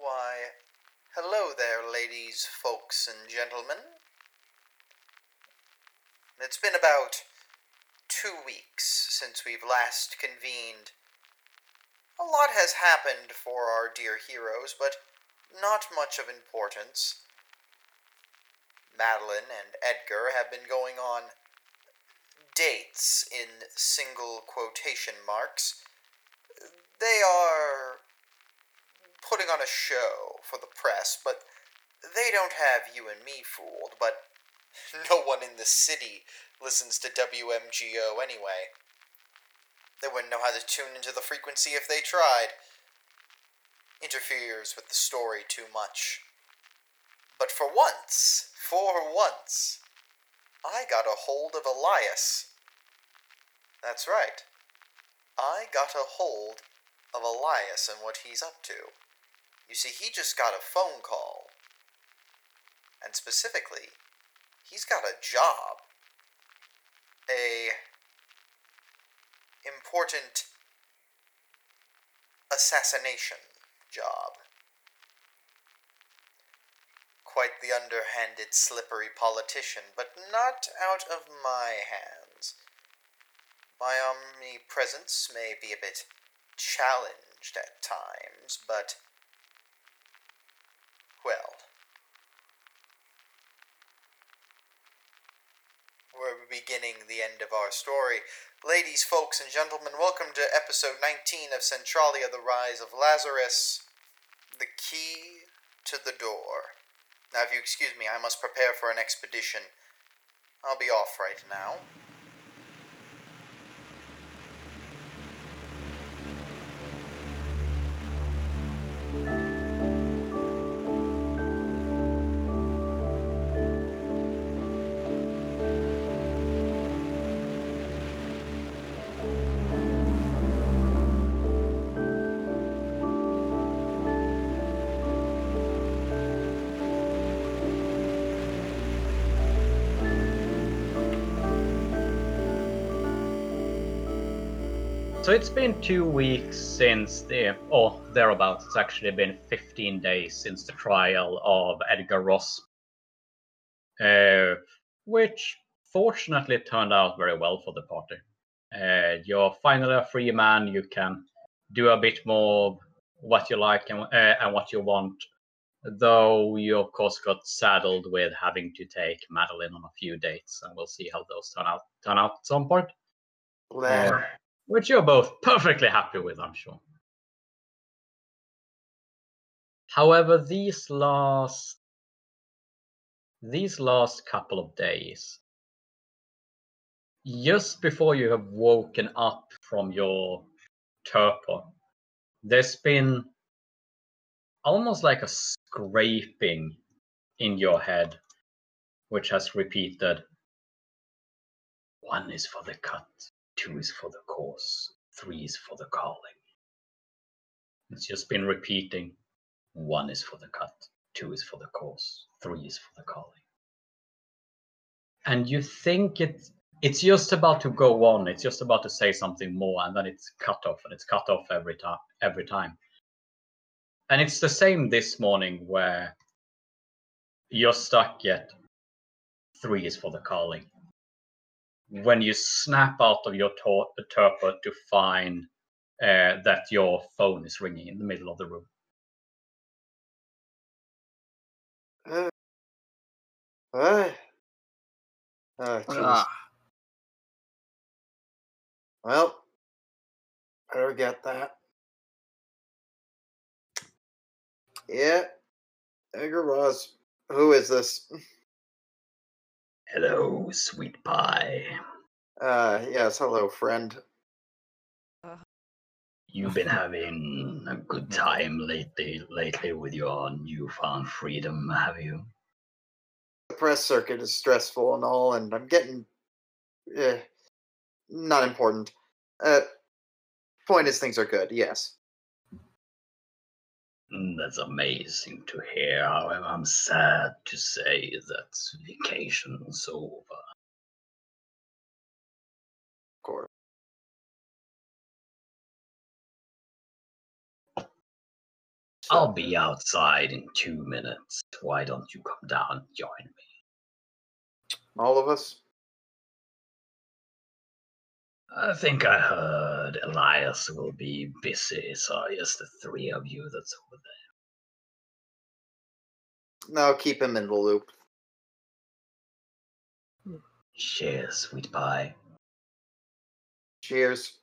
Why, hello there, ladies, folks, and gentlemen. It's been about two weeks since we've last convened. A lot has happened for our dear heroes, but not much of importance. Madeline and Edgar have been going on dates in single quotation marks. They are putting on a show for the press, but they don't have you and me fooled, but no one in the city listens to WMGO anyway. They wouldn't know how to tune into the frequency if they tried. Interferes with the story too much. But for once, for once, I got a hold of Elias. That's right. I got a hold of Elias and what he's up to. You see, he just got a phone call. And specifically, he's got a job. A important assassination job. Quite the underhanded, slippery politician, but not out of my hands. My omnipresence may be a bit challenged at times, but. Well. We're beginning the end of our story. Ladies, folks, and gentlemen, welcome to episode 19 of Centralia The Rise of Lazarus The Key to the Door. Now, if you excuse me, I must prepare for an expedition. I'll be off right now. So it's been two weeks since the, or thereabouts, it's actually been 15 days since the trial of Edgar Roz, uh, which fortunately turned out very well for the party. Uh, you're finally a free man, you can do a bit more what you like and, uh, and what you want, though you of course got saddled with having to take Madeline on a few dates, and we'll see how those turn out turn out at some point. Well, which you're both perfectly happy with, I'm sure. However, these last these last couple of days, just before you have woken up from your torpor, there's been almost like a scraping in your head, which has repeated one is for the cut, two is for the course, three is for the calling. It's just been repeating one is for the cut, two is for the course, three is for the calling. And you think it it's just about to go on, it's just about to say something more, and then it's cut off, and it's cut off every time every time. And it's the same this morning where you're stuck yet three is for the calling when you snap out of your tor- torpor to find uh, that your phone is ringing in the middle of the room. Uh, uh, oh, jeez. Ah, Well, better get that. Yeah, Edgar Roz. Who is this? Hello, sweet pie. Uh, yes, hello, friend. You've been having a good time lately, lately with your newfound freedom, have you? The press circuit is stressful and all, and I'm getting. Eh, not important. Uh, point is, things are good, yes. Mm, That's amazing to hear. However, I'm sad to say that vacation's over. Of course. I'll be outside in two minutes. Why don't you come down and join me? All of us. I think I heard Elias will be busy, so it's the three of you that's over there. No, keep him in the loop. Cheers, sweet pie. Cheers.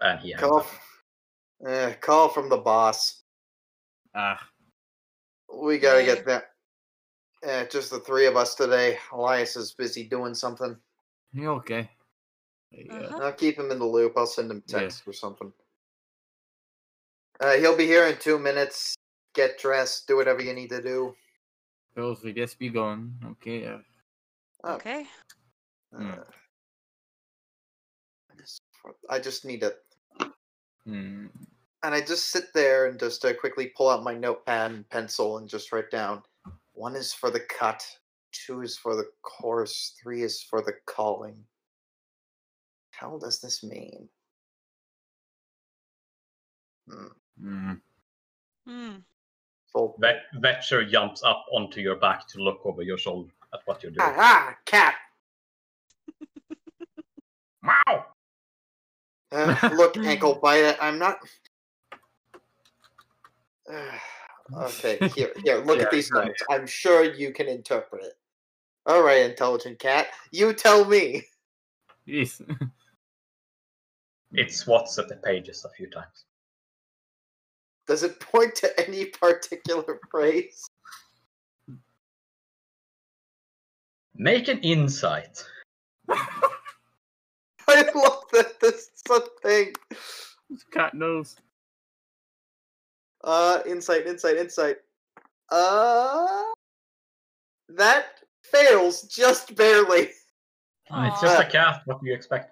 And he Call. up. Eh, call from the boss. Ah, We gotta get that. Eh, just the three of us today. Elias is busy doing something. you okay? Yeah. Uh-huh. I'll keep him in the loop. I'll send him Yeah. text or something. Uh, he'll be here in two minutes. Get dressed. Do whatever you need to do. Girls, we just be gone. Okay. Uh, Oh. Okay. Hmm. Uh, I just- need it. hmm. and I just sit there and just uh, quickly pull out my notepad and pencil and just write down. One is for the cut. Two is for the course. Three is for the calling. How does this mean? Hmm. Hmm. Hmm. So, Vet- Vetcher jumps up onto your back to look over your shoulder at what you're doing. ah, cat. Wow! Uh, look, ankle biter. I'm not. okay, here, here. Look Yeah, at these yeah, notes. I'm sure you can interpret it. All right, intelligent cat. You tell me. Yes. Hmm. It swats at the pages a few times. Does it point to any particular phrase? Make an insight. I love that this is a thing. Cat knows. Uh, insight, insight, insight. Uh, that fails just barely. It's just a cat. What do you expect?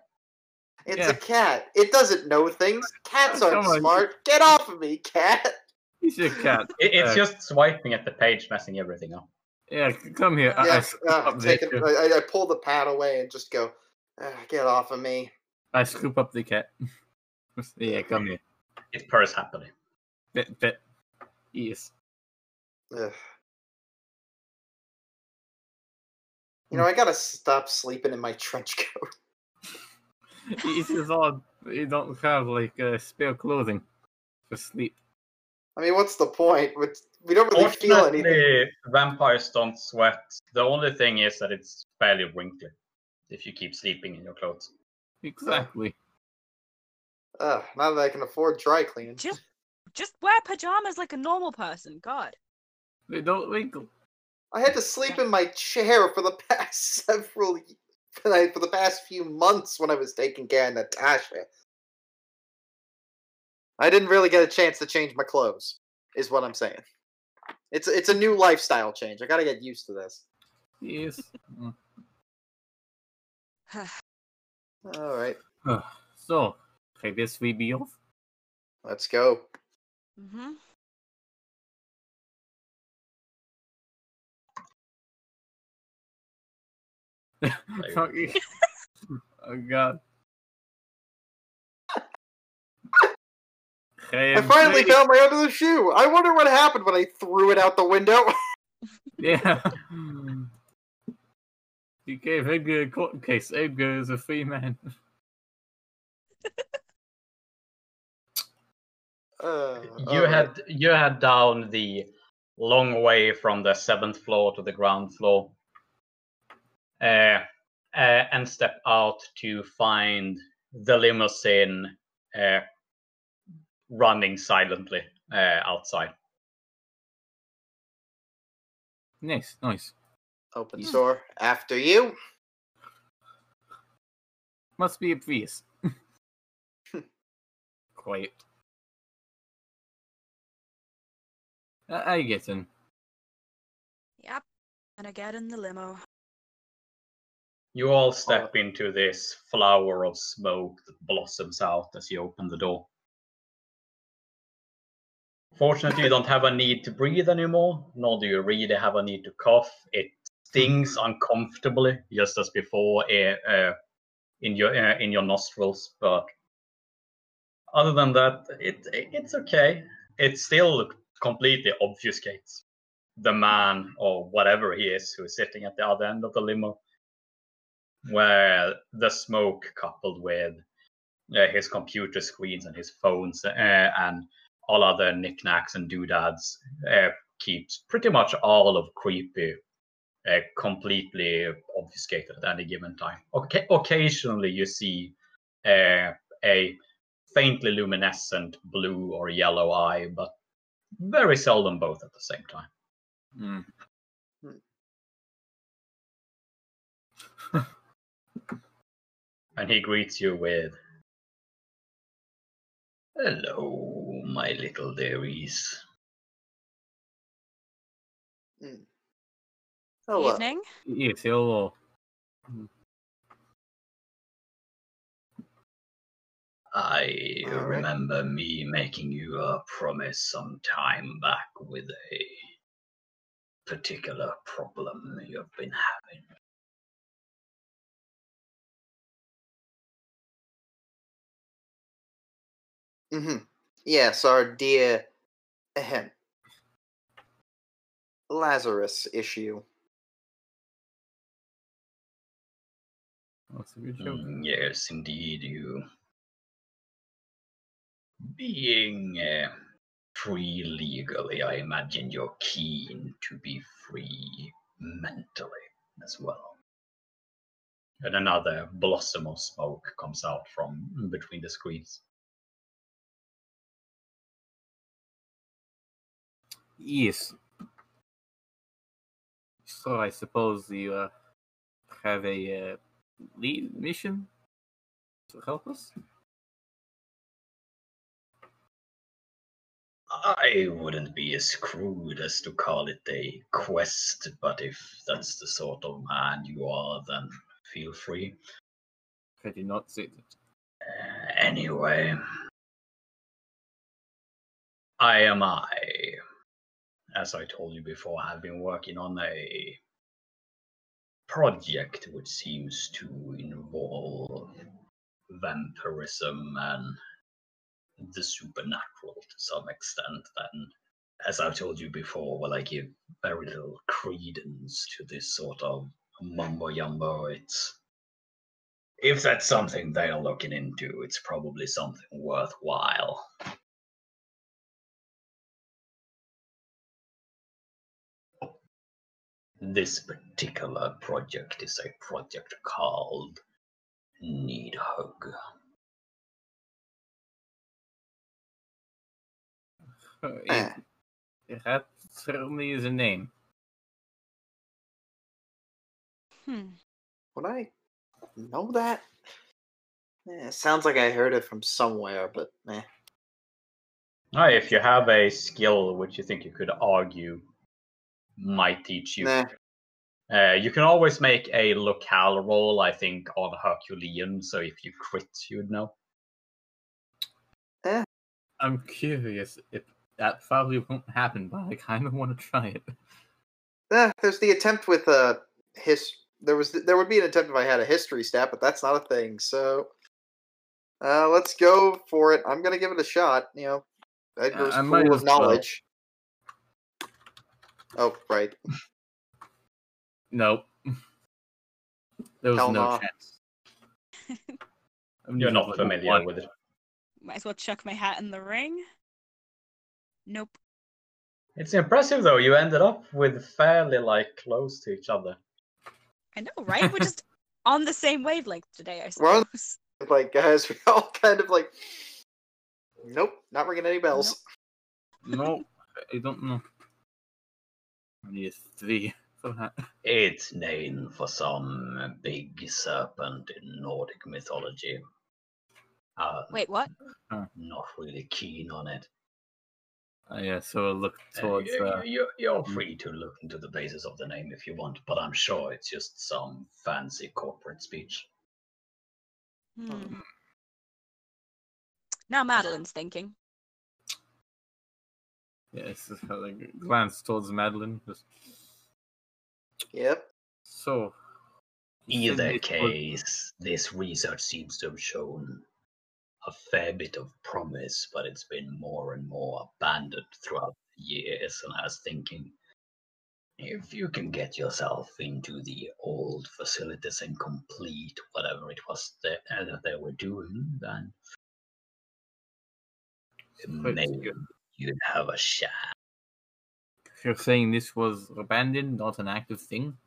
It's Yeah. a cat. It doesn't know things. Cats aren't come on. smart. Get off of me, cat. He's a cat. It, it's Uh, just swiping at the page, messing everything up. Yeah, come here. I, I uh, take it, I, I pull the pad away and just go, "Ah, get off of me. I scoop up the cat. yeah, come here. It purrs happily. Bit, bit. Yes. Ugh. You know, I gotta stop sleeping in my trench coat. It's just odd. You don't have like uh, spare clothing for sleep. I mean, what's the point? We- We don't really feel anything. Fortunately, vampires don't sweat. The only thing is that it's fairly wrinkly if you keep sleeping in your clothes. Exactly. Ugh, now that I can afford dry cleaning. Just, just wear pajamas like a normal person. God. They don't wrinkle. I had to sleep in my chair for the past several, y- for the for the past few months when I was taking care of Natasha. I didn't really get a chance to change my clothes, is what I'm saying. It's it's a new lifestyle change. I gotta get used to this. Yes. All right, so, I guess we be off. let's go. Mm-hmm. Oh god. I, I finally found my other shoe. I wonder what happened when I threw it out the window. Yeah. you gave Edgar a court case. Edgar is a free man. Uh, You alright. had you had down the long way from the seventh floor to the ground floor, uh, uh, and step out to find the limousine uh, running silently uh, outside. Nice, nice. open Yeah. door after you. Must be a breeze. Quiet. I, I get in. Yep. And I get in the limo. You all step into this flower of smoke that blossoms out as you open the door. Fortunately, you don't have a need to breathe anymore, nor do you really have a need to cough. It stings uncomfortably, just as before, uh, in your uh, in your nostrils. But other than that, it it's okay. It still completely obfuscates the man or whatever he is who is sitting at the other end of the limo, where the smoke coupled with uh, his computer screens and his phones uh, and all other knickknacks and doodads uh, keeps pretty much all of creepy uh, completely obfuscated at any given time. Okay, occasionally you see uh, a faintly luminescent blue or yellow eye, but very seldom both at the same time. Hmm. And he greets you with, Hello, my little dearies. Hello. Evening. Yes, hello. I All right. remember me making you a promise some time back with a particular problem you've been having. hmm Yes, our dear ahem, Lazarus issue. That's a good joke. Mm, yes, indeed, you. Being uh, free legally, I imagine you're keen to be free mentally as well. And another blossom of smoke comes out from between the screens. Yes. So I suppose you uh, have a uh, lead mission to help us? I wouldn't be as crude as to call it a quest, but if that's the sort of man you are, then feel free. I did not say that. Uh, anyway, I am I. As I told you before, I have been working on a project which seems to involve vampirism and the supernatural to some extent. And as I've told you before, well, I give very little credence to this sort of mumbo jumbo. It's if that's something they're looking into, it's probably something worthwhile. This particular project is a project called Nidhogg. Uh, Eh, it, that certainly is a name. Hmm. would I know that? Eh, it sounds like I heard it from somewhere, but eh. Ah, if you have a skill which you think you could argue might teach you, Nah. uh, you can always make a locale roll, I think, on Herculean. So if you crit, you'd know. I'm curious if that probably won't happen, but I kind of want to try it. Eh, there's the attempt with a his. There was there would be an attempt if I had a history stat, but that's not a thing. So, uh, let's go for it. I'm gonna give it a shot. You know, Edgar's I might full as of well. knowledge. Oh, right. Nope. There was Hell no no. chance. I'm You're not familiar one. with it. Might as well chuck my hat in the ring. Nope. It's impressive though. You ended up with fairly like close to each other. I know, right? We're just on the same wavelength today, I We're on- suppose. Like, guys, we all kind of like. Nope, not ringing any bells. No, I don't know. I need three for that. It's named for some big serpent in Nordic mythology. Uh, Wait, what? not really keen on it. Uh, yeah, so I'll look Uh, towards. you- Uh, you, you're mm. free to look into the basis of the name if you want, but I'm sure it's just some fancy corporate speech. Hmm. Now Madeline's thinking. yeah, it's just kind of like glance towards Madeline. Just Yep. so. Either it was- case, this research seems to have shown a fair bit of promise, but it's been more and more abandoned throughout the years. And I was thinking, if you can get yourself into the old facilities and complete whatever it was that, uh, that they were doing, then maybe you'd have a shot. You're saying this was abandoned, not an active thing?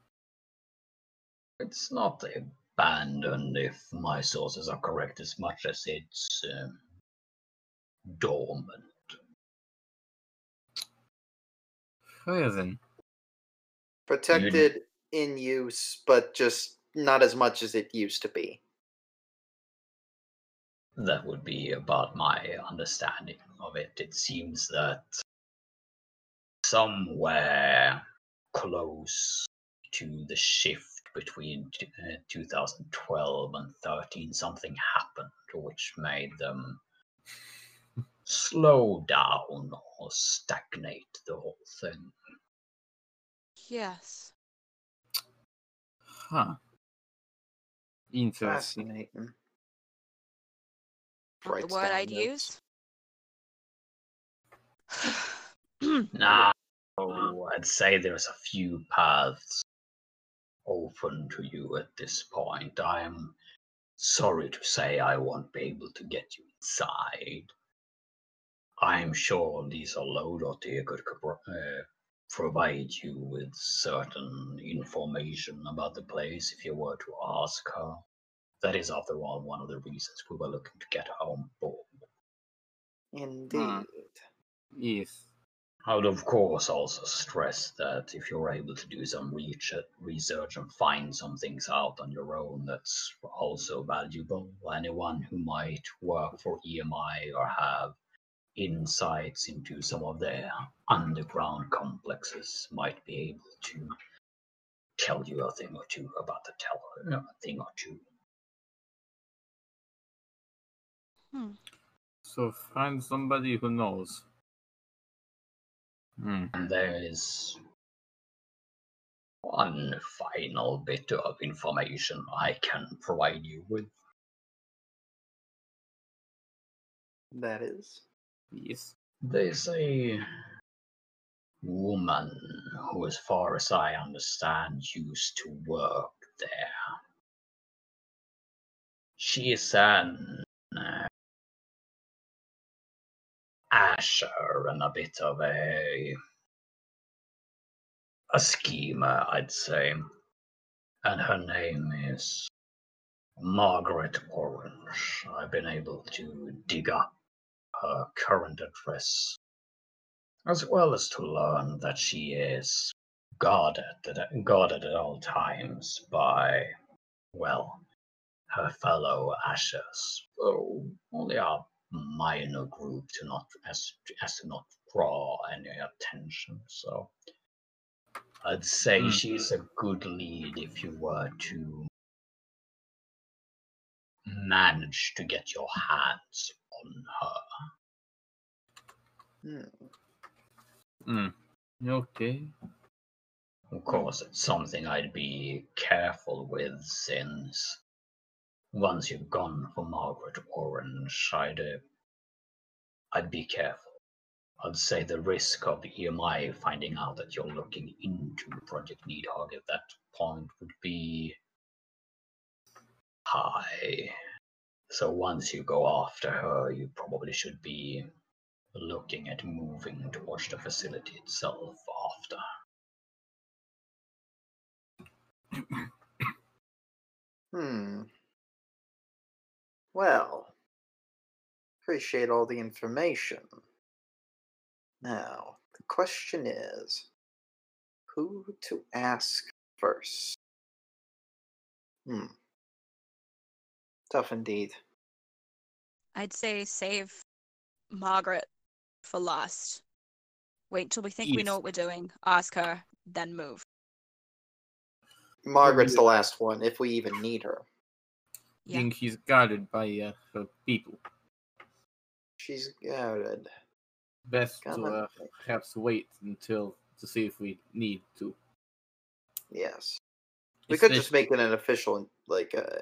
It's not abandoned, if my sources are correct, as much as it's um, dormant. Fair then. Protected in use, but just not as much as it used to be. That would be about my understanding of it. It seems that somewhere close to the shift between t- uh, 2012 and 13, something happened which made them slow down or stagnate the whole thing. Yes. Huh. Interesting. Fascinating. Not Writes the I'd notes. use. Now, I'd say there's a few paths open to you at this point. I am sorry to say I won't be able to get you inside. I'm sure Lisa Lodottir could uh, provide you with certain information about the place if you were to ask her. That is, after all, one of the reasons we were looking to get her on board. Indeed. Yes. I would, of course, also stress that if you're able to do some research and find some things out on your own, that's also valuable. Anyone who might work for IMI or have insights into some of their underground complexes might be able to tell you a thing or two about the teller, a thing or two. Hmm. So find somebody who knows. Hmm. And there is one final bit of information I can provide you with. That is. Yes. There's a woman who, as far as I understand, used to work there. She is an asher and a bit of a a schemer, I'd say. And her name is Margaret Orange. I've been able to dig up her current address, as well as to learn that she is guarded at, guarded at all times by, well, her fellow Ashers, though only a minor group to not as as to not draw any attention. So I'd say Hmm. she's a good lead if you were to manage to get your hands on her. Hmm. Okay. Of course, it's something I'd be careful with since once you've gone for Margaret Orange, I'd, uh, I'd be careful. I'd say the risk of IMI finding out that you're looking into Project Nidhogg at that point would be high. So once you go after her, you probably should be looking at moving towards the facility itself after. Hmm. Well, appreciate all the information. Now, the question is who to ask first? Hmm. Tough indeed. I'd say save Margaret for last. Wait till we think we know what we're doing. Ask her, then move. Margaret's the last one, if we even need her. Yeah. think he's guarded by uh, her people. She's guarded. Best to Come on. uh, perhaps wait until to see if we need to. Yes. We could just make it an official like uh,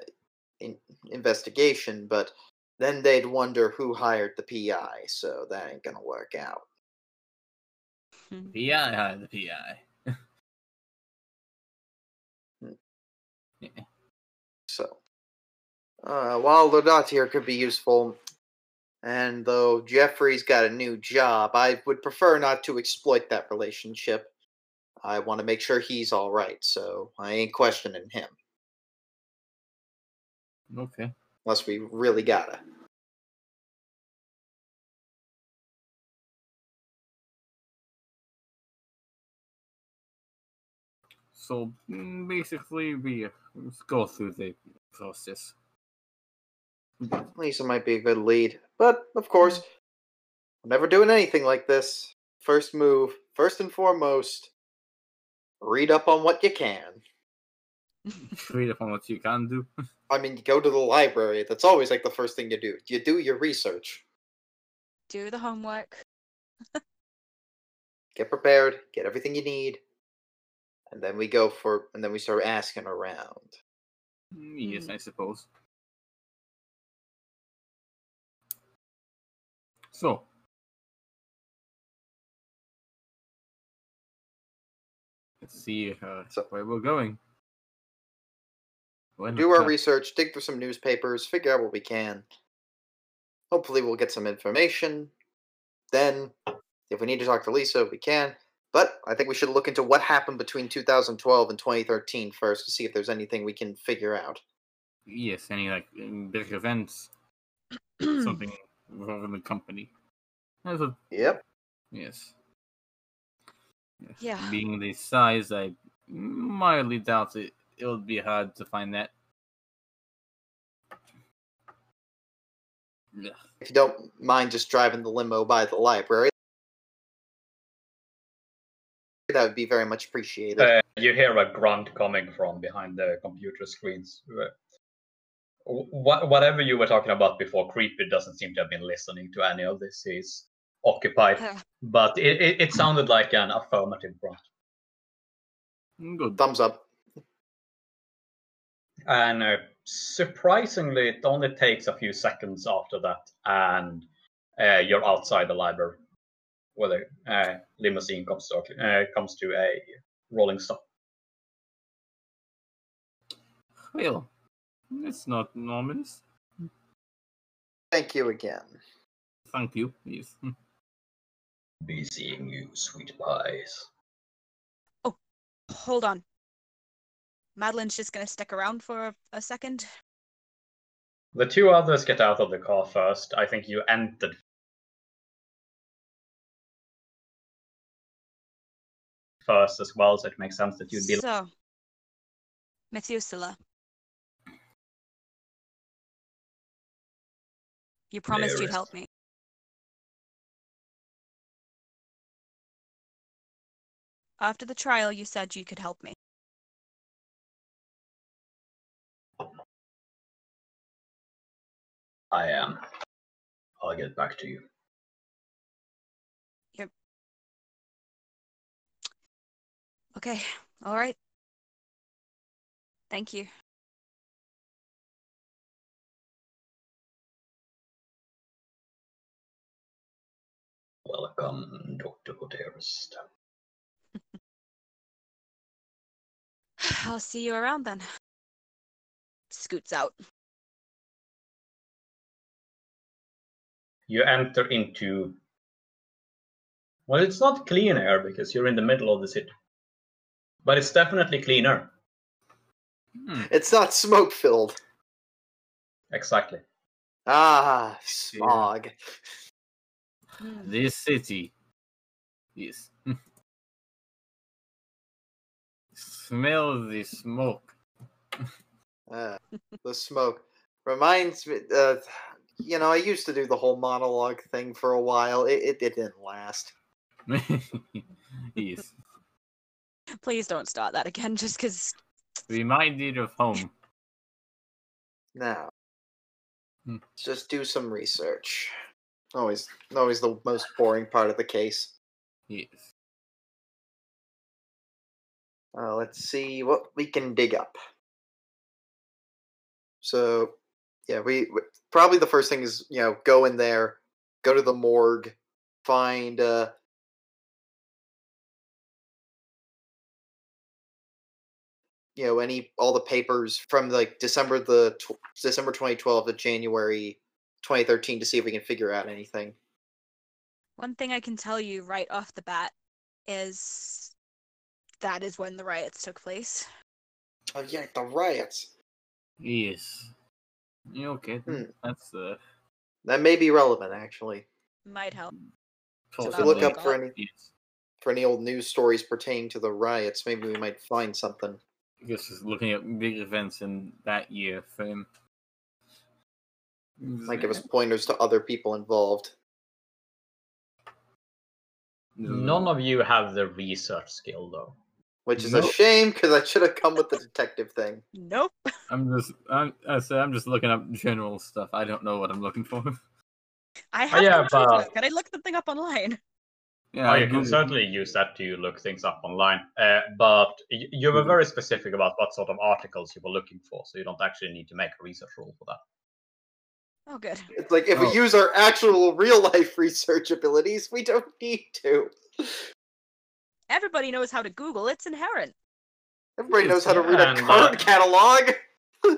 in, investigation, but then they'd wonder who hired the PI, so that ain't gonna work out. PI hi the PI. So, uh, while Lodottir could be useful, and though Jeffrey's got a new job, I would prefer not to exploit that relationship. I want to make sure he's all right, so I ain't questioning him Okay. unless we really gotta. So mm, basically, we uh, go through the process. Lisa might be a good lead, but of course, I'm never doing anything like this. First move, first and foremost, read up on what you can. Read up on what you can do. I mean, you go to the library. That's always like the first thing you do. You do your research. Do the homework. get prepared, get everything you need, and then we go for and then we start asking around. Mm, Yes, Hmm. I suppose. So, let's see uh, So- where we're going. When Do our research, dig through some newspapers, figure out what we can. Hopefully we'll get some information. Then if we need to talk to Lisa, we can. But I think we should look into what happened between 2012 and 2013 first to see if there's anything we can figure out. Yes, any like big events, something wrong with the company. That's a, Yep. yes. Yes. Yeah. Being the size, I mildly doubt it. It would be hard to find that. Yeah. If you don't mind just driving the limo by the library, that would be very much appreciated. Uh, you hear a grunt coming from behind the computer screens. Wh- whatever you were talking about before, Creepy doesn't seem to have been listening to any of this. He's occupied. But it, it, it sounded like an affirmative grunt. Good. Thumbs up. And uh, surprisingly, it only takes a few seconds after that, and uh, you're outside the library, where the uh, limousine comes to uh, comes to a rolling stop. Well, it's not ominous. Thank you again. Thank you. Yes. Hmm. Be seeing you, sweet pies. Oh, hold on. Madeline's just gonna stick around for a, a second. The two others get out of the car first. I think you entered first as well, so it makes sense that you'd be. So, Methuselah. You promised you'd help me. After the trial, you said you could help me. I am. I'll get back to you. Yep. Okay, all right. Thank you. Welcome, Dr. Poterist. I'll see you around then. Scoots out. You enter into. Well, it's not clean air because you're in the middle of the city. But it's definitely cleaner. Hmm. It's not smoke filled. Exactly. Ah, smog. Hmm. This city. Yes. Smell the smoke. Uh, the smoke reminds me. Uh, you know, I used to do the whole monologue thing for a while. It, it, it didn't last. yes. Please don't start that again, just because. Reminded of home. Now, Hmm. let's just do some research. Always, always the most boring part of the case. Yes. Uh, let's see what we can dig up. So, yeah, we w- probably the first thing is you know go in there, go to the morgue, find uh you know any all the papers from like December the tw- December 2012 to January 2013 to see if we can figure out anything. One thing I can tell you right off the bat is that is when the riots took place. Oh yeah, the riots. Yes. Yeah, okay. Hmm. That's uh. That may be relevant actually. Might help. So if I'll we look look up for any Yes. for any old news stories pertaining to the riots, maybe we might find something. I guess just looking at big events in that year for frame. Might give us pointers to other people involved. None of you have the research skill though. Which is a shame because I should have come with the detective thing. Nope. I'm just. I'm. I say I'm just looking up general stuff. I don't know what I'm looking for. I have yeah, to but- Can I look the thing up online? yeah. oh, I you can certainly use that to look things up online. Uh, but y- you were Mhm. very specific about what sort of articles you were looking for, so you don't actually need to make a research roll for that. Oh, good. It's like if Oh. we use our actual real life research abilities, we don't need to. Everybody knows how to Google. It's inherent. Everybody knows how to read a and, card uh, catalog.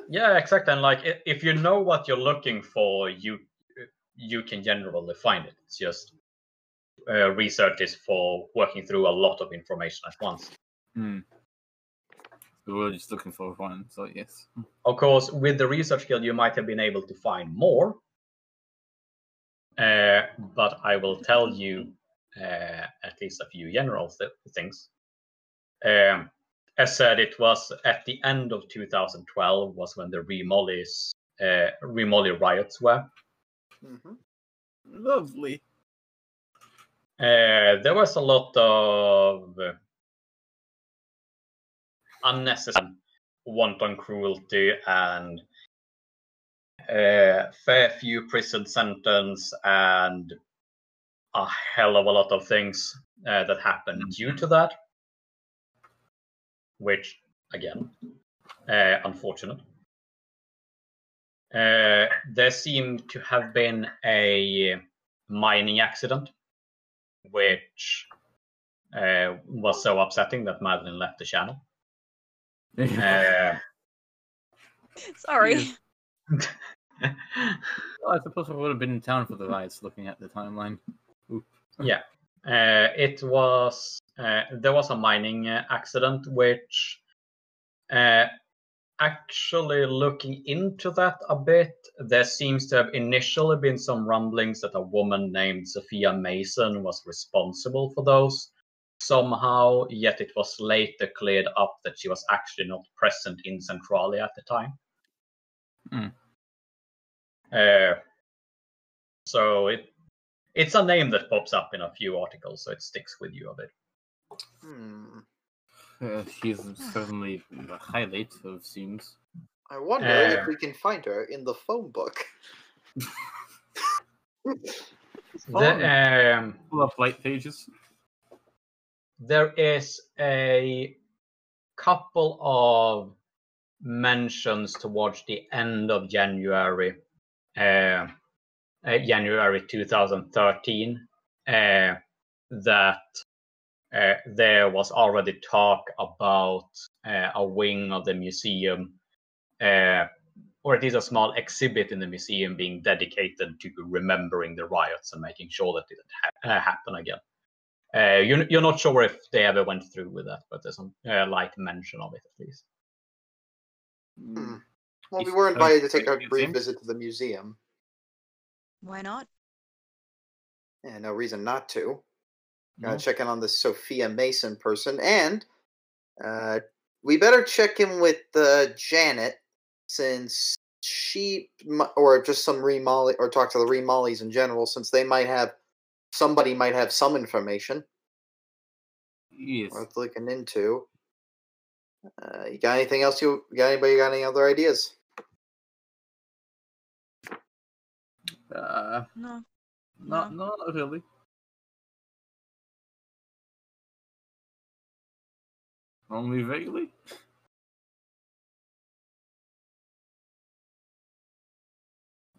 Yeah, exactly. And like, if you know what you're looking for, you you can generally find it. It's just uh, research is for working through a lot of information at once. Hmm. So we're just looking for one. So yes. Of course, with the research skill, you might have been able to find more. Uh, but I will tell you uh, at least a few general th- things. Um, as said, it was at the end of 2012 was when the Remollies, uh, Remolly riots were. Mhm. Lovely. Uh, there was a lot of uh, unnecessary wanton cruelty and uh, fair few prison sentence and a hell of a lot of things uh, that happened due to that, which again, uh, unfortunate. Uh, there seemed to have been a mining accident which uh, was so upsetting that Madeline left the channel. Uh, Sorry. Yes. Well, I suppose I would have been in town for the riots looking at the timeline. Oop. yeah, uh, it was uh, there was a mining uh, accident which uh, actually looking into that a bit, there seems to have initially been some rumblings that a woman named Sophia Mason was responsible for those somehow, yet it was later cleared up that she was actually not present in Centralia at the time. Hmm. Uh, so it it's a name that pops up in a few articles, so it sticks with you a bit. Hmm. Uh, she's certainly a highlight of seems. I wonder Uh, if we can find her in the phone book. The, um, Pull up light pages. There is a couple of mentions towards the end of January, uh, uh, January 2013, uh, that uh, there was already talk about uh, a wing of the museum, uh, or at least a small exhibit in the museum being dedicated to remembering the riots and making sure that it didn't ha- happen again. Uh, you're, you're not sure if they ever went through with that, but there's some uh, light mention of it at least. Hmm. Well, we were uh, invited to take a brief visit to the museum. Why not? Yeah, no reason not to. Gotta No? check in on this Sophia Mason person, and uh, we better check in with uh, Janet since she, or just some remolly, or talk to the remollies in general, since they might have somebody might have some information Yes. worth looking into. Uh, you got anything else? You you got anybody got any other ideas? Uh, No. not, not really. Only vaguely.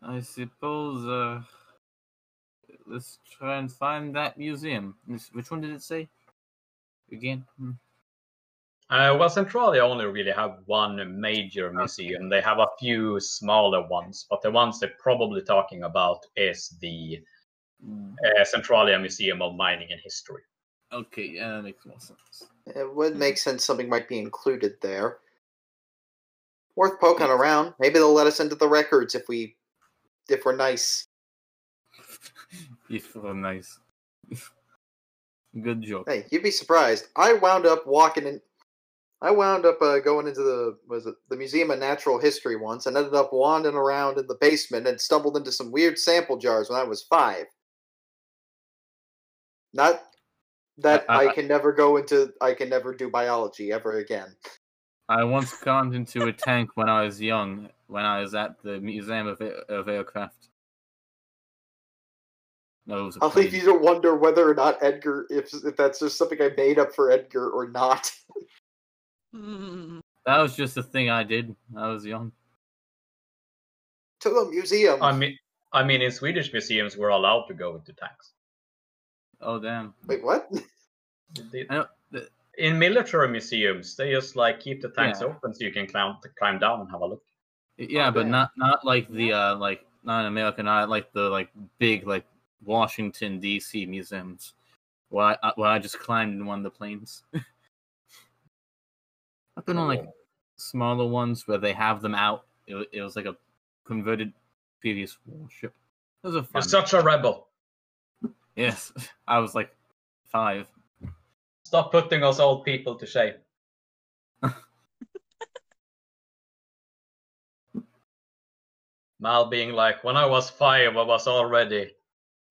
I suppose. Uh, let's try and find that museum. Which one did it say? Again. Hmm. Uh, well, Centralia only really have one major museum. They have a few smaller ones, but the ones they're probably talking about is the Hmm. uh, Centralia Museum of Mining and History. Okay, yeah, that makes more sense. It would make sense something might be included there. Worth poking around. Maybe they'll let us into the records if we if we're nice. If we're nice. Good joke. Hey, you'd be surprised. I wound up walking in. I wound up uh, going into the was it the Museum of Natural History once, and ended up wandering around in the basement and stumbled into some weird sample jars when I was five. Not that I- I, I- can never go into. I can never do biology ever again. I once climbed into a tank when I was young, when I was at the Museum of, of Aircraft. No, it was a I'll leave you to wonder whether or not Edgar, if if that's just something I made up for Edgar or not. Hmm. That was just a thing I did. I was young. to the museum. I mean, I mean, in Swedish museums, we're allowed to go into tanks. Oh damn! Wait, what? The- the- In military museums, they just like keep the tanks Yeah. open so you can climb climb down and have a look. Yeah, Oh, but damn. not not like the uh like not in America, not like the like big like Washington D.C. museums, where I uh, I just climbed in one of the planes. I've been on like smaller ones where they have them out. It, it was like a converted previous warship. It was a You're such a rebel. yes, I was like five. Stop putting us old people to shame. Mal being like, when I was five, I was already I was really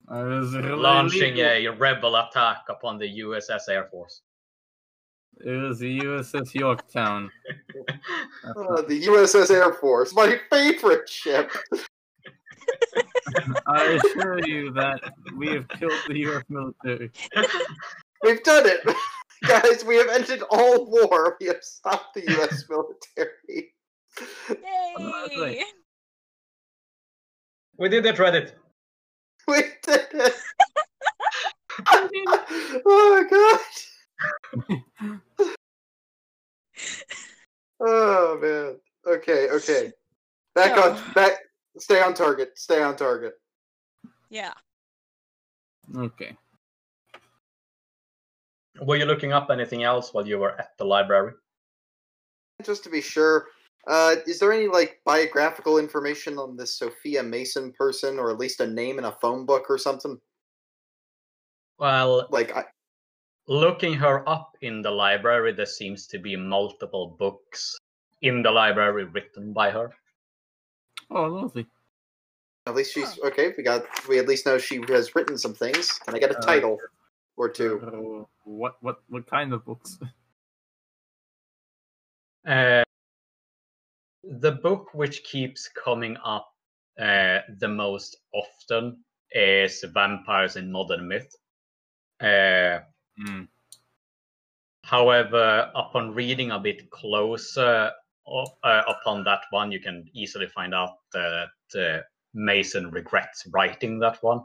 launching a rebel attack upon the USS Air Force. It was the USS Yorktown. Uh, the USS Air Force, my favorite ship. I assure you that we have killed the U.S. military. We've done it, guys. We have ended all war. We have stopped the U.S. military. Yay! We did it, Reddit. We did it. oh my god. Oh man. Okay. Okay. Back So- on. Back. Stay on target. Stay on target. Yeah. Okay. Were you looking up anything else while you were at the library? Just to be sure, uh, is there any like biographical information on this Sophia Mason person, or at least a name in a phone book or something? Well, Like, I, looking her up in the library, there seems to be multiple books in the library written by her. Oh, lovely. at least she's okay. We got. We at least know she has written some things. Can I get a Uh, title or two? Uh, what what what kind of books? Uh, the book which keeps coming up uh, the most often is Vampires in Modern Myth. Uh, Hmm. however, upon reading a bit closer uh, upon that one, you can easily find out that uh, Mason regrets writing that one.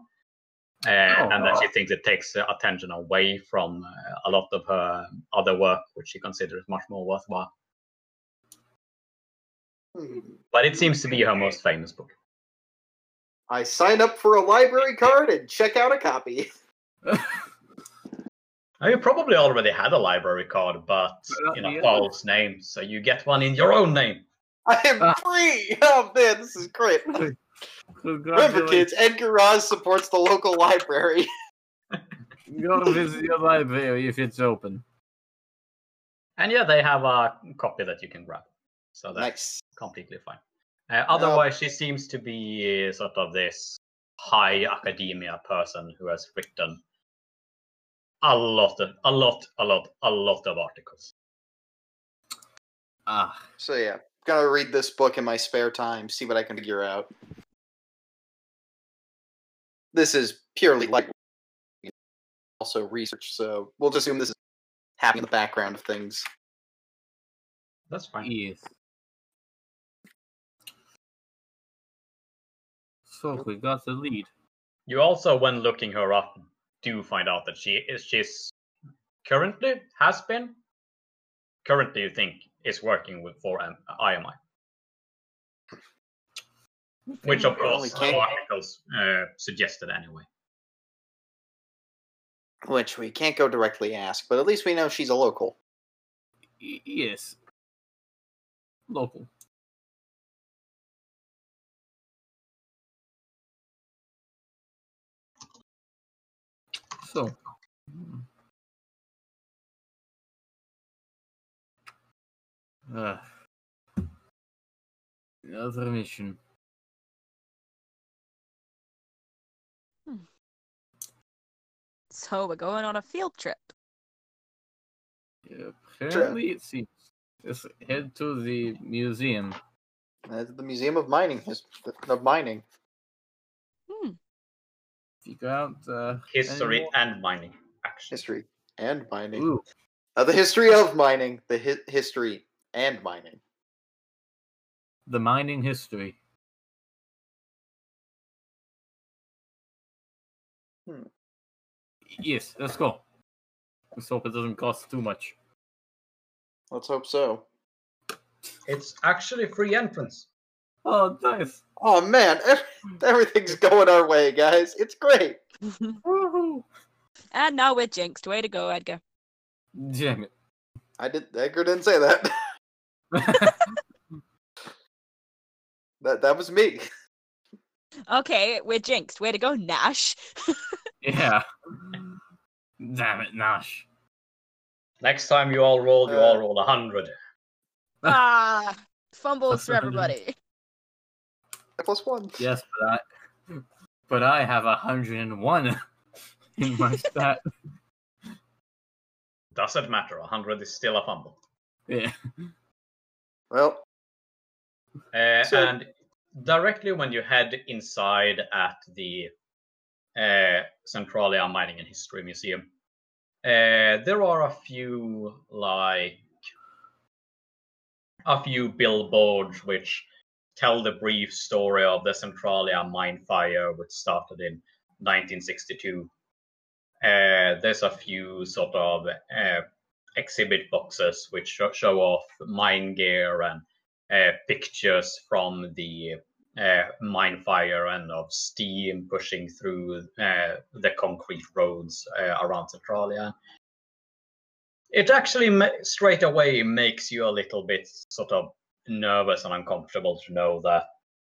Uh, and that she thinks it takes attention away from uh, a lot of her other work, which she considers much more worthwhile. But it seems to be her most famous book. I sign up for a library card and check out a copy. Now, you probably already had a library card, but But, in a false name, so you get one in your own name. I am Ah. free. Oh man, this is great. Remember, kids, Edgar Roz supports the local library. Go visit your library if it's open. And yeah, they have a copy that you can grab. So that's Nice. completely fine. Uh, otherwise, she seems to be uh, sort of this high academia person who has written a lot of a lot a lot a lot of articles. Ah, So yeah, gonna read this book in my spare time, see what I can figure out. This is purely like also research, so we'll just assume this is happening in the background of things. That's fine. yes. So we got the lead. You also, when looking her up, do find out that she is she's currently has been currently you think is working with for um, IMI, which of course we can't- articles uh, suggested anyway. Which we can't go directly ask, but at least we know she's a local. Y- yes. Local. So. hmm. Uh, another mission. So we're going on a field trip. Yeah, apparently, it seems. Let's head to the museum. That's the Museum of Mining. his- Of mining. Figure out uh, History any and mining, actually. History and mining. Ooh, Uh, the history of mining. The hi- history and mining. the mining history. Hmm. Yes, let's go. Let's hope it doesn't cost too much. Let's hope so. It's actually free entrance. Oh, nice. Oh man, everything's going our way, guys. It's great. And now we're jinxed. Way to go, Edgar. Damn it. I did. Edgar didn't say that. that that was me. Okay, we're jinxed. Way to go, Nash. yeah. Damn it, Nash. Next time you all roll, you Uh, all roll a hundred. ah, fumbles for That's everybody. Plus one. Yes, but I, but I have a hundred and one in my stat. Doesn't matter. A hundred is still a fumble. Yeah. Well, Uh, So- and directly when you head inside at the uh, Centralia Mining and History Museum, uh, there are a few like a few billboards which tell the brief story of the Centralia mine fire, which started in 1962. Uh, there's a few sort of uh, exhibit boxes which sho- show off mine gear and uh, pictures from the uh, mine fire and of steam pushing through uh, the concrete roads uh, around Centralia. It actually straight away makes you a little bit sort of nervous and uncomfortable to know that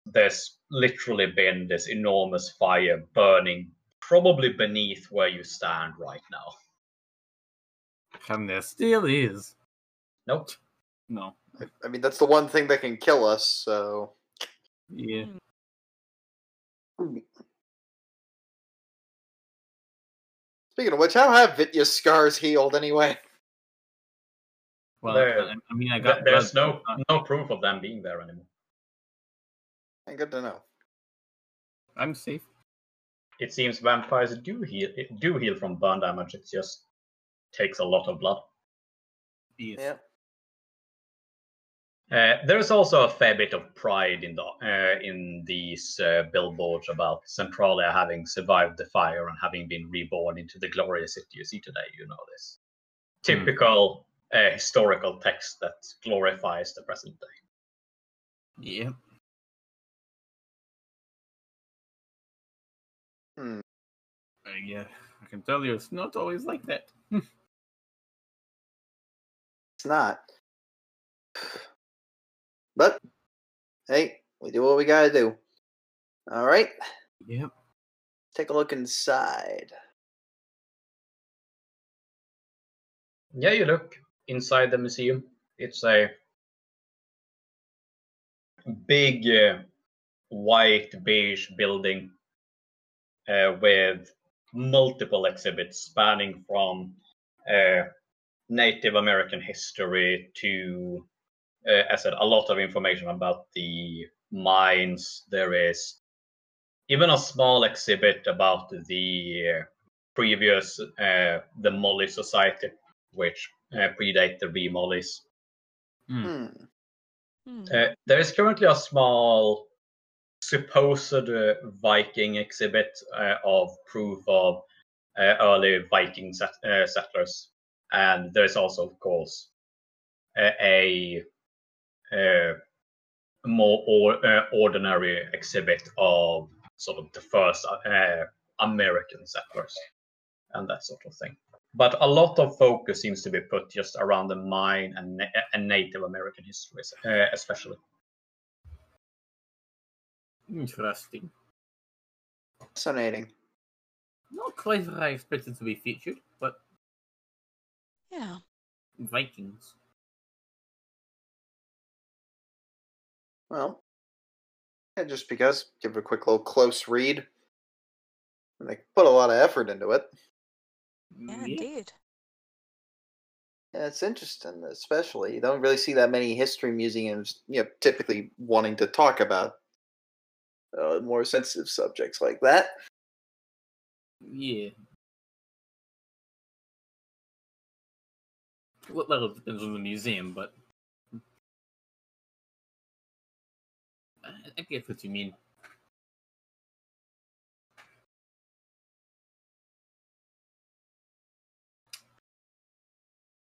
there's literally been this enormous fire burning probably beneath where you stand right now. And there still is. Nope. No. I, I mean that's the one thing that can kill us. So Yeah. speaking of which, how have Vitya's scars healed anyway? Well, There- I I mean, I got. There's blood- no no proof of them being there anymore. And good to know. I'm safe. It seems vampires do heal do heal from burn damage. It just takes a lot of blood. Yes. Yeah. Uh, there's also a fair bit of pride in the uh, in these uh, billboards about Centralia having survived the fire and having been reborn into the glorious city you see today. You know this Hmm. typical uh, historical text that glorifies the present day. Yep. Hmm. Uh, yeah. I can tell you, it's not always like that. It's not. But hey, we do what we gotta do. All right, Yep. take a look inside. Yeah, you look inside the museum. It's a big uh, white beige building uh, with multiple exhibits spanning from uh, Native American history to, uh, as I said, a lot of information about the mines. There is even a small exhibit about the uh, previous, uh, the Molly Society, which uh, predate the remollies. Hmm. Uh, there is currently a small supposed uh, Viking exhibit uh, of proof of uh, early Viking set, uh, settlers, and there's also, of course, a, a more or, uh, ordinary exhibit of sort of the first uh, American settlers and that sort of thing. But a lot of focus seems to be put just around the mine and, na- and Native American history, uh, especially. Interesting. Fascinating. Not quite what I expected to be featured, but Yeah. Vikings. Well, yeah, just because give it a quick little close read. And they put a lot of effort into it. Yeah, Yeah. indeed. Yeah, it's interesting, especially you don't really see that many history museums, you know, typically wanting to talk about uh, more sensitive subjects like that. Yeah. Well, it depends on the museum, but I I get what you mean.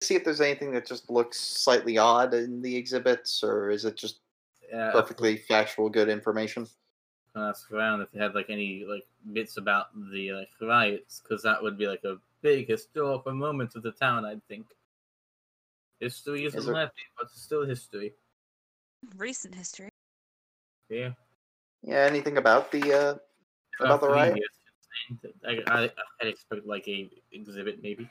See if there's anything that just looks slightly odd in the exhibits, or is it just Yeah, perfectly factual, good information? ask around if they had like any like bits about the like riots, because that would be like a big historical moment of the town. I'd think. History isn't Is there- left, but it's still history. Recent history. Yeah. Yeah, anything about the uh, about the Uh, riot? I, I, I'd expect like a exhibit maybe.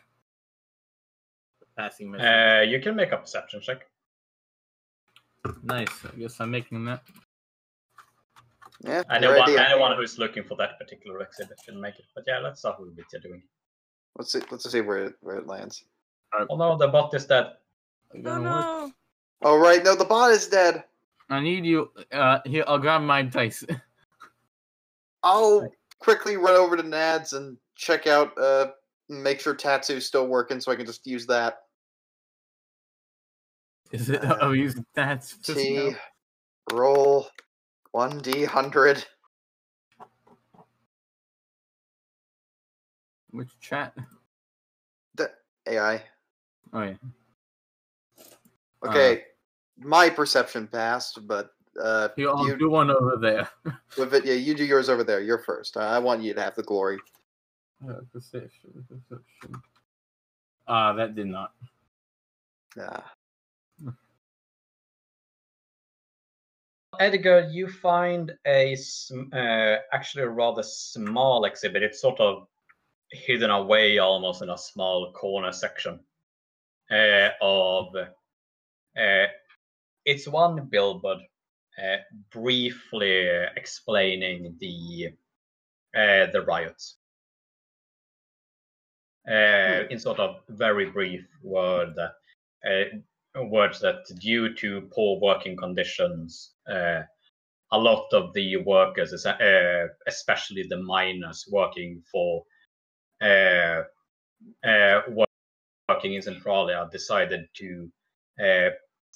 A passing message. Uh, you can make a perception check. nice. I guess I'm making that. Yeah, your Anyone, idea. anyone who's looking for that particular exhibit can make it. But yeah, let's start with what you're doing. Let's see. Let's see where it, where it lands. Oh no, the bot is dead. Oh no! Oh right, no, the bot is dead. I need you. Uh, here, I'll grab my dice. I'll quickly run over to Nads and check out. Uh, make sure Tatsu's still working, so I can just use that. Is it? Uh, oh, use that. just T now. roll one d hundred. Which chat? The AI. Oh yeah. Okay, my perception passed, but uh, You, I'll you do one over there. with it, yeah, you do yours over there. You're first. I I want you to have the glory. Uh, perception, perception. Ah, that did not. Ah, Edgar, you find a uh, actually a rather small exhibit. It's sort of hidden away almost in a small corner section uh, of. Uh, it's one billboard uh, briefly explaining the uh, the riots. Uh, in sort of very brief word words that due to poor working conditions, uh, a lot of the workers, uh, especially the miners working for uh, uh, working in Centralia, decided to uh,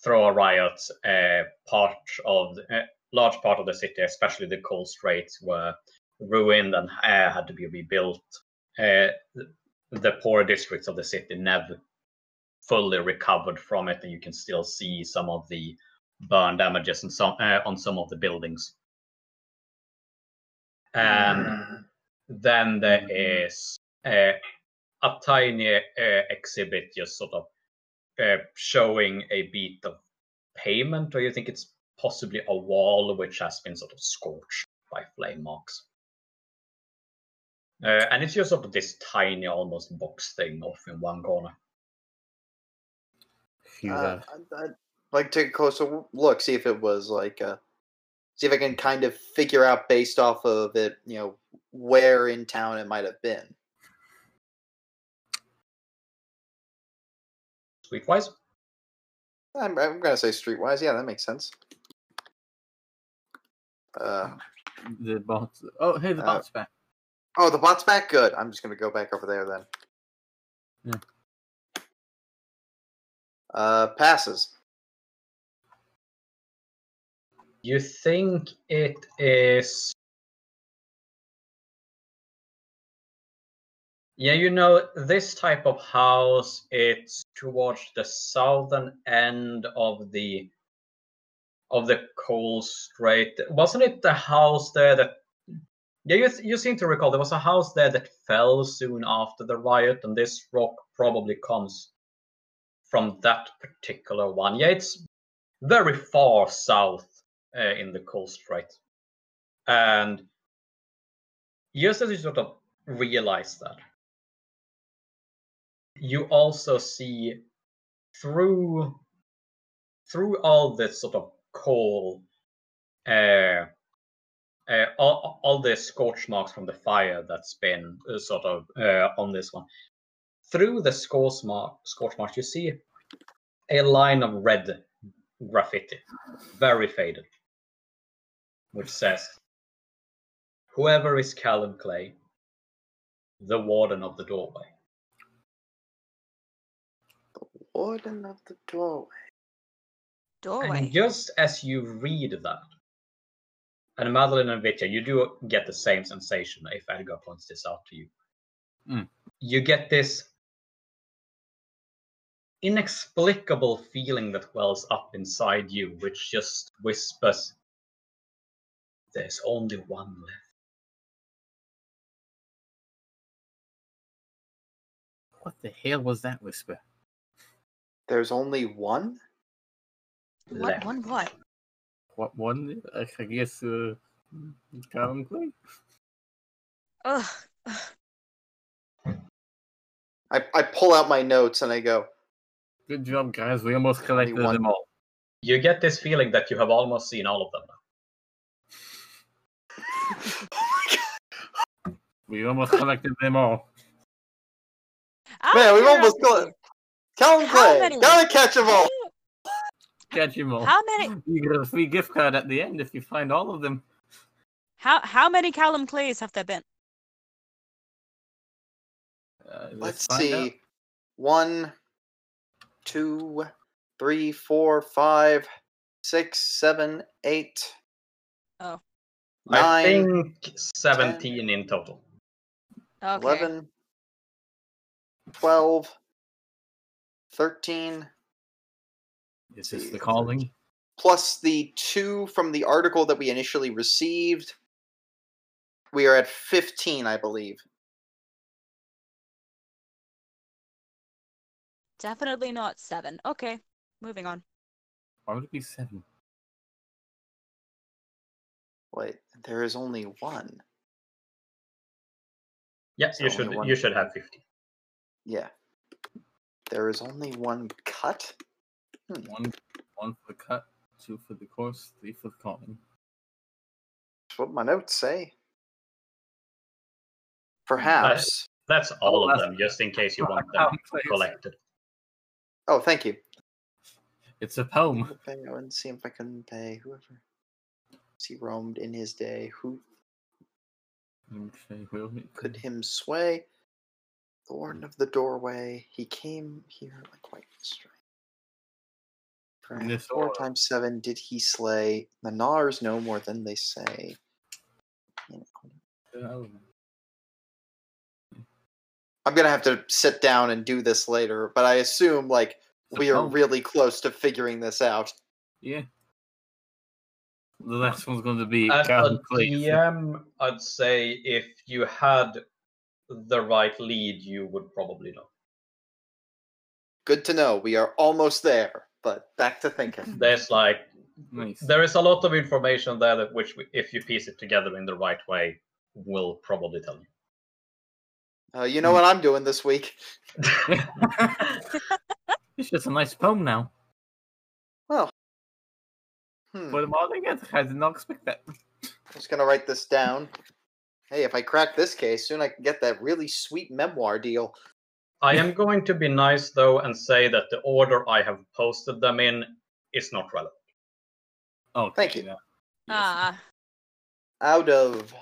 throw a riot. Uh, part of the, large part of the city, especially the coal straits, were ruined and had to be rebuilt. The poor districts of the city never fully recovered from it, and you can still see some of the burn damages and some, uh, on some of the buildings. And then there is uh, a tiny uh, exhibit, just sort of uh, showing a bit of pavement, or you think it's possibly a wall which has been sort of scorched by flame marks. Uh, and it's just sort of this tiny, almost box thing off in one corner. Uh, that- I'd, I'd like to take a closer look, see if it was like, uh, see if I can kind of figure out based off of it, you know, where in town it might have been. Streetwise, I'm, I'm gonna say streetwise. Yeah, that makes sense. Uh, the bot. Oh, hey, the Uh, bot's back. oh, the bot's back. Good. I'm just gonna go back over there then. Yeah. Uh, passes. You think it is. Yeah, you know, this type of house, it's towards the southern end of the of the coal strait. Wasn't it the house there that yeah, you, you seem to recall there was a house there that fell soon after the riot, and this rock probably comes from that particular one. Yeah, it's very far south uh, in the coal strait. And just as you sort of realize that, you also see through through all this sort of coal, uh, uh, all, all the scorch marks from the fire that's been uh, sort of uh, on this one. Through the scorch, mark, scorch marks, you see a line of red graffiti, very faded, which says, Whoever is Callum Clay, the warden of the doorway. The warden of the doorway. Doorway. And just as you read that, and Madeline and Vitya, you do get the same sensation if Edgar points this out to you. Mm. You get this inexplicable feeling that wells up inside you, which just whispers, There's only one left. What the hell was that whisper? There's only one? What? One what? What one? I I guess uh, Callum Clay. Ugh. I, I pull out my notes and I go, Good job, guys. We almost collected one. them all. You get this feeling that you have almost seen all of them now. oh my We almost collected them all. Out Man, we've almost curiosity, got Callum How Clay, gotta catch them all. Catch them all. How many? You get a free gift card at the end if you find all of them. How how many Callum Clays have there been? Uh, Let's find see. out. One, two, three, four, five, six, seven, eight, Oh, I nine, think 17 in total. okay. 11, 12, 13, Is this the calling? plus the two from the article that we initially received. We are at 15, I believe. Definitely not seven. Okay, moving on. Why would it be seven? Wait, there is only one. Yes, So you should one. you should have 50. Yeah. There is only one cut? Hmm. One, one for the cut, two for the course, three for the calling. That's what my notes say. Perhaps. That's all Oh, of that's- them, just in case you want them collected. Oh, thank you. It's a poem. I wouldn't see if I can pay whoever. He roamed in his day. Who Okay, well, could him sway? Warden of the doorway. He came here like white. In Four times seven did he slay. The Nars know more than they say. Oh, I'm gonna have to sit down and do this later, but I assume like It's a we are really close to figuring this out. Yeah. The last one's going to be At a DM, I'd say if you had the right lead, you would probably know. Good to know. We are almost there, but back to thinking. There's like Nice. there is a lot of information there that which, if you piece it together in the right way, will probably tell you. Uh, you know what I'm doing this week? it's just a nice poem now. Well, hmm, Put them all together. I did not expect that. I'm just gonna write this down. Hey, if I crack this case, soon I can get that really sweet memoir deal. I am going to be nice though and say that the order I have posted them in is not relevant. Oh, Thank you. yeah. Ah, Out of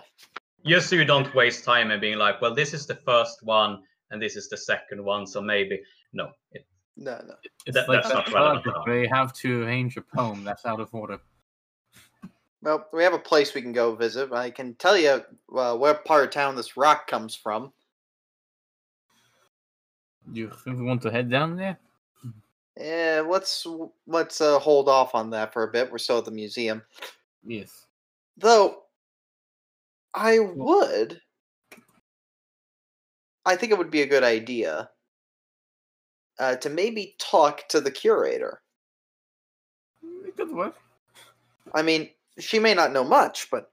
Just so you don't waste time and being like, well, this is the first one and this is the second one, so maybe no. It, no, no. It's That- like that's not relevant project at all. where you have to arrange a poem that's out of order. Well, we have a place we can go visit. I can tell you uh, where part of town this rock comes from. Do you think we want to head down there? Yeah, let's let's uh, hold off on that for a bit. We're still at the museum, Yes. though. I would. I think it would be a good idea uh, to maybe talk to the curator. It could work. I mean, she may not know much, but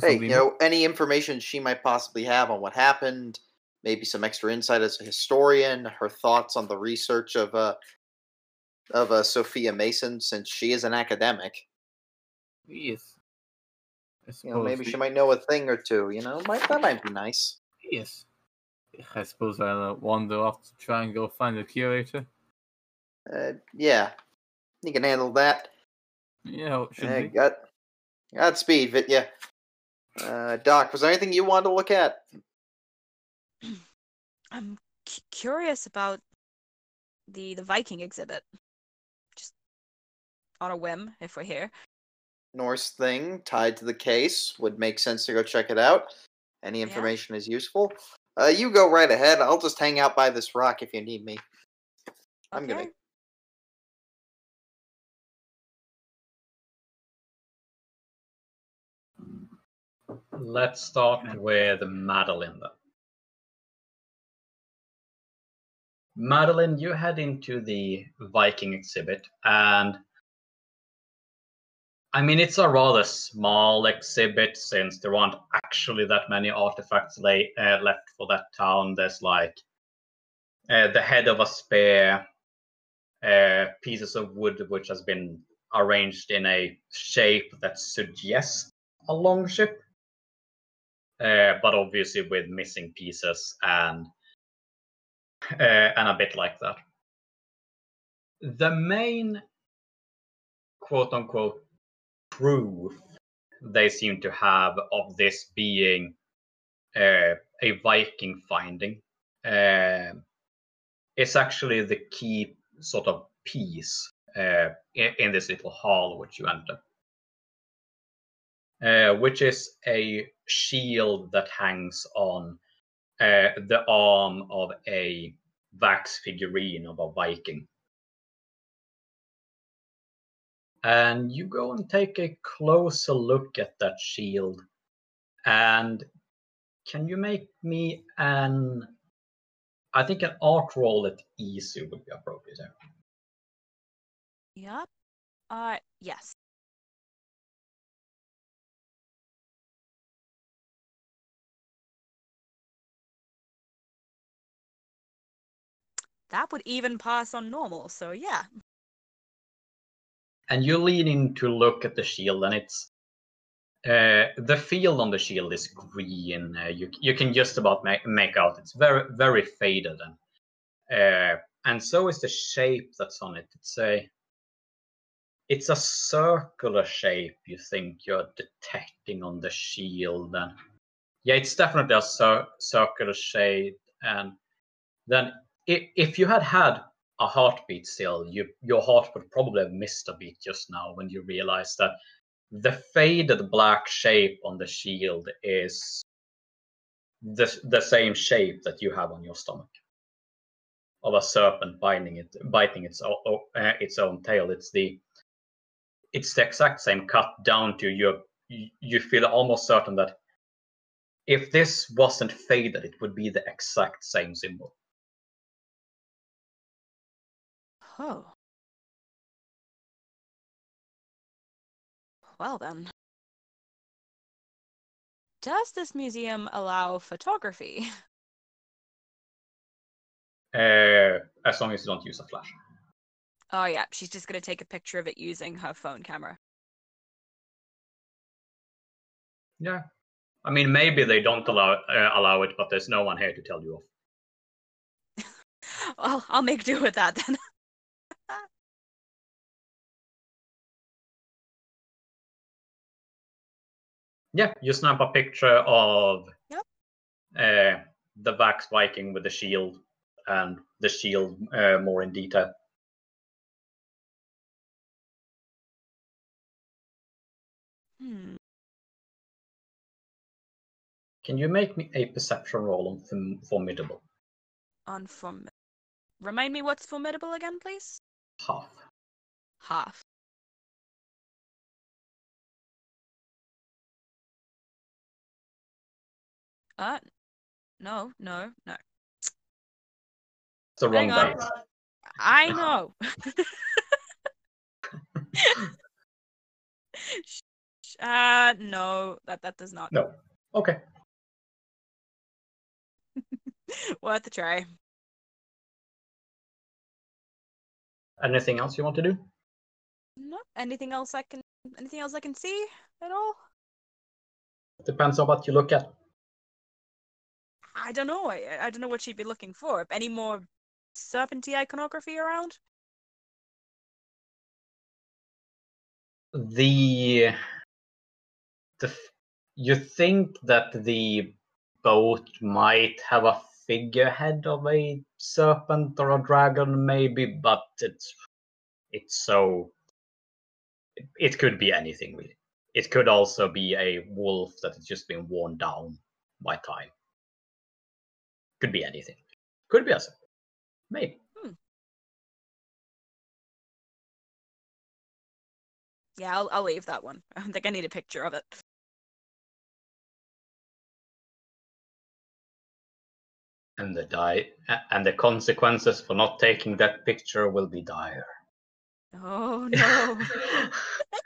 hey, you know, any information she might possibly have on what happened, maybe some extra insight as a historian, her thoughts on the research of uh of uh, Sophia Mason, since she is an academic. Yes. I You know, maybe suppose she might know a thing or two. You know, might that might be nice. Yes. I suppose I'll uh, wander off to try and go find the curator. Uh, yeah, you can handle that. Yeah, should Uh, we? got Godspeed, Vitya. Uh, Doc, was there anything you wanted to look at? I'm cu- curious about the the Viking exhibit. Just on a whim, if we're here. Norse thing tied to the case would make sense to go check it out. Any Yeah. information is useful. Uh, you go right ahead. I'll just hang out by this rock if you need me. I'm gonna- Let's start with Madeline then. Madeline, you head into the Viking exhibit, and I mean, it's a rather small exhibit since there aren't actually that many artifacts lay, uh, left for that town. There's like uh, the head of a spear, uh, pieces of wood which has been arranged in a shape that suggests a long ship, uh, but obviously with missing pieces and uh, and a bit like that. The main quote unquote proof they seem to have of this being uh, a Viking finding uh, is actually the key sort of piece uh, in, in this little hall which you enter uh, which is a shield that hangs on uh, the arm of a wax figurine of a Viking. And you go and take a closer look at that shield. And can you make me an. I think an art roll at easy would be appropriate here. Yep. Uh, yes. That would even pass on normal, so yeah. And you're leaning to look at the shield and it's uh, the field on the shield is green. Uh, you, you can just about make, make out. It's very very faded and uh, and so is the shape that's on it. It's a it's a circular shape you think you're detecting on the shield and yeah it's definitely a cir- circular shape and then if, if you had had a heartbeat still, you, your heart would probably have missed a beat just now when you realize that the faded black shape on the shield is the, the same shape that you have on your stomach of a serpent biting it biting its uh, its own tail. It's the it's the exact same cut down to you, you feel almost certain that if this wasn't faded it would be the exact same symbol Oh. Well then. Does this museum allow photography? uh, as long as you don't use a flash Oh yeah, she's just gonna take a picture of it using her phone camera. Yeah. I mean, maybe they don't allow uh, allow it, but there's no one here to tell you off. Well, I'll make do with that then. Yeah, you snap a picture of Yep. uh, the Vax Viking with the shield and the shield uh, more in detail. Hmm. Can you make me a perception roll on form- formidable? On form. Remind me what's formidable again, please? Half. Half. Uh, no, no, no. It's the wrong Hang on. I know. Uh, no, that that does not. No. Okay. Worth a try. Anything else you want to do? No. Anything else I can? Anything else I can see at all? Depends on what you look at. I don't know. I I don't know what she'd be looking for. Any more serpenty iconography around? The the you think that the boat might have a figurehead of a serpent or a dragon, maybe, but it's it's so it, it could be anything really. It could also be a wolf that has just been worn down by time. Could be anything. Could be a serpent. Maybe. Hmm. Yeah, I'll I'll leave that one. I don't think I need a picture of it. And the die and the consequences for not taking that picture will be dire. Oh no.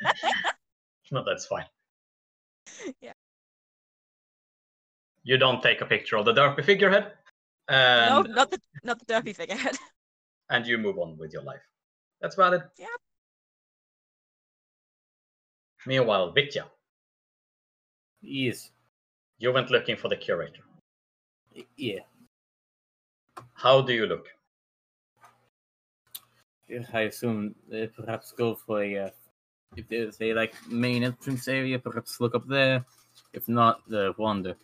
no, that's fine. Yeah. You don't take a picture of the derpy figurehead, no, not the not the derpy figurehead. and you move on with your life. That's valid. Yep. Meanwhile, Vitya, Yes. you went looking for the curator. Yeah. How do you look? I assume uh, perhaps go for a uh, if there's a like main entrance area, perhaps look up there. If not, the wander.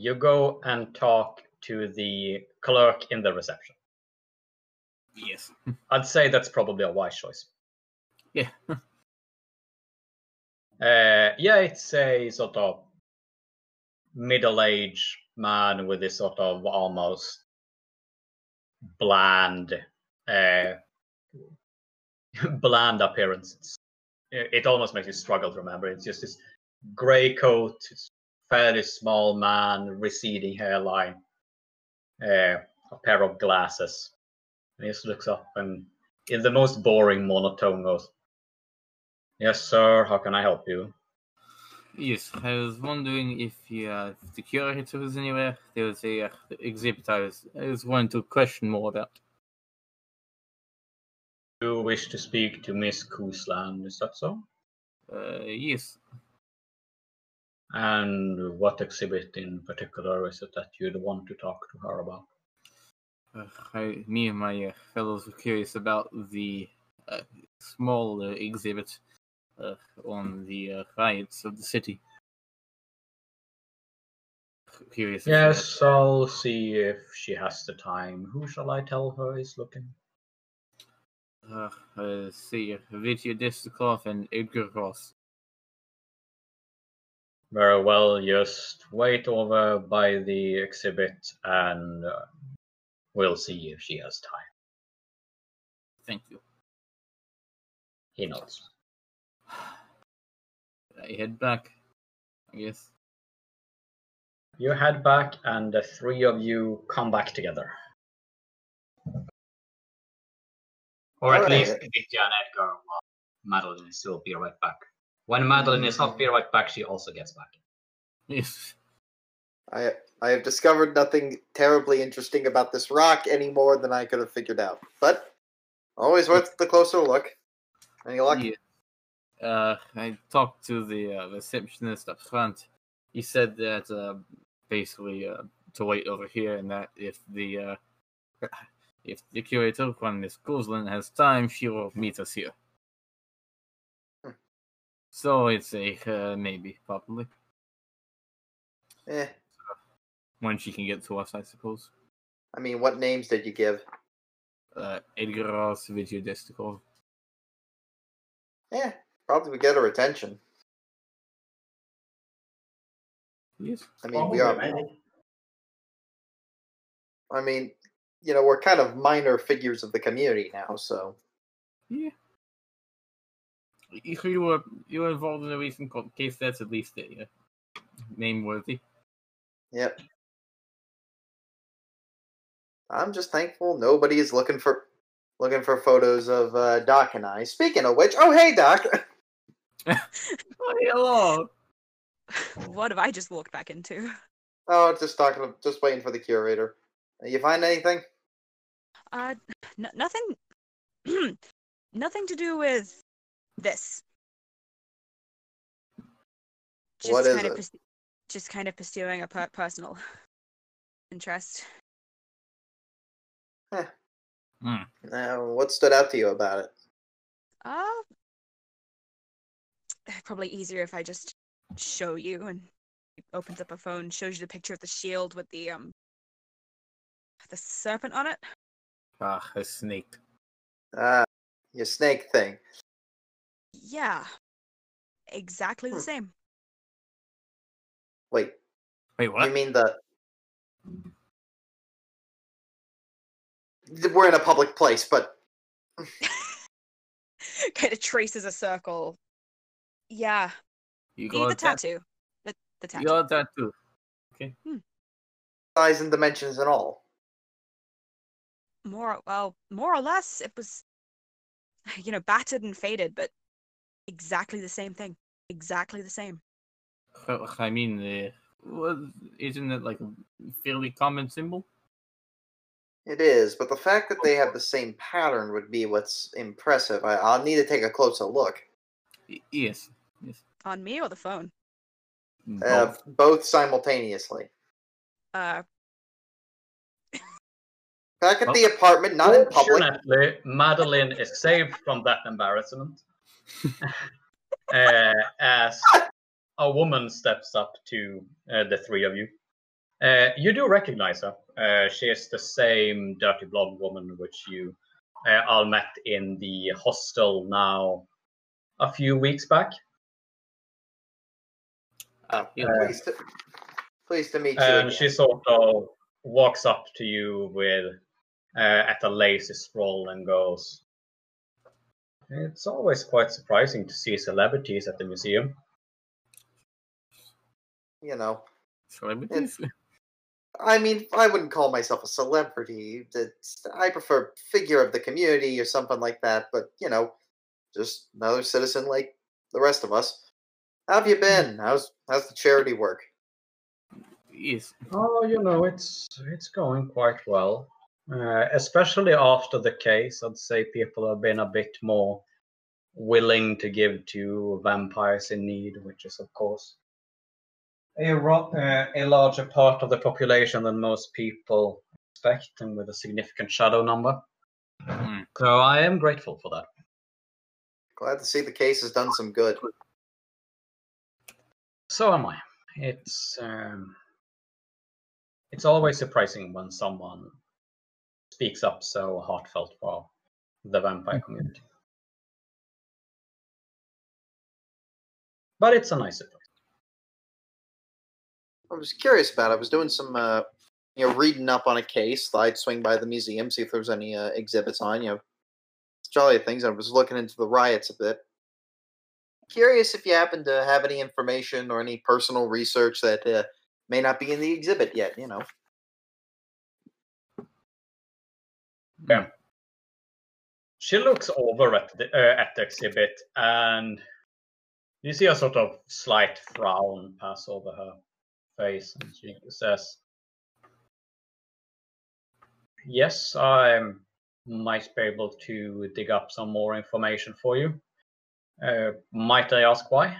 You go and talk to the clerk in the reception. Yes. I'd say that's probably a wise choice. Yeah. Uh, yeah, it's a sort of middle-aged man with this sort of almost bland, uh, bland appearance. It's, it almost makes you struggle to remember. It's just this grey coat, fairly small man, receding hairline, uh, a pair of glasses. And he just looks up and, in the most boring monotone, goes, Yes, sir. How can I help you? Yes, I was wondering if, uh, if the curator was anywhere. There was a uh, exhibit I was I was wanting to question more about. You wish to speak to Miss Koosland, is that so? Uh, yes. And what exhibit in particular is it that you'd want to talk to her about? Uh, I, me and my uh, fellows were curious about the uh, small uh, exhibit uh, on the uh, riots of the city. Curious. Yes, I'll see if she has the time. Who shall I tell her is looking? Uh, uh, see, Vitya Destakov and Edgar Roz. Very well, just wait over by the exhibit and uh, we'll see if she has time. Thank you. He nods. I head back. I guess. You head back, and the three of you come back together. Or at Alright. least Vitya and Edgar, while Madeline is still be right back. When Madeline is not be right back, she also gets back. Yes. I I have discovered nothing terribly interesting about this rock any more than I could have figured out. But always worth the closer look. Any luck? Yeah. Uh, I talked to the uh, receptionist up front. He said that uh, basically uh, to wait over here, and that if the uh, if the curator, one Miss Gosling, has time, she will meet us here. So it's a uh, maybe, probably Eh. when she can get to us, I suppose. I mean, what names did you give? Uh, Edgar Roz, Vitya Destakov. Eh, Probably we get her attention. Yes. I mean, we are. Probably, I mean, you know, we're kind of minor figures of the community now, so Yeah. If you were you were involved in a recent case, that's at least uh, name worthy. yep. I'm just thankful nobody is looking for looking for photos of uh, Doc and I. Speaking of which, oh hey Doc, Oh, hello. what have I just walked back into? oh just talking, just waiting for the curator. You find anything? Uh, n- nothing. nothing to do with this. Just What is kind it? of purs- just kind of pursuing a per- personal interest. Hmm. Uh, what stood out to you about it? Uh, probably easier if I just show you and opens up a phone, shows you the picture of the shield with the um the serpent on it. Ah, a snake. Ah, your snake thing. Yeah. Exactly the Hmm. same. Wait, Wait, what? you mean the? We're in a public place, but kind of traces a circle. Yeah. You got the got that? tattoo. The the tattoo. You got that too. Okay. Size and dimensions and all. more well more or less it was you know battered and faded but exactly the same thing exactly the same I mean, uh, isn't it like a fairly common symbol? It is, but the fact that they have the same pattern would be what's impressive. I, I'll need to take a closer look. Yes. Yes. on me or the phone Uh, Both. both simultaneously. uh Back at Oh. the apartment, not in public. Fortunately, Madeline is saved from that embarrassment uh, as a woman steps up to uh, the three of you. Uh, you do recognize her. Uh, she is the same dirty blonde woman which you uh, all met in the hostel now a few weeks back. Oh, Yeah. pleased, to, pleased to meet you. And again. she sort of walks up to you with uh, at a lazy stroll and goes, "It's always quite surprising to see celebrities at the museum." You know, Celebrities? I mean, I wouldn't call myself a celebrity. It's, I prefer figure of the community or something like that. But you know, just another citizen like the rest of us. How have you hmm. been? How's how's the charity work? Yes. Oh, you know, it's it's going quite well. Uh, especially after the case, I'd say people have been a bit more willing to give to vampires in need, which is, of course, a, ro- uh, a larger part of the population than most people expect, and with a significant shadow number. Hmm. So I am grateful for that. Glad to see the case has done some good. So am I. It's um, it's always surprising when someone speaks up so heartfelt for the vampire community. But it's a nice surprise. I was curious about. It. I was doing some, uh, you know, reading up on a case. I'd swing by the museum, see if there was any uh, exhibits on. You know, jolly things. I was looking into the riots a bit. Curious if you happen to have any information or any personal research that uh, may not be in the exhibit yet. You know. She looks over at the uh, at the exhibit, and you see a sort of slight frown pass over her face, and she says, "Yes, I might be able to dig up some more information for you. Uh, might I ask why?"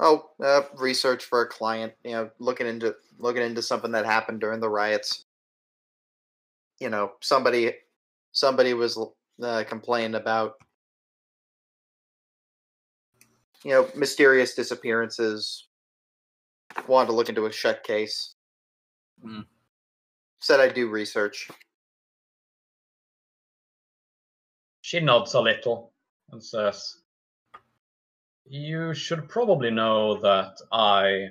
Oh, uh, research for a client. You know, looking into looking into something that happened during the riots. You know, somebody somebody was uh, complaining about you know mysterious disappearances. Wanted to look into a shut case. Hmm. Said I'd do research. She nods a little and says, You should probably know that I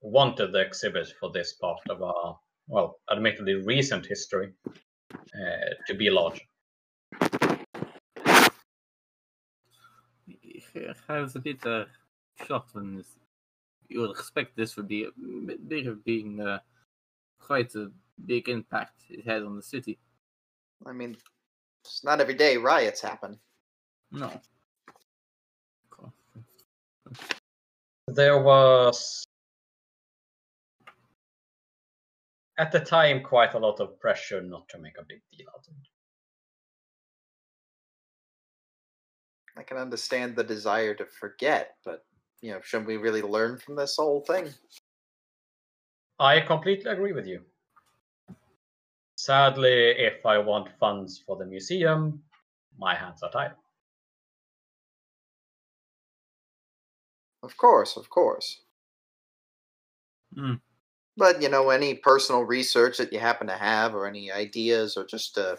wanted the exhibit for this part of our, well, admittedly recent history to be large. I was a bit uh, shocked when this, you would expect this would be a bit bigger, being uh, quite a big impact it had on the city. I mean, it's not every day riots happen. No. There was, at the time, quite a lot of pressure not to make a big deal out of it. I can understand the desire to forget, but you know, shouldn't we really learn from this whole thing? I completely agree with you. Sadly, if I want funds for the museum, my hands are tied. Of course, of course. Hmm. But you know, any personal research that you happen to have, or any ideas, or just uh,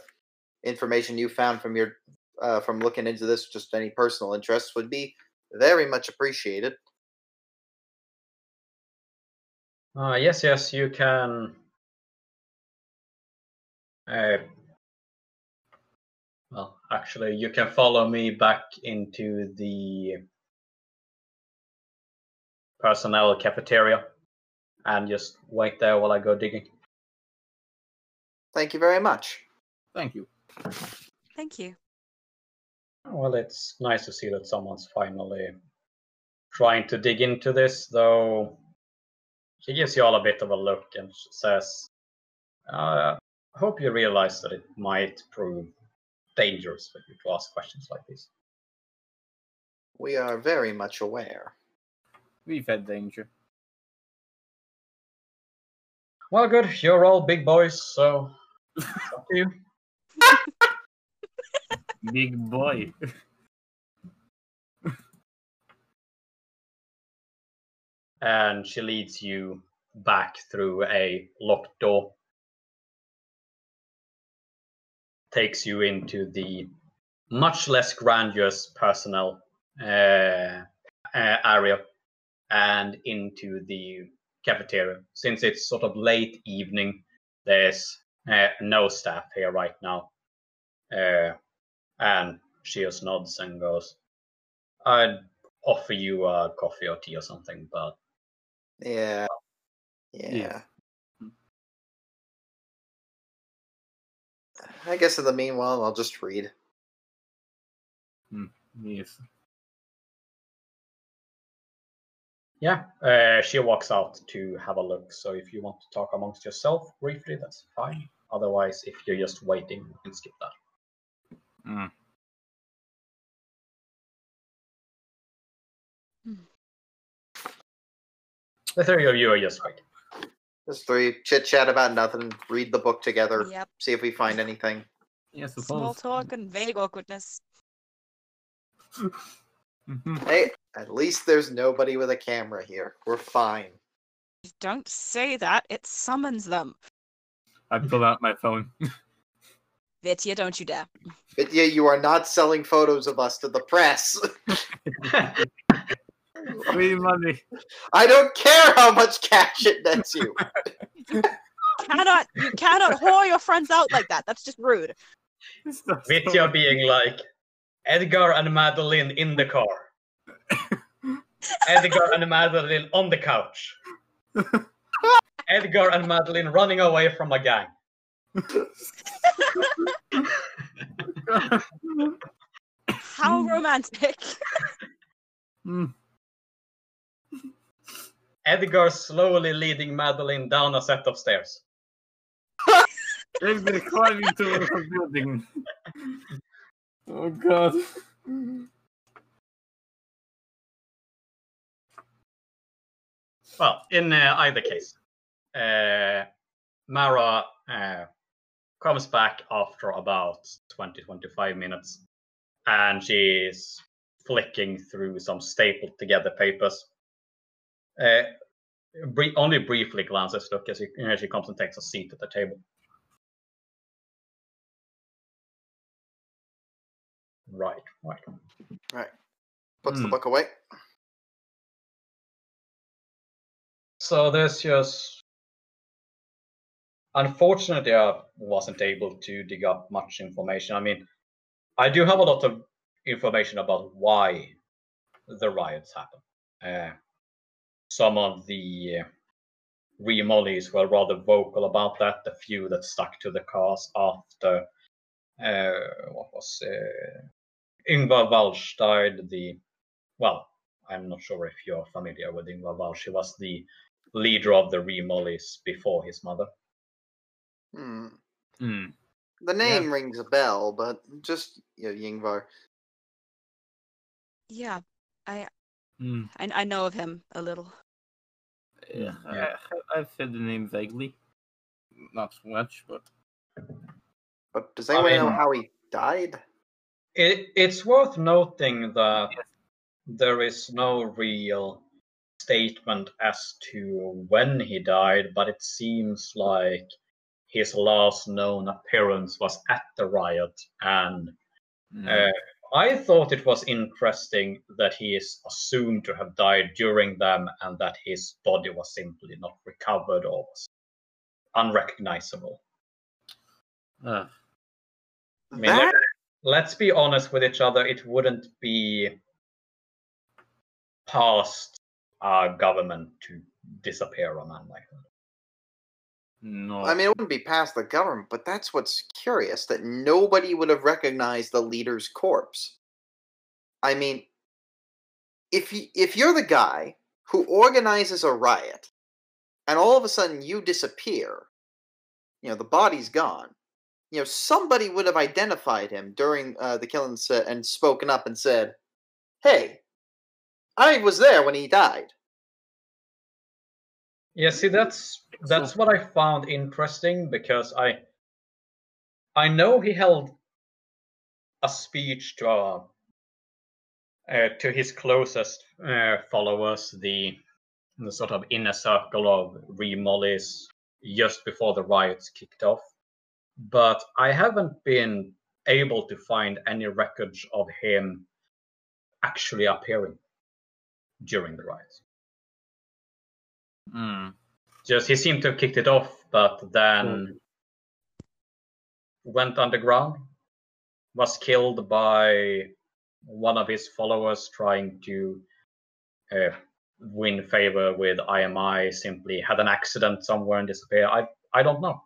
information you found from your uh, from looking into this, just any personal interest, would be very much appreciated. Uh, yes, yes, you can. Uh, well, actually, you can follow me back into the personnel cafeteria and just wait there while I go digging. Thank you very much. Thank you. Thank you. Well, it's nice to see that someone's finally trying to dig into this, though. She gives you all a bit of a look and says, uh, I hope you realize that it might prove dangerous for you to ask questions like this. We are very much aware. We've had danger. Well, good. You're all big boys, so it's up to you. Big boy. And she leads you back through a locked door. Takes you into the much less grandiose personnel uh, uh, area and into the cafeteria. Since it's sort of late evening, there's uh, no staff here right now. Uh, and she just nods and goes, I'd offer you a coffee or tea or something, but Yeah. Yeah. Yeah. I guess in the meanwhile, I'll just read. Yes. Yeah, uh, she walks out to have a look. So if you want to talk amongst yourself briefly, that's fine. Otherwise, if you're just waiting, you can skip that. Mm. The three of you are just waiting. Just three chit chat about nothing, read the book together, Yep. see if we find anything. Yes, Small talk and vague awkwardness. Mhm. Hey, at least there's nobody with a camera here. We're fine. Don't say that. It summons them. I pull out my phone. Vitya, don't you dare. But yeah, you are not selling photos of us to the press. Free money. I don't care how much cash it nets you. Cannot you cannot whore your friends out like that. That's just rude. Stop- Vitya being like, Edgar and Madeline in the car. Edgar and Madeline on the couch. Edgar and Madeline running away from a gang. How romantic. Mm. Edgar slowly leading Madeline down a set of stairs. They've been climbing towards the building. Oh god. Well, in uh, either case, uh, Mara uh, comes back after about 20 25 minutes and she's flicking through some stapled together papers. Uh, bri- only briefly glances look as as she comes and takes a seat at the table. Right, right. Right. Puts mm. the hmm. book away. So there's just. Unfortunately, I wasn't able to dig up much information. I mean, I do have a lot of information about why the riots happened. Uh, some of the uh, remollies were rather vocal about that. The few that stuck to the cars after uh, what was uh, Ingvar Walsh died. The well, I'm not sure if you're familiar with Ingvar Walsh. He was the leader of the remollies before his mother. Hmm. Hmm. The name rings a bell, but just you know, Yingvar. Yeah, I, Hmm. I I know of him a little. Yeah, Yeah. I, I've heard the name vaguely. Not much, but But does I anyone know how he died? It, it's worth noting that Yes. there is no real statement as to when he died, but it seems like his last known appearance was at the riot. And hmm. uh, I thought it was interesting that he is assumed to have died during them and that his body was simply not recovered or was unrecognizable. Uh, I mean, That- let, us be honest with each other. It wouldn't be past our government to disappear a man like that. no. I mean, it wouldn't be past the government, but that's what's curious that nobody would have recognized the leader's corpse. I mean, if you, if you're the guy who organizes a riot, and all of a sudden you disappear, you know the body's gone. You know somebody would have identified him during uh, the killings uh, and spoken up and said, "Hey, I was there when he died." Yeah, see, that's that's what I found interesting because I I know he held a speech to uh, uh, to his closest uh, followers, the the sort of inner circle of remollies, just before the riots kicked off. But I haven't been able to find any records of him actually appearing during the riots. Hmm. Just he seemed to have kicked it off, but then went underground, was killed by one of his followers trying to uh, win favor with IMI. Simply had an accident somewhere and disappeared. I I don't know.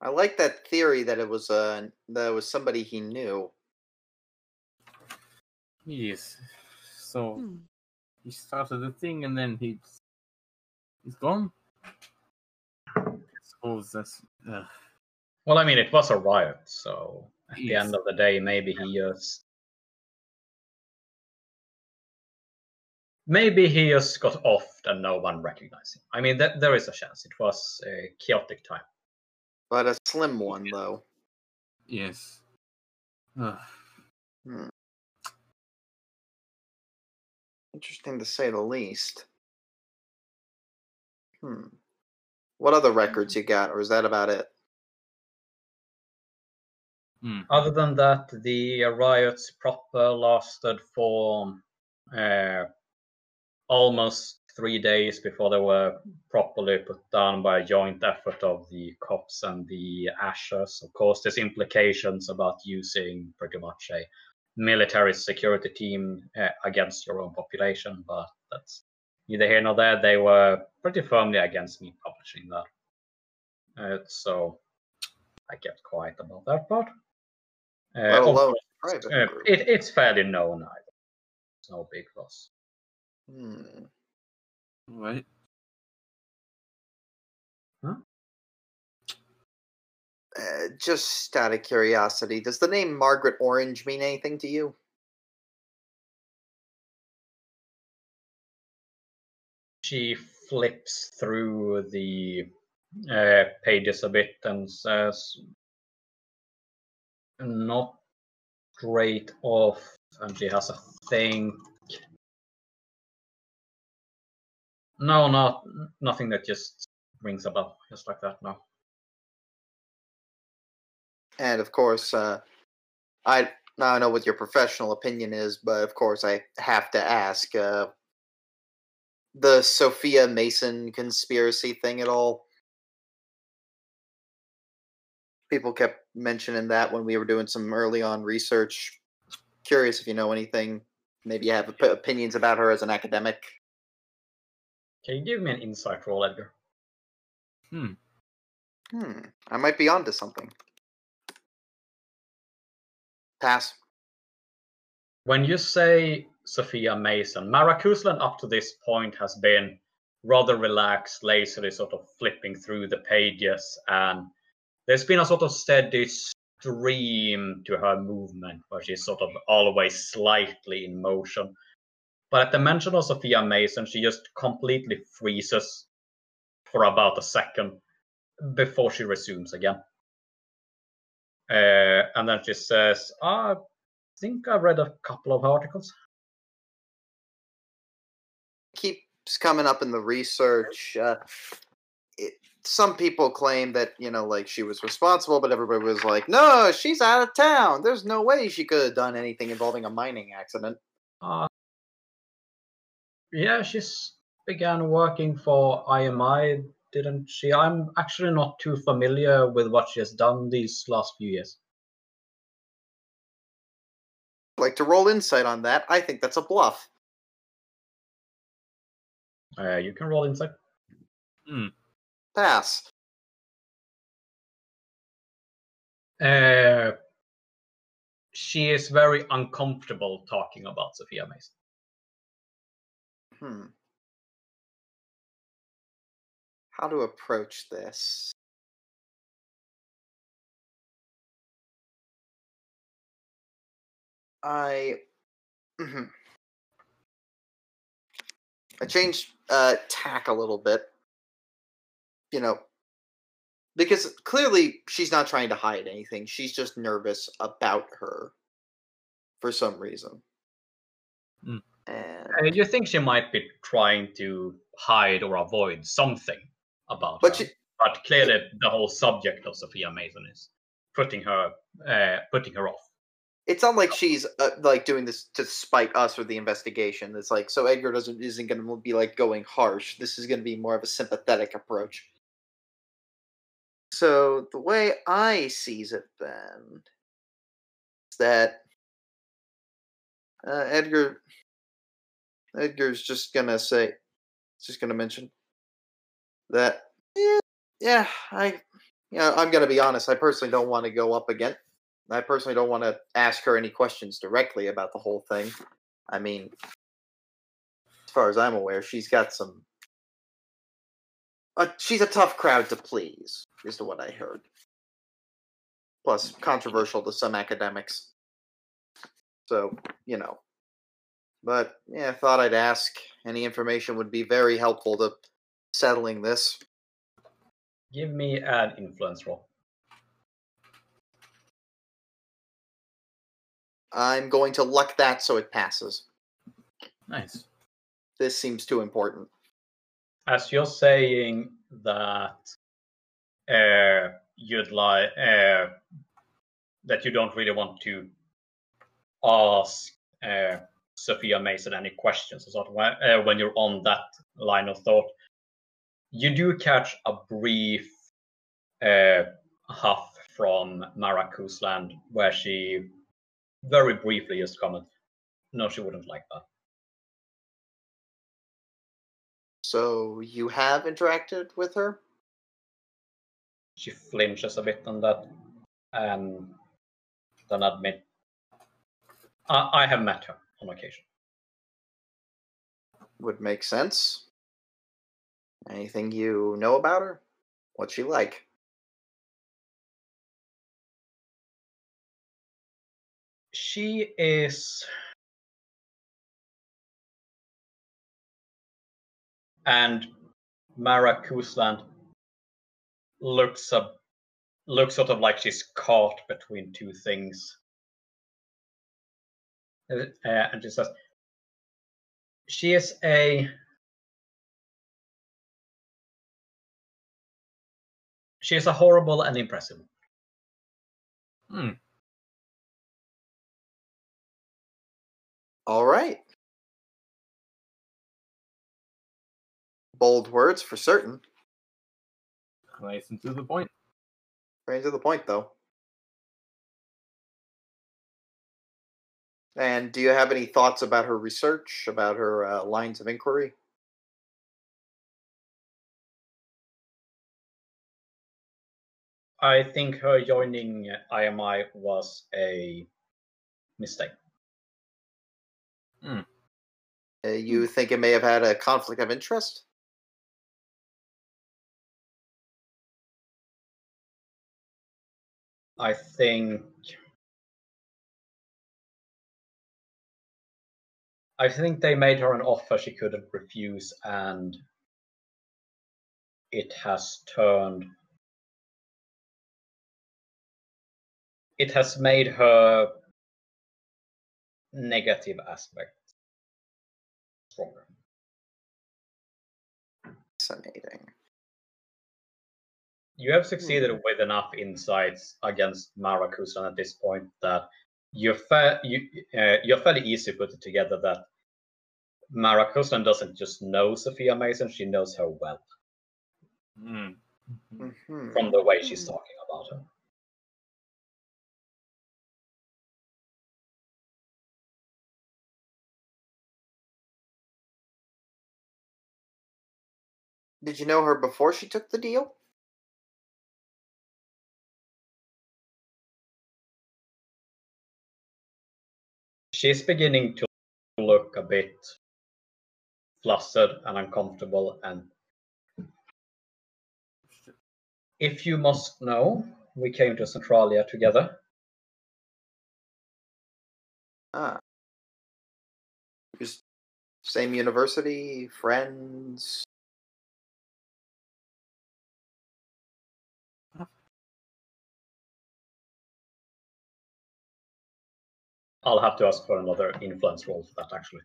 I like that theory that it was uh that it was somebody he knew. Yes. So Hmm. he started the thing and then he's he's gone. I suppose that's uh, Well, I mean, it was a riot, so at the end of the day, maybe he just maybe he just got off and no one recognized him. I mean, th- there is a chance. It was a chaotic time. But a slim one though. yes. Uh, Hmm. Interesting to say the least. Hmm. What other records you got, or is that about it? hmm. Other than that, the riots proper lasted for uh, almost three days before they were properly put down by a joint effort of the cops and the Ashers. Of course, there's implications about using pretty much a military security team uh, against your own population, but that's neither here nor there. They were pretty firmly against me publishing that. Uh, so I kept quiet about that part. Uh, of alone private it, it's fairly known either. It's no big loss. Hmm. Right. Uh, just out of curiosity, does the name Margaret Orange mean anything to you? She flips through the uh, pages a bit and says, "Not great off," and she has a think. No, not nothing that just rings a bell, just like that. No. And of course, uh, I I don't know what your professional opinion is, but of course I have to ask. Uh, the Sophia Mason conspiracy thing at all? People kept mentioning that when we were doing some early on research. Curious if you know anything. Maybe you have op- opinions about her as an academic. Can you give me an insight roll, Edgar? Hmm, Hmm. I might be onto something. Pass. When you say Sophia Mason, Mara Kuslan up to this point has been rather relaxed, lazily sort of flipping through the pages, and there's been a sort of steady stream to her movement where she's sort of always slightly in motion. But at the mention of Sophia Mason, she just completely freezes for about a second before she resumes again. Uh, and then she says, "Ah, I think I've read a couple of articles. keeps coming up in the research. Uh, it, some people claim that you know, like she was responsible, but everybody was like, "No, she's out of town. There's no way she could have done anything involving a mining accident." Uh, yeah, she's began working for IMI, didn't she? I'm actually not too familiar with what she has done these last few years. Like to roll insight on that, I think that's a bluff. Uh, you can roll insight. Pass. Uh, she is very uncomfortable talking about Sophia Mason. Hmm. How to approach this? I. mhm. I changed uh, tack a little bit. You know, because clearly she's not trying to hide anything. She's just nervous about her for some reason. Mm. And Uh, you think she might be trying to hide or avoid something about but her, she, but clearly the whole subject of Sophia Mason is putting her uh, putting her off. it's not like she's uh, like doing this to spite us or the investigation. It's like so Edgar doesn't isn't going to be like going harsh. This is going to be more of a sympathetic approach. So the way I sees it then is that uh, Edgar Edgar's just gonna say, just gonna mention that yeah, yeah, I yeah, I'm gonna be honest. I personally don't want to go up again. I personally don't want to ask her any questions directly about the whole thing. I mean, as far as I'm aware, she's got some. Uh, she's a tough crowd to please, is what I heard. Plus, controversial to some academics. So, you know. But, yeah, I thought I'd ask. Any information would be very helpful to settling this. Give me an influence roll. I'm going to luck that so it passes. Nice. This seems too important. As you're saying that uh, you'd like uh, that you don't really want to ask uh, Sophia Mason any questions, or sort of when, uh, when you're on that line of thought, you do catch a brief uh, huff from Mara Kusland where she very briefly just commented, "No, she wouldn't like that." So you have interacted with her? She flinches a bit on that, and then admit, I, I have met her on occasion. Would make sense. Anything you know about her? What's she like? She is. And Mara Kusland looks up, looks sort of like she's caught between two things. Uh, and she says, "She is a." She is a horrible and impressive. Hmm. All right. Bold words for certain. Nice and to the point. Right to the point, though. And do you have any thoughts about her research, about her uh, lines of inquiry? I think her joining IMI was a mistake. Uh, you think it may have had a conflict of interest? I think I think they made her an offer she couldn't refuse and it has turned it has made her negative aspect stronger. Fascinating. You have succeeded hmm. with enough insights against Maracusan at this point that you're fa- you uh, you're fairly easy to put it together that Mara Maracusan doesn't just know Sophia Mason; she knows her well Mm. Mhm. from the way she's Hmm. talking about her. Did you know her before she took the deal? She's beginning to look a bit flustered and uncomfortable and if you must know, we came to Centralia together. Ah. Just same university, friends. I'll have to ask for another influence role for that actually.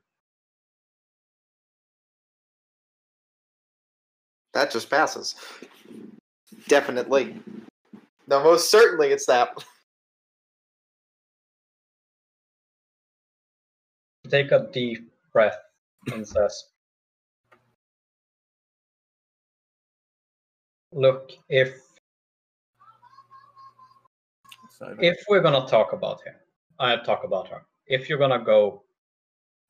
That just passes. Definitely. No, most certainly it's that. Take a deep breath and says, Look, if if we're gonna talk about her, I talk about her. If you're gonna go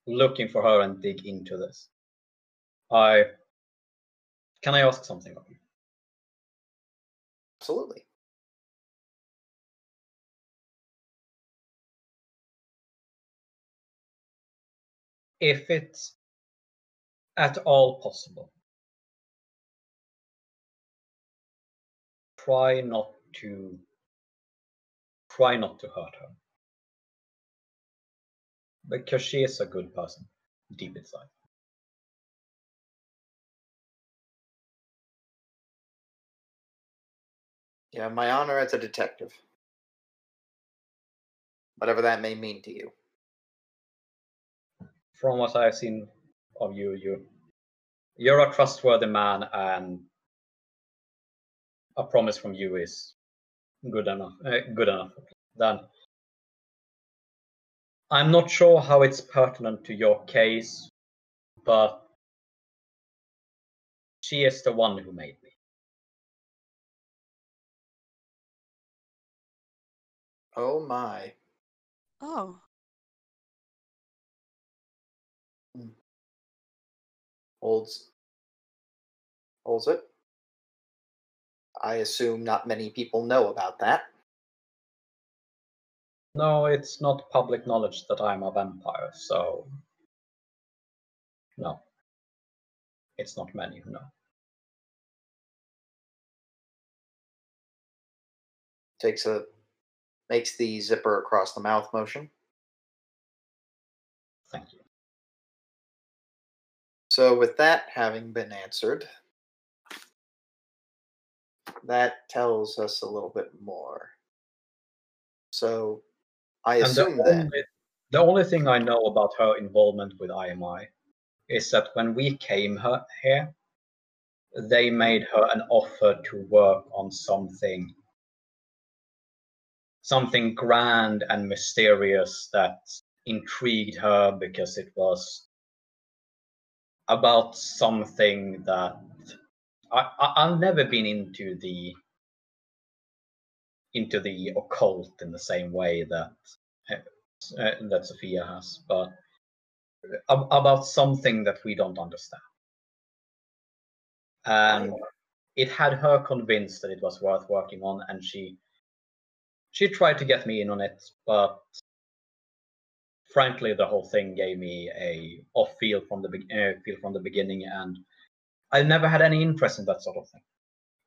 looking for her and dig into this, I can I ask something of you? Absolutely. If it's at all possible, try not to try not to hurt her. Because she is a good person, deep inside. Yeah, my honor as a detective. Whatever that may mean to you. From what I've seen of you, you you're a trustworthy man and a promise from you is good enough uh, good enough then i'm not sure how it's pertinent to your case but she is the one who made me Oh my. Oh, hmm. Holds holds it. I assume not many people know about that. No it's not public knowledge that i'm a vampire so no it's not many who know Takes a makes the zipper across the mouth motion. thank you So with that having been answered, that tells us a little bit more. So I And the assume that. only, the only thing I know about her involvement with IMI is that when we came her, here, they made her an offer to work on something something grand and mysterious that intrigued her because it was about something that I, I I've never been into the into the occult in the same way that uh, that Sophia has, but ab- about something that we don't understand. And it had her convinced that it was worth working on, and she she tried to get me in on it, but frankly, the whole thing gave me a off feel from the be- uh, feel from the beginning, and I never had any interest in that sort of thing.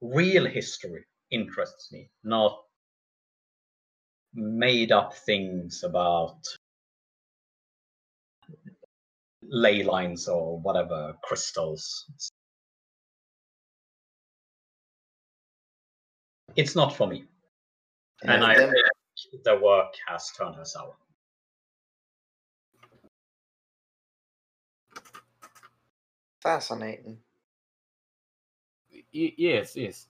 Real history interests me, not made up things about ley lines or whatever crystals. It's not for me, and Yeah, I them- think the work has turned her sour. fascinating. Y- yes, yes.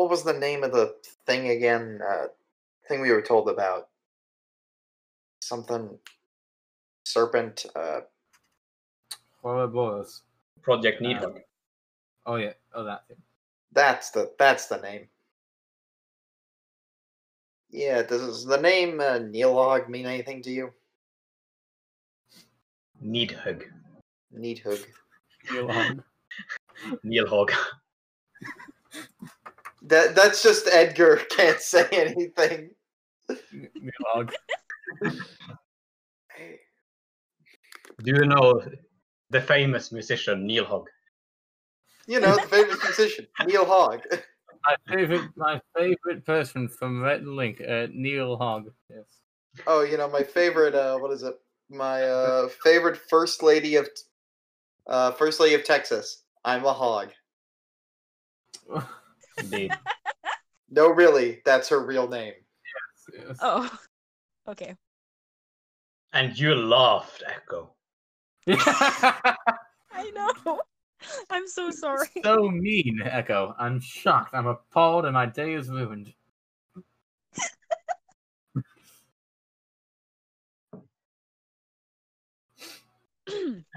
What was the name of the thing again? Uh, thing we were told about. Something. Serpent. Uh, Horribles. Project Nidhogg. Oh yeah. Oh that thing. that's the that's the name. Yeah, does the name uh, Neilhog mean anything to you? Nidhogg. Nidhogg. Elon. Neilhog. That that's just Edgar can't say anything. Elon. Hey, Do you know the famous musician Neilhog? You know the famous musician Neil Hogg. My favorite, my favorite person from Red Link, uh, Neil Hogg. Yes. Oh, you know my favorite. Uh, what is it? My uh, favorite first lady of, uh, first lady of Texas. Ima Hogg. Indeed. No, really, that's her real name. yes. Oh. Okay. and you laughed, Echo. I know. I'm so sorry. so mean, Echo. I'm shocked. I'm appalled, and my day is ruined.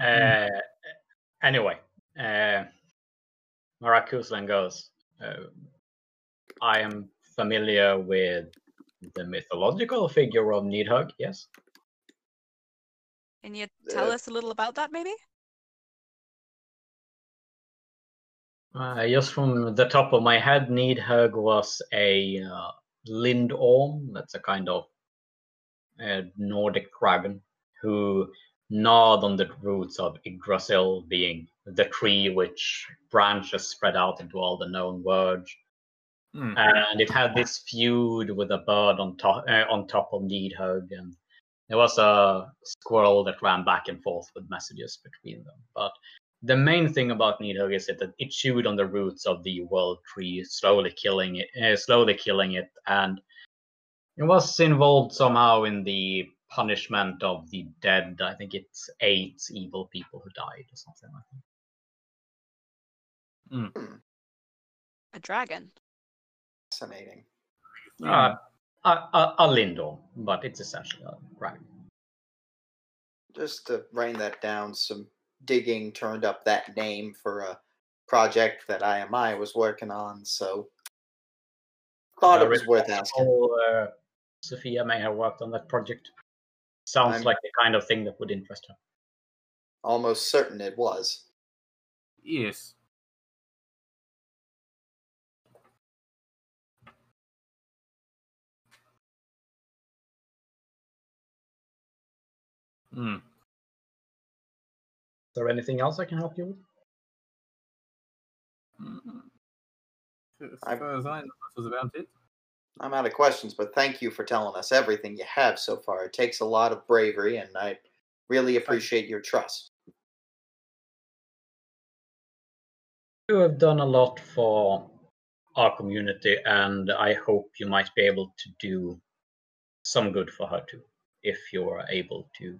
Uh, anyway, uh, Maracusan goes. Uh, I am familiar with the mythological figure of Nidhogg, yes. Can you tell Uh, us a little about that, maybe? Uh, just from the top of my head, Nidhogg was a uh, Lindorm. That's a kind of uh, Nordic dragon who gnawed on the roots of Yggdrasil, being the tree which branches spread out into all the known worlds. Hmm. And it had this feud with a bird on top uh, on top of Nidhogg, and there was a squirrel that ran back and forth with messages between them. But the main thing about Nidhogg is that it chewed on the roots of the world tree, slowly killing it, uh, slowly killing it, and it was involved somehow in the punishment of the dead. I think it's eight evil people who died or something like that. A dragon. Fascinating. Uh, a, a, a Lindorm, but it's essentially a dragon. Just to write that down, some digging turned up that name for a project that IMI was working on, so thought Uh, it was worth asking. Uh, Sophia may have worked on that project. Sounds I'm- like the kind of thing that would interest her. Almost certain it was. Yes. Hmm. Is there anything else I can help you with? Mm. As I- far as I know, that was about it. I'm out of questions, but thank you for telling us everything you have so far. It takes a lot of bravery, and I really appreciate your trust. You have done a lot for our community, and I hope you might be able to do some good for her too, if you are able to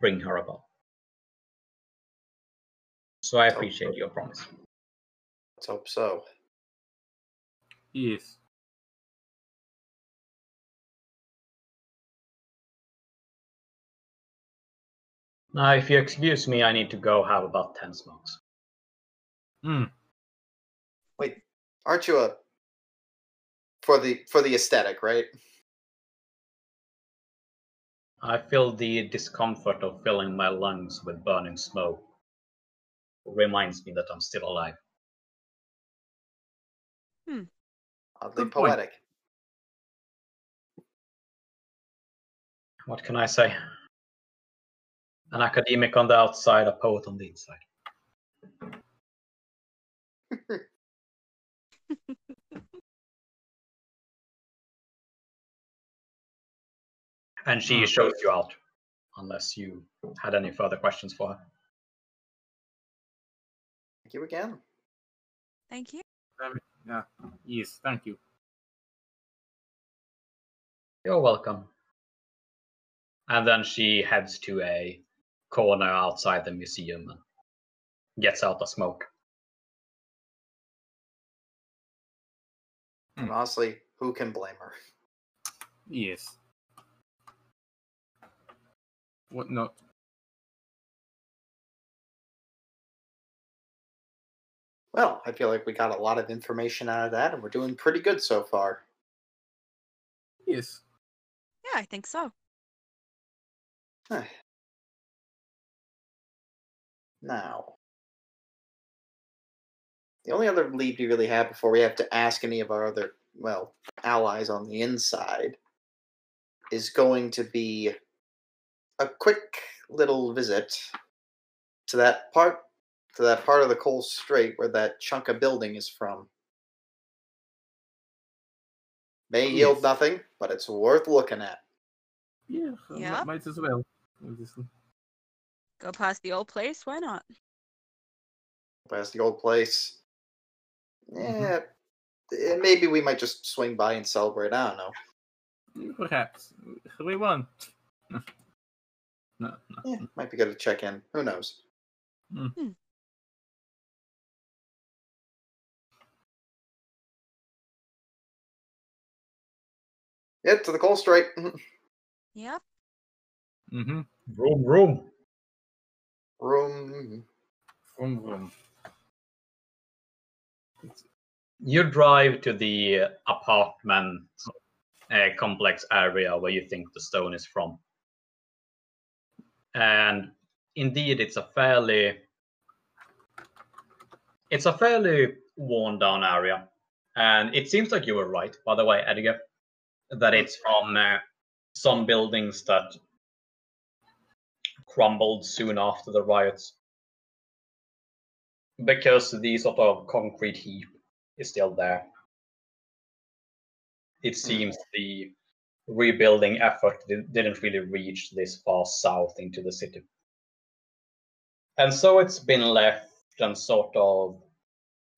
bring her about. So I appreciate your promise. Let's hope so. Yes. Now, if you excuse me, I need to go have about 10 smokes. Hmm. Wait, aren't you a for the for the aesthetic, right? I feel the discomfort of filling my lungs with burning smoke. Reminds me that I'm still alive. Hmm. Oddly Good point. poetic. What can I say? An academic on the outside, a poet on the inside. and she Hmm. shows you out, unless you had any further questions for her. Thank you again. Thank you. Yeah. Yes. Thank you. You're welcome. And then she heads to a corner outside the museum and gets out the smoke. And Hmm. honestly, who can blame her? Yes. What not? Well, I feel like we got a lot of information out of that, and we're doing pretty good so far. Yes. Yeah, I think so. Now, the only other lead we really have before we have to ask any of our other, well, allies on the inside is going to be a quick little visit to that part to that part of the coal strait where that chunk of building is from. May oh, yield nothing, but it's worth looking at. Yeah. Yeah. Might as well. obviously. Go past the old place. Why not? past the old place. Yeah, eh, maybe we might just swing by and celebrate. I don't know. Perhaps we won. No. No. no. Yeah, might be good to check in. Who knows? Mm. Hmm. Yeah, to the coal straight. Yep. Mm-hmm. Room, room. Room. Vroom, vroom. You drive to the apartment uh, complex area where you think the stone is from. And indeed, it's a fairly it's a fairly worn down area. And it seems like you were right, by the way, Edgar, that it's from uh, some buildings that crumbled soon after the riots. Because the sort of concrete heap is still there. It seems the rebuilding effort didn't really reach this far south into the city. And so it's been left and sort of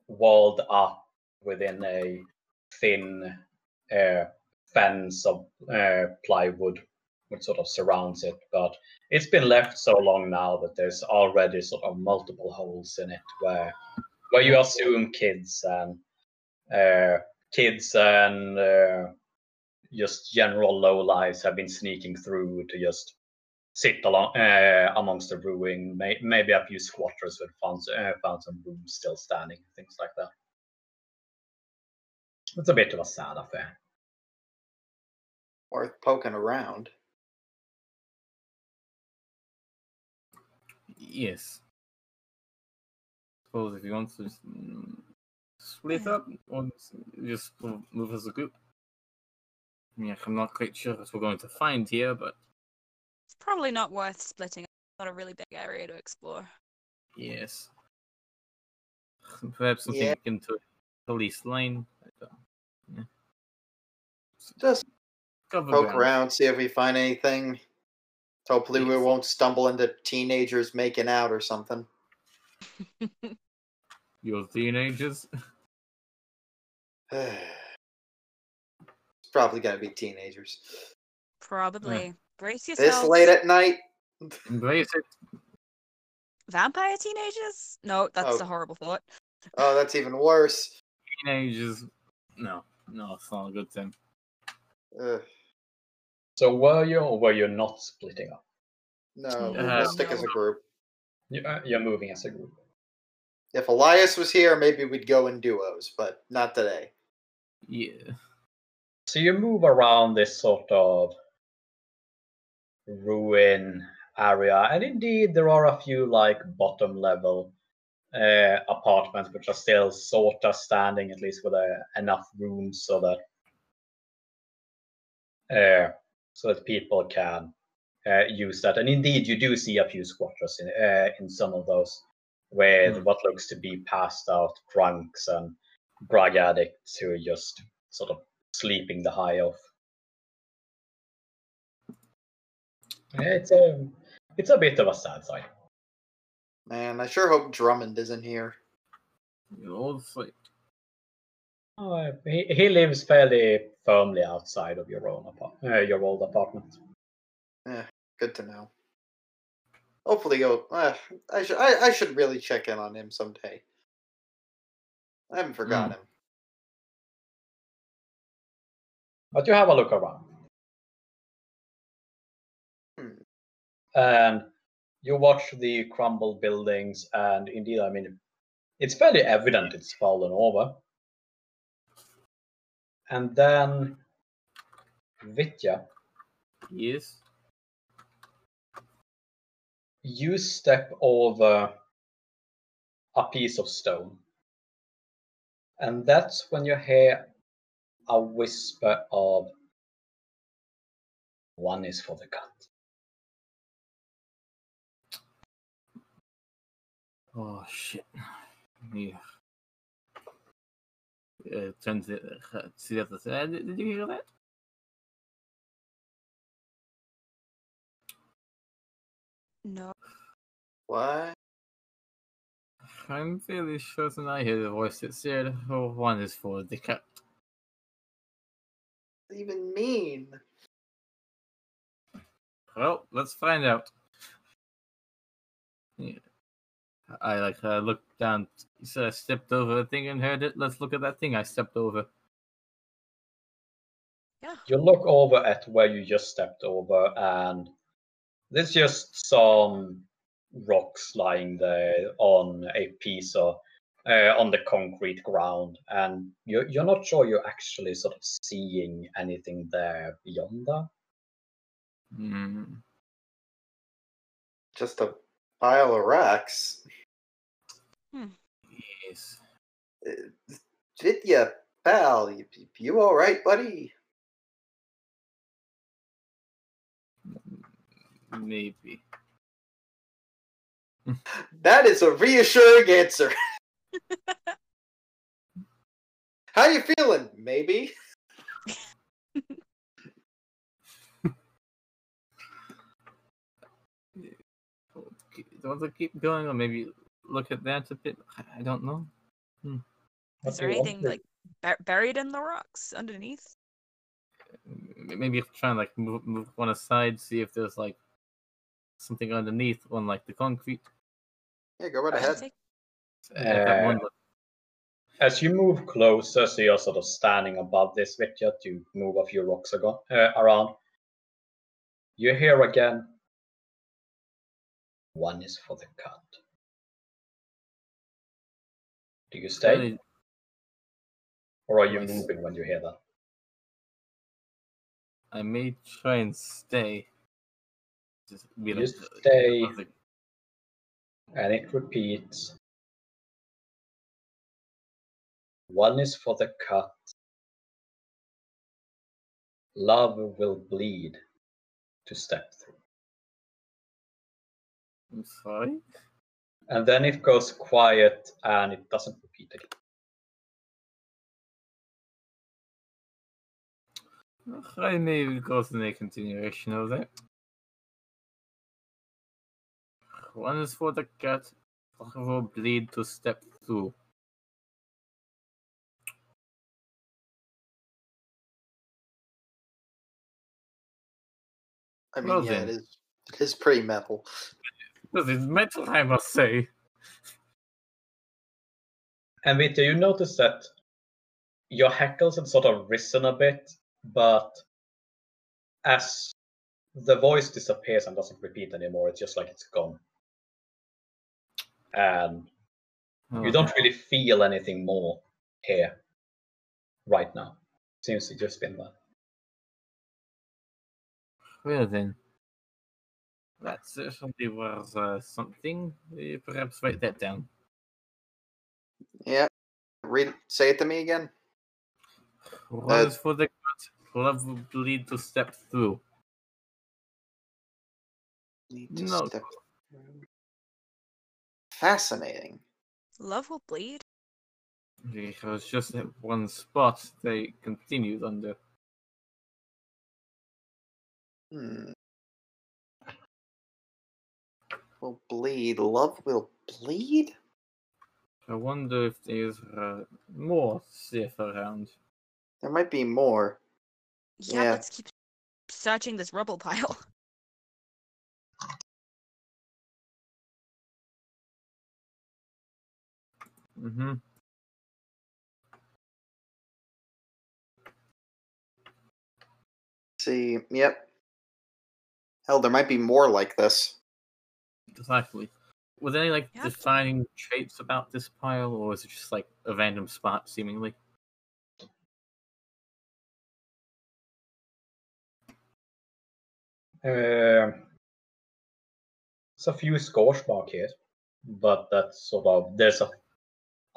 walled up within a thin uh, fence of uh, plywood which sort of surrounds it. But it's been left so long now that there's already sort of multiple holes in it where where you assume kids and uh, kids and uh, just general low lives have been sneaking through to just sit along uh, amongst the ruin. May- maybe a few squatters who had found, uh, found some rooms still standing, things like that. It's a bit of a sad affair. Worth poking around. Yes. Suppose if you want to mm, split up or just move as a group. Yeah, I'm not quite sure what we're going to find here, but It's probably not worth splitting. It's not a really big area to explore. yes. Perhaps something Yeah. into police line. I don't- yeah. Just Cover poke ground. around, see if we find anything. Hopefully, we won't stumble into teenagers making out or something. Your teenagers. it's probably gonna be teenagers. Probably. Brace yourself. This late at night. Embrace it. Vampire teenagers? No, that's Oh. a horrible thought. Oh, that's even worse. Teenagers. No, no, it's not a good thing. Ugh. So were you or were you not splitting up? No, we'll, Uh, we'll stick as a group. You- uh, You're moving as a group. If Elias was here, maybe we'd go in duos, but not today. Yeah. So you move around this sort of ruin area, and indeed there are a few like bottom level uh, apartments which are still sort of standing, at least with uh, enough room so that uh, so that people can uh, use that. And indeed, you do see a few squatters in uh, in some of those with Hmm. what looks to be passed out drunks and drug addicts who are just sort of sleeping the high off. Yeah, It's a it's a bit of a sad sight. Man, I sure hope Drummond isn't here. You all sleep. Uh, he, he lives fairly firmly outside of your own uh, your old apartment. Yeah, good to know. Hopefully, he'll. Uh, I should. I, I should really check in on him someday. I haven't forgot him. But you have a look around. Hmm. And you watch the crumbled buildings, and indeed, I mean, it's fairly evident it's fallen over. And then Vitya, Yes. you step over a piece of stone. And that's when you hear a whisper of one is for the cut. Oh shit. Yeah. Uh, turns it uh, to the other side. Did, did you hear that? No. What? I'm fairly certain I hear the voice that said, "Oh, one is for the cat." What does it even mean? Well, let's find out. Yeah. I like uh, looked down, so I stepped over a thing and heard it. Let's look at that thing I stepped over. Yeah. You look over at where you just stepped over, and there's just some rocks lying there on a piece of uh, on the concrete ground, and you're you're not sure you're actually sort of seeing anything there beyond that. Hmm. Just a pile of rocks. Yes. Uh, Vitya, pal, you, you all right, buddy? Maybe. That is a reassuring answer. How you feeling? Maybe. Okay, Do you want to keep going, or maybe look at that a bit? I- I don't know. What Is do there anything like bur- buried in the rocks underneath? Maybe if try and like move, move one aside, see if there's like something underneath on like the concrete. Yeah, go right ahead. take- At that one, Uh, As you move closer, so you're sort of standing above this Vitya to move a few rocks ago, uh, around. You hear again. One is for the cut. Do you stay, Really- or are you moving when you hear that? I may try and stay. Just be You like, stay. And it repeats. One is for the cut. Love will bleed to step through. I'm sorry. And then it goes quiet and it doesn't repeat again. I may go to the continuation of that. One is for the cat. Love will bleed to step through. I mean, Well yeah, then. it is. It is pretty metal. This is metal, I must say. And Vita, you notice that your hackles have sort of risen a bit, but as the voice disappears and doesn't repeat anymore. It's just like it's gone. And Oh, you don't really feel anything more here right now. Seems to just been that. Well then, that certainly was uh, something. Uh, perhaps write that down. Yeah. Read. Say it to me again. Rose for the cut. Love will bleed to step through. Need to No. step through. Fascinating. Love will bleed. It was just at one spot they continued under. Hmm. Will bleed. Love will bleed. I wonder if there's uh, more Sith around. There might be more. Yeah, Yeah. let's keep searching this rubble pile. Mm-hmm. See. Yep. Hell, there might be more like this. Exactly. Were there any like Yeah. defining traits about this pile, or is it just like a random spot, seemingly? Uh, it's a few scorch mark here, but that's sort of there's a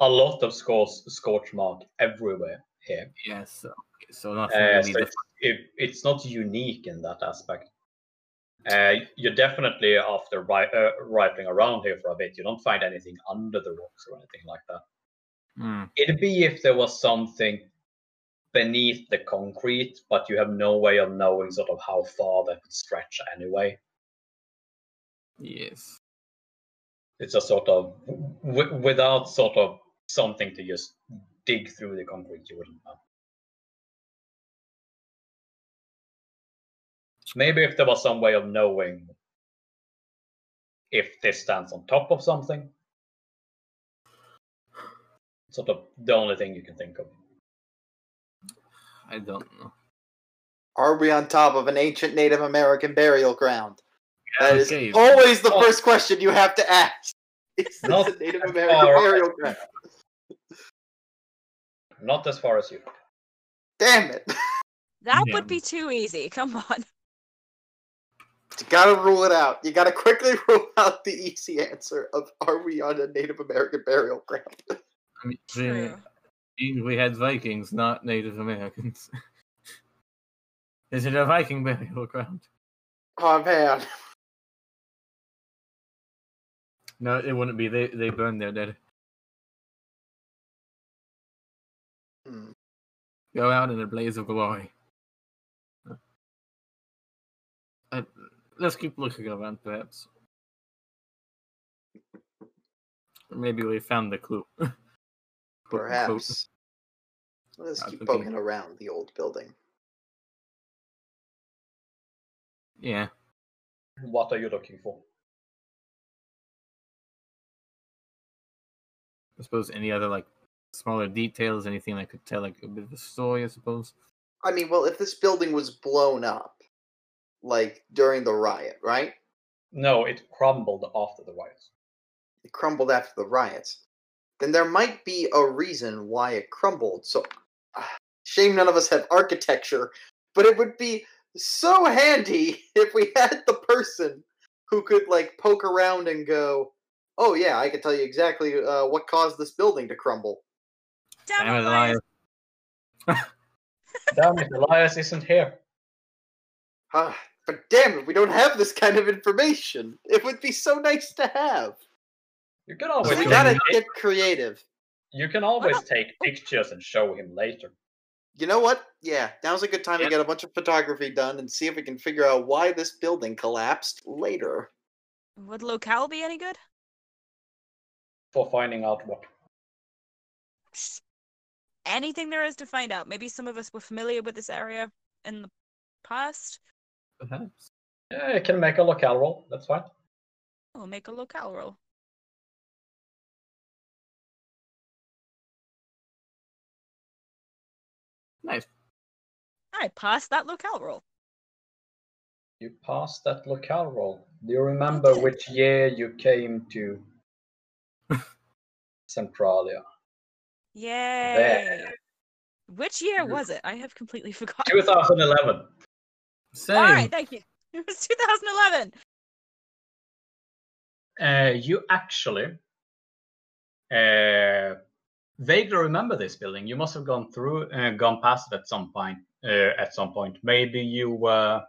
a lot of scores scorch mark everywhere here. Yes. So, okay, so nothing Uh, so it's, it, it's not unique in that aspect. Uh, you're definitely after ri- uh, rifling around here for a bit. You don't find anything under the rocks or anything like that. Hmm. It'd be if there was something beneath the concrete, but you have no way of knowing sort of how far that could stretch anyway. Yes. It's a sort of w- without sort of something to just dig through the concrete, you wouldn't know. Maybe if there was some way of knowing if this stands on top of something. Sort of the only thing you can think of. I don't know. Are we on top of an ancient Native American burial ground? That is Okay. always the Oh. first question you have to ask. Is this Not a Native American off. burial ground? Not as far as you. Damn it. That Yeah. would be too easy. Come on. You gotta rule it out. You gotta quickly rule out the easy answer of are we on a Native American burial ground? I mean, True. we- we had Vikings, not Native Americans. Is it a Viking burial ground? Oh man. No, it wouldn't be. They they burned their dead. Hmm. Go out in a blaze of glory. Let's keep looking around, perhaps. Maybe we found the clue. Perhaps. Let's keep okay. poking around the old building. Yeah. What are you looking for? I suppose any other like smaller details, anything that could tell like a bit of a story. I suppose. I mean, well, if this building was blown up, like during the riot, right? No, it crumbled after the riots. It crumbled after the riots. Then there might be a reason why it crumbled. So, ah, shame none of us have architecture, but it would be so handy if we had the person who could like poke around and go, "Oh yeah, I can tell you exactly uh, what caused this building to crumble." Damn Damn it, it, Elias. Elias. Damn it, Elias isn't here. Ah, but damn it, we don't have this kind of information. It would be so nice to have. You can So always we gotta take, get creative. you can always take pictures and show him later. You know what? Yeah, now's a good time Yeah. to get a bunch of photography done and see if we can figure out why this building collapsed later. Would locale be any good? for finding out what. Anything there is to find out. Maybe some of us were familiar with this area in the past. Perhaps. Yeah, you can make a locale roll. That's fine. We'll make a locale roll. Nice. I passed that locale roll. You passed that locale roll. Do you remember did. which year you came to Centralia? Yay! Which year was it? I have completely forgotten. 2011. Same. All right, thank you. It was 2011. Uh, you actually uh, vaguely remember this building. You must have gone through, uh, gone past it at some point. Uh, at some point, maybe you were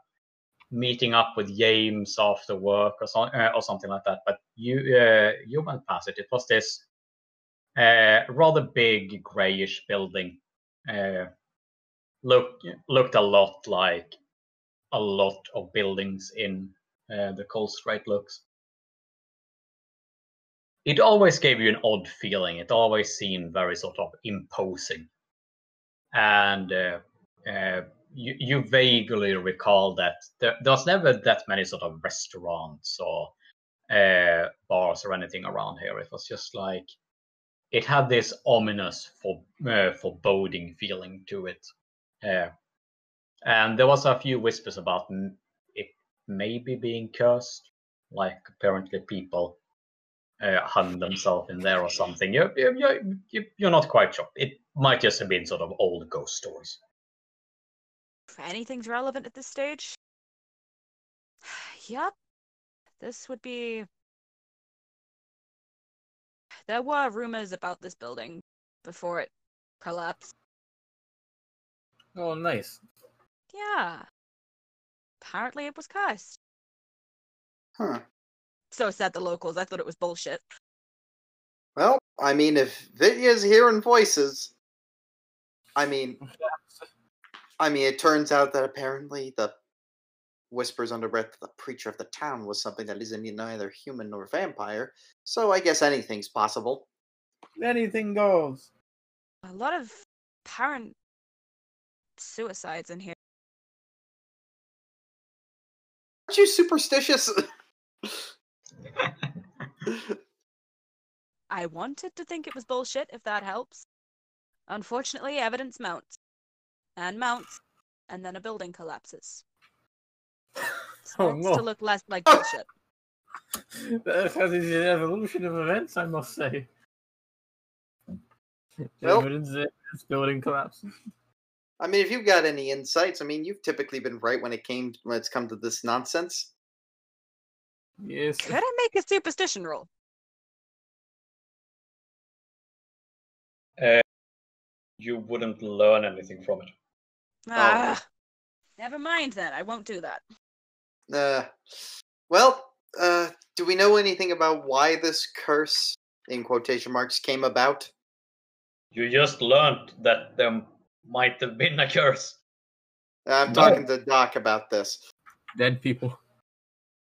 meeting up with James after work or, so, uh, or something like that. But you uh, you went past it. It was this uh, rather big grayish building. Uh, look looked a lot like a lot of buildings in uh, the Cold Strait looks it always gave you an odd feeling. It always seemed very sort of imposing, and uh, uh, you, you vaguely recall that there, there was never that many sort of restaurants or uh, bars or anything around here. It was just like it had this ominous for, uh, foreboding feeling to it, uh, and there was a few whispers about it maybe being cursed, like apparently people uh, hung themselves in there or something. You're, you're, you're, you're not quite sure. It might just have been sort of old ghost stories. If anything's relevant at this stage. yep. This would be. There were rumors about this building before it collapsed. Oh, nice. Yeah. Apparently it was cursed. Huh. So said the locals. I thought it was bullshit. Well, I mean, if Vitya's hearing voices, I mean, I mean, it turns out that apparently the whispers under breath of the preacher of the town was something that isn't neither human nor vampire. So I guess anything's possible. Anything goes. A lot of apparent suicides in here. Aren't you superstitious? I wanted to think it was bullshit, if that helps. Unfortunately, evidence mounts. And mounts. And then a building collapses. Oh, Starts no. to look less like bullshit. That is an evolution of events, I must say. Well- Evidence that this building collapses. I mean, if you've got any insights, I mean, you've typically been right when it came when it's come to this nonsense. Yes. Could I make a superstition roll? You wouldn't learn anything from it. Ah, never mind then. I won't do that. Uh, well, uh, do we know anything about why this curse, in quotation marks, came about? You just learned that there might have been a curse. I'm No. talking to Doc about this. Dead people.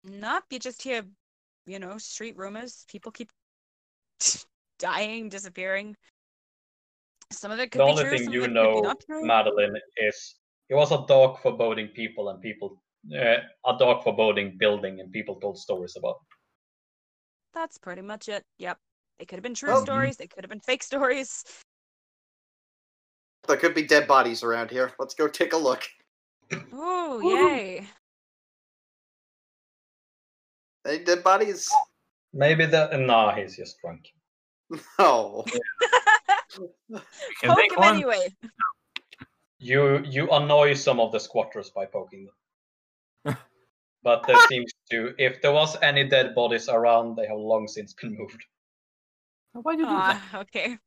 Nope, you just hear, you know, street rumors. People keep dying, disappearing. Some of it could the be only true, thing you of it could be know. Madeline, is it was a dark foreboding people and people, uh, a dark foreboding building, and people told stories about. That's pretty much it. Yep. They could have been true Well- stories, they could have been fake stories. There could be dead bodies around here. Let's go take a look. Oh, yay. Any dead bodies? Maybe that. Nah, he's just drunk. No. Can Poke him one. anyway. You you annoy some of the squatters by poking them. but there seems to, if there was any dead bodies around, they have long since been moved. Why do you do that? Okay.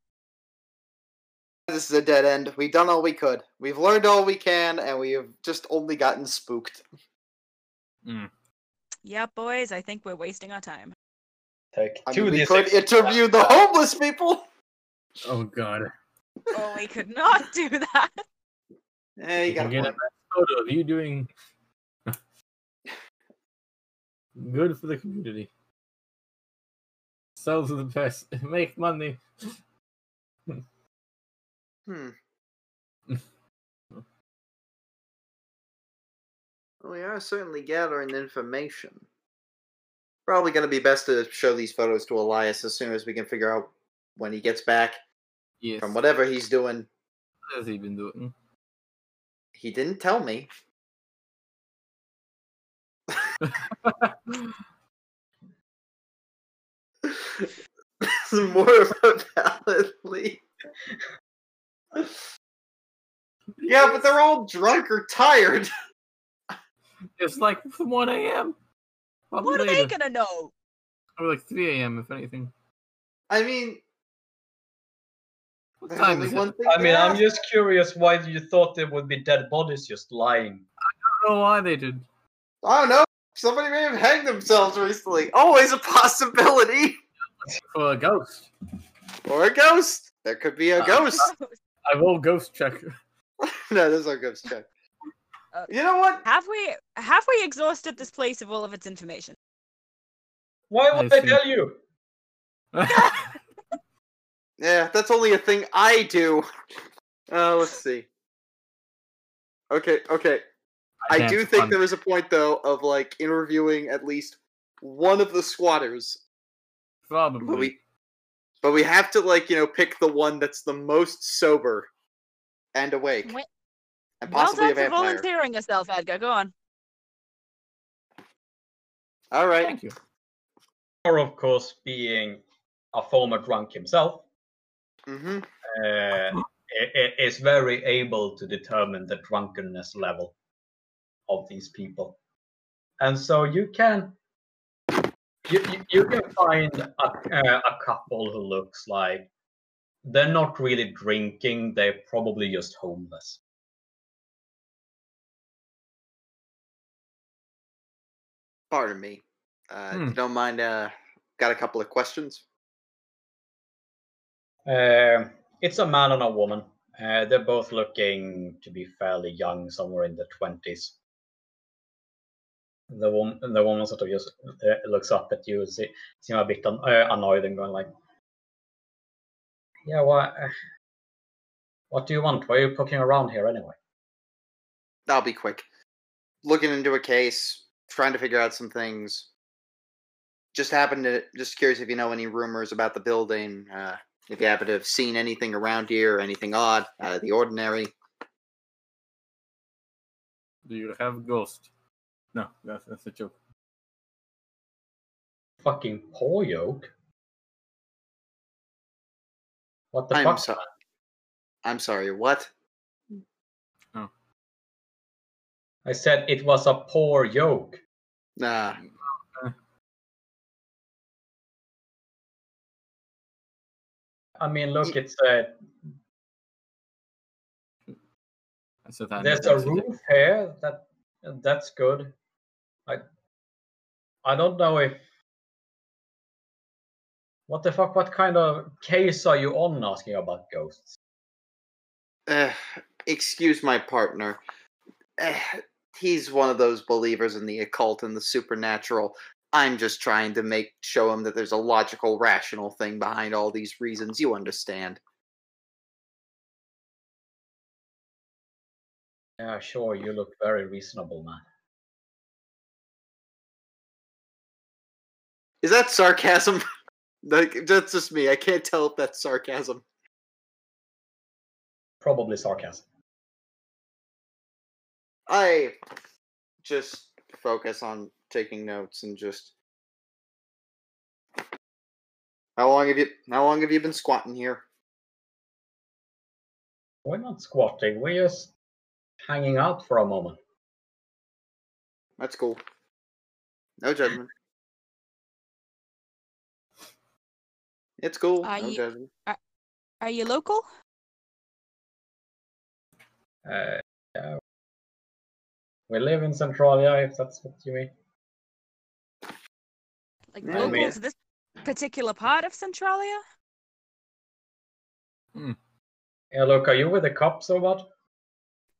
This is a dead end. We've done all we could. We've learned all we can, and we have just only gotten spooked. Mm. Yep, boys, I think we're wasting our time. Take I two mean, we d6. could interview the homeless people. Oh god. Oh, we could not do that. Yeah, you You got get a point. photo of you doing good for the community. Sell to the press. Make money. Hmm. We are certainly gathering information. Probably going to be best to show these photos to Elias as soon as we can figure out when he gets back Yes. from whatever he's doing. What has he been doing? He didn't tell me. More of a valid lead. Yeah, but they're all drunk or tired. It's like from 1 a.m. Probably What are they gonna know? Or like 3 a.m. if anything. I mean, What time is it? I mean, I'm just curious why you thought there would be dead bodies just lying. I don't know why they did. I don't know. Somebody may have hanged themselves recently. Always a possibility. For a ghost. Or a ghost. There could be a Uh, ghost. I will ghost check. no, there's no ghost check. Uh, you know what? have we have we exhausted this place of all of its information? Why would I see. tell you? Yeah, that's only a thing I do. Uh, let's see. Okay, okay. I Dance do think fun. there is a point though of like interviewing at least one of the squatters, but Probably. we, but we have to like you know pick the one that's the most sober and awake, Wait, and well possibly a done for volunteering yourself, Edgar. Go on. All right. Thank you. Or, of course, being a former drunk himself, Mm-hmm. uh, i- i- is very able to determine the drunkenness level of these people. And so you can you, you, you can find a, uh, a couple who looks like they're not really drinking, they're probably just homeless. Pardon me. Uh, Hmm. Don't mind. Uh, got a couple of questions. Uh, it's a man and a woman. Uh, they're both looking to be fairly young, somewhere in the twenties. The woman, the woman sort of just uh, looks up at you, see, seem a bit an- uh, annoyed, and going like, "Yeah, what? Uh, what do you want? Why are you poking around here anyway?" I'll be quick. Looking into a case, trying to figure out some things. Just happened to just curious if you know any rumors about the building. Uh, if you happen to have seen anything around here, anything odd, out of the ordinary. Do you have ghost? No, that's, that's a joke. Fucking poor yoke. What the I'm fuck? sorry. I'm sorry. What? Oh. I said it was a poor yoke. Nah. I mean, look, it's uh, That's a time. There's a roof here. That that's good. I I don't know if what the fuck. What kind of case are you on asking about ghosts? Uh, excuse my partner. Eh, he's one of those believers in the occult and the supernatural. I'm just trying to make show him that there's a logical, rational thing behind all these reasons. You understand? Yeah, sure. You look very reasonable, man. Is that sarcasm? like that's just me. I can't tell if that's sarcasm. Probably sarcasm. I just focus on taking notes and just. How long have you? How long have you been squatting here? We're not squatting. We're just hanging out for a moment. That's cool. No judgment. It's cool. Are no you- judgment. Are you local? Uh, yeah. We live in Centralia, if that's what you mean. Like I local mean- to this particular part of Centralia? Hmm. Yeah, look, are you with the cops or what?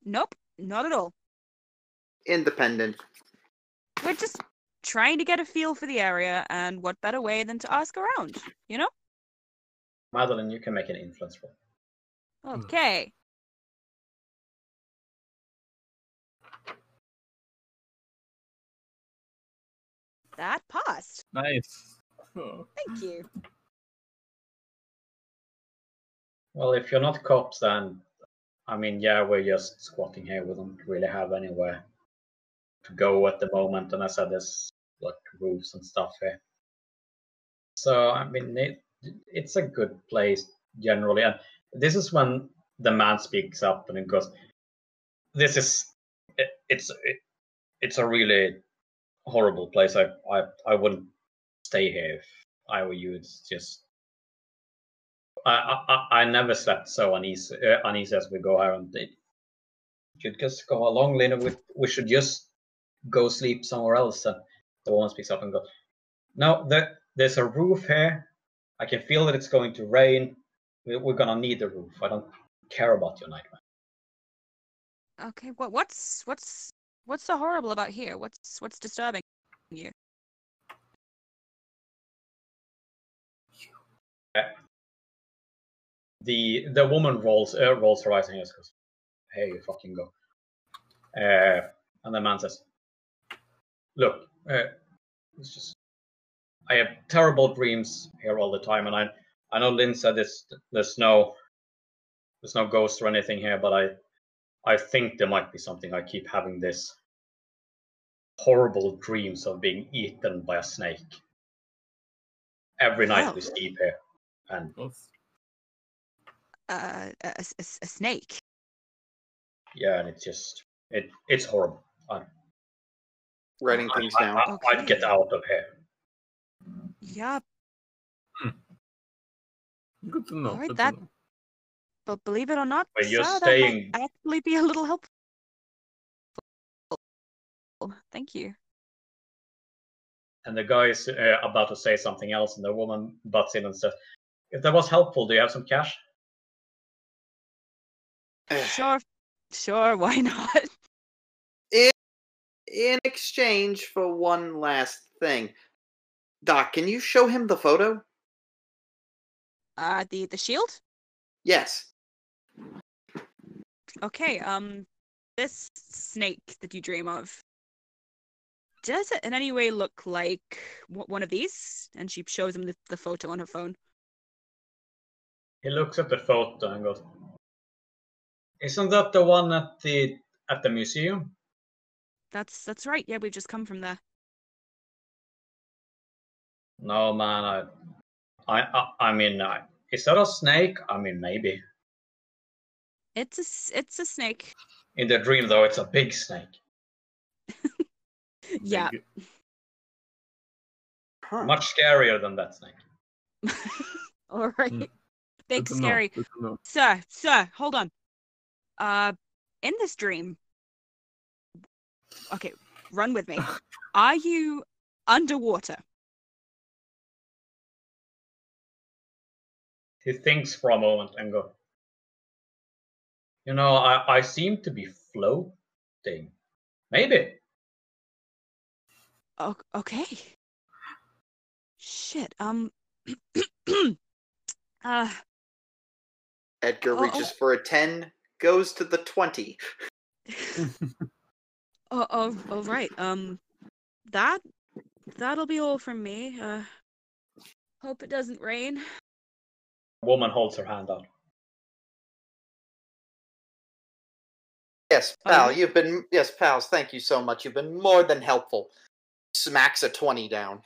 Nope, not at all. Independent. We're just trying to get a feel for the area, and what better way than to ask around, you know? Madeline, you can make an influence roll. Hmm. Okay. That passed. Nice. Oh. Thank you. Well, if you're not cops, then I mean, yeah, we're just squatting here. We don't really have anywhere to go at the moment, and I said there's like roofs and stuff here. So I mean, it, it's a good place generally, and this is when the man speaks up and he goes, "This is it, it's it, it's a really horrible place. I I I wouldn't stay here if I were you. It's just." I, I, I never slept so uneasy, uh, uneasy as we go and it should just go along, Lena. We, we should just go sleep somewhere else. And the woman speaks up and goes, No, there, there's a roof here. I can feel that it's going to rain. We, we're gonna need the roof. I don't care about your nightmare. Okay, what what's what's what's so horrible about here? What's what's disturbing you? The the woman rolls uh, rolls her eyes and goes, "Hey, you fucking go." Uh, and the man says, "Look, uh, it's just I have terrible dreams here all the time, and I I know Lynn said this there's no there's no ghost or anything here, but I I think there might be something. I keep having this horrible dreams of being eaten by a snake every night Oh. we sleep here, and Uh, a, a, a- a snake. yeah, and it's just it it's horrible. I, Writing things I, down. I, I'd get out of here. Yeah, Good to know. Alright, that- know. but believe it or not, But you're sir, staying- that might actually be a little helpful. Thank you. And the guy is uh, about to say something else, and the woman butts in and says, "If that was helpful, do you have some cash?" Sure, sure, why not? In exchange for one last thing, Doc, can you show him the photo? Uh, the the shield. Yes. Okay. Um, this snake that you dream of. Does it in any way look like one of these? And she shows him the, the photo on her phone. He looks at the photo and goes, "Isn't that the one at the at the museum?" That's that's right. Yeah, we've just come from there. No, man. I, I, I, I mean, I, is that a snake? I mean, maybe. It's a, it's a snake. In the dream, though, it's a big snake. Yeah. Big- Huh. Much scarier than that snake. All right. Mm. Big good scary. good. Sir, sir, hold on. Uh, in this dream. Okay, run with me. Are you underwater? He thinks for a moment and goes, "You know, I, I seem to be floating. Maybe." O- okay. Shit. Um. uh. Edgar Oh, reaches oh. for a 10, goes to the 20. Oh, oh, oh, right. Um, that that'll be all from me. Uh, hope it doesn't rain. Woman holds her hand out. Yes, pal, yeah? you've been. Yes, pals, thank you so much. You've been more than helpful. Smacks a 20 down.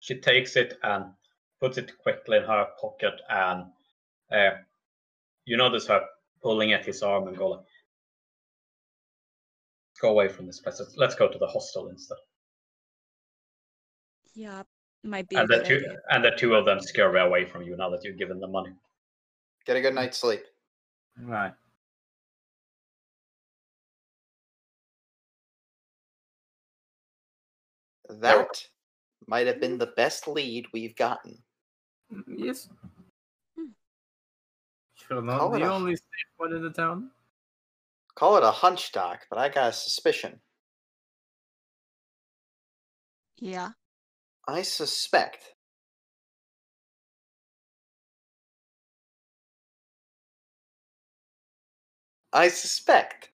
She takes it and puts it quickly in her pocket, and uh, you notice her pulling at his arm and go like, "Go away from this place. Let's- Let's go to the hostel instead." Yeah, might be a And the good two idea. and the two of them scurry away from you now that you've given them money. Get a good night's sleep. Right. That might have been the best lead we've gotten. Yes. Hmm. Sure, not Call the only safe one in the town. Call it a hunch, Doc, but I got a suspicion. Yeah. I suspect. I suspect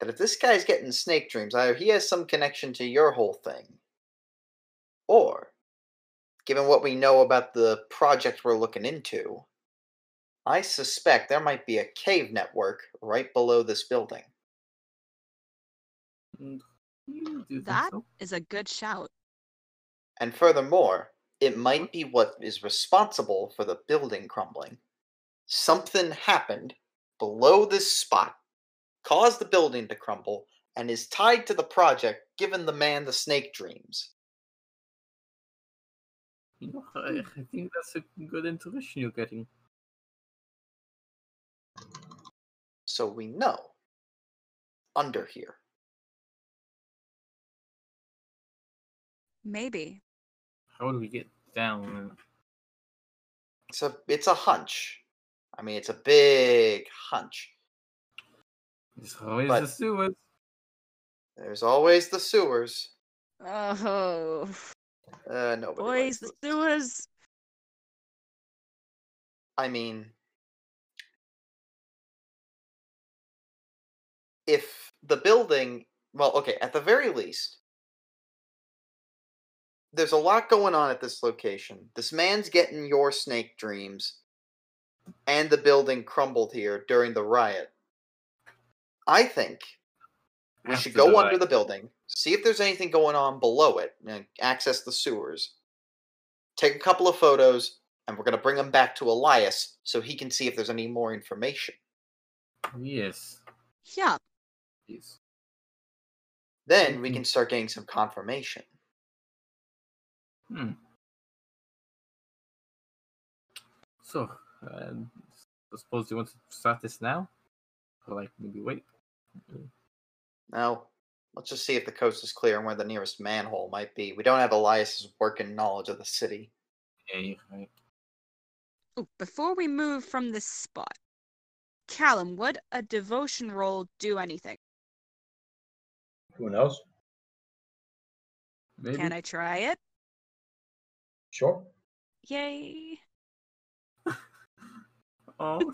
that if this guy's getting snake dreams, either he has some connection to your whole thing, or, given what we know about the project we're looking into, I suspect there might be a cave network right below this building. Mm, You do think That- so? Is a good shout. And furthermore, it might mm-hmm. be what is responsible for the building crumbling. Something happened below this spot, caused the building to crumble, and is tied to the project given the man the snake dreams. You know, I, I think that's a good intuition you're getting. So we know. Under here. Maybe. How do we get down? It's a it's a hunch. I mean it's a big hunch. There's always But- the sewers. There's always the sewers. Oh, Uh nobody likes boys, the sewers. I mean, if the building, well, okay, at the very least, there's a lot going on at this location. This man's getting your snake dreams, and the building crumbled here during the riot. I think we should go the under riot. the building, see if there's anything going on below it, and access the sewers. Take a couple of photos, and we're going to bring them back to Elias so he can see if there's any more information. Yes. Yeah. Yes. Then we Mhm. can start getting some confirmation. Hmm. So, uh, I suppose you want to start this now, or like maybe wait. Now, let's just see if the coast is clear and where the nearest manhole might be. We don't have Elias's working knowledge of the city. Yeah, you're right. Ooh, before we move from this spot, Callum, would a devotion roll do anything? Who knows? Maybe. Can I try it? Sure. Yay. Oh,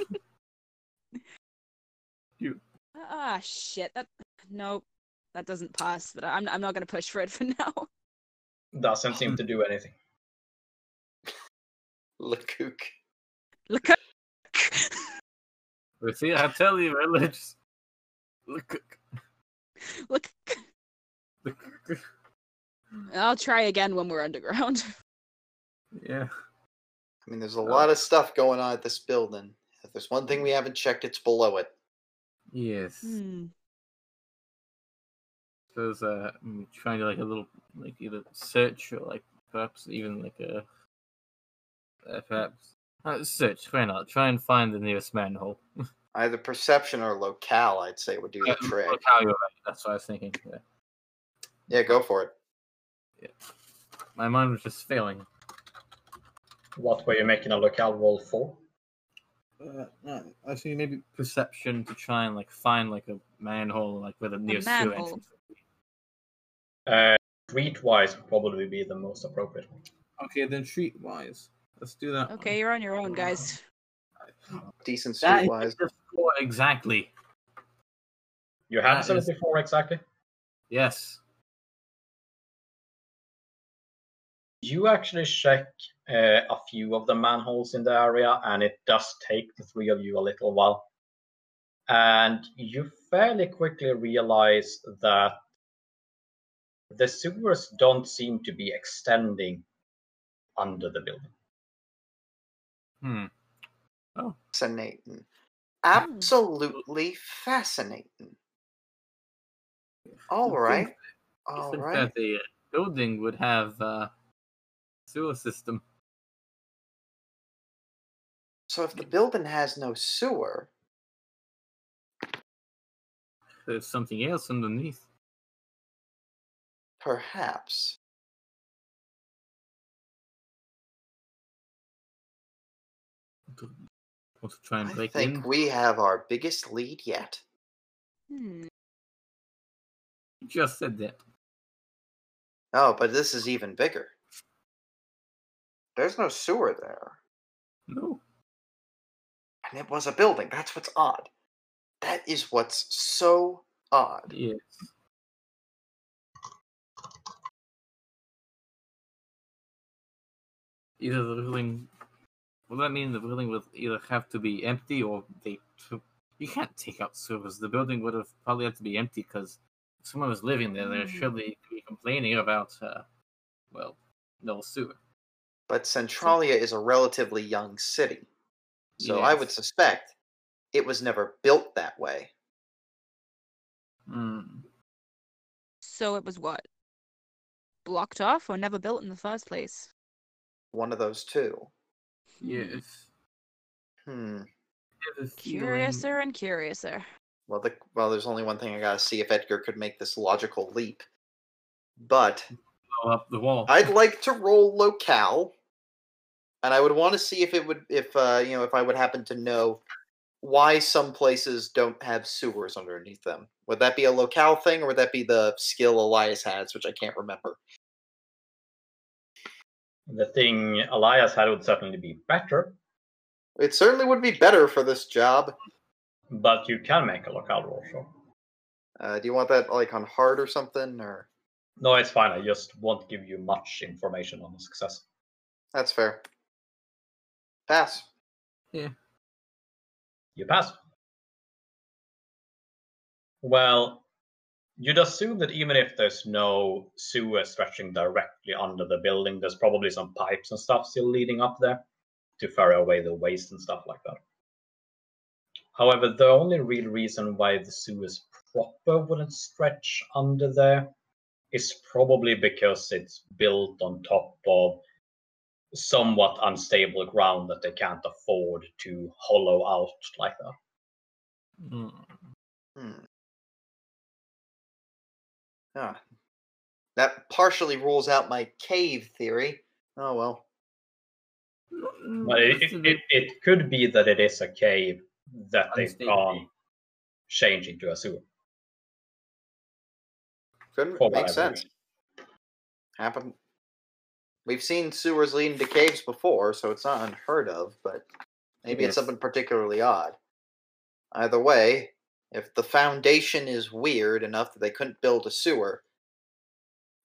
you. Ah, shit. That nope. That doesn't pass. But I'm I'm not gonna push for it for now. Doesn't seem to do anything. Lecook. Look. at- we see. I tell you, religious. Look. Look. look. I'll try again when we're underground. Yeah. I mean, there's a lot of stuff going on at this building. If there's one thing we haven't checked, it's below it. Yes. Hmm. There's uh, I'm trying to like a little like either search or like perhaps even like a uh, perhaps uh, search. Why not? Try and find the nearest manhole. Either perception or locale, I'd say, would do the Uh, trick. look how you're right. That's what I was thinking. Yeah. Yeah, go for it. Yeah. My mind was just failing. What were you making a locale roll for? Uh, no, actually, maybe perception to try and like find like a manhole, like where the nearest sewer manhole. entrance. would. Uh, street-wise would probably be the most appropriate. Okay, then streetwise. Let's do that. Okay, you're on your own, guys. Decent That is streetwise. the score exactly. You had That said is- it before exactly. Yes. You actually check uh, a few of the manholes in the area, and it does take the three of you a little while. And you fairly quickly realize that the sewers don't seem to be extending under the building. Hmm. Oh. Fascinating. Absolutely fascinating. All You'd think- you'd All think right. That the uh, building would have a sewer system. So if the building has no sewer, There's something else underneath. perhaps. Want to try and I think in? we have our biggest lead yet. Hmm. You just said that. Oh, but this is even bigger. There's no sewer there. No. And it was a building. That's what's odd. That is what's so odd. Yes. Either the building. Well, that mean the building would either have to be empty or they. took- You can't take out servers. The building would have probably had to be empty because someone was living there, they should be be complaining about, uh, well, no sewer. But Centralia is a relatively young city. So I would suspect it was never built that way. Hmm. So it was what? Blocked off or never built in the first place? One of those two. Yes. Hmm. I have a feeling- Curiouser and curiouser. Well, the, well, there's only one thing I gotta see if Edgar could make this logical leap. But blow up the wall. I'd like to roll locale, and I would want to see if it would, if uh, you know, if I would happen to know why some places don't have sewers underneath them. Would that be a locale thing, or would that be the skill Elias has, which I can't remember? The thing Elias had would certainly be better, It certainly would be better for this job. but you can make a locale roll, sure. Uh, do you want that like on hard or something, or No, it's fine. I just won't give you much information on the success. that's fair? Pass. Yeah. You pass. Well, you'd assume that even if there's no sewer stretching directly under the building, there's probably some pipes and stuff still leading up there to ferry away the waste and stuff like that. However, the only real reason why the sewers proper wouldn't stretch under there is probably because it's built on top of somewhat unstable ground that they can't afford to hollow out like that. Hmm. Hmm. Ah. That partially rules out my cave theory. Oh well. But it, it, it, it could be that it is a cave that they Unstable. can't change into a sewer. Couldn't make sense. Happen. We've seen sewers leading to caves before, so it's not unheard of. But maybe it's something particularly odd. Either way, if the foundation is weird enough that they couldn't build a sewer,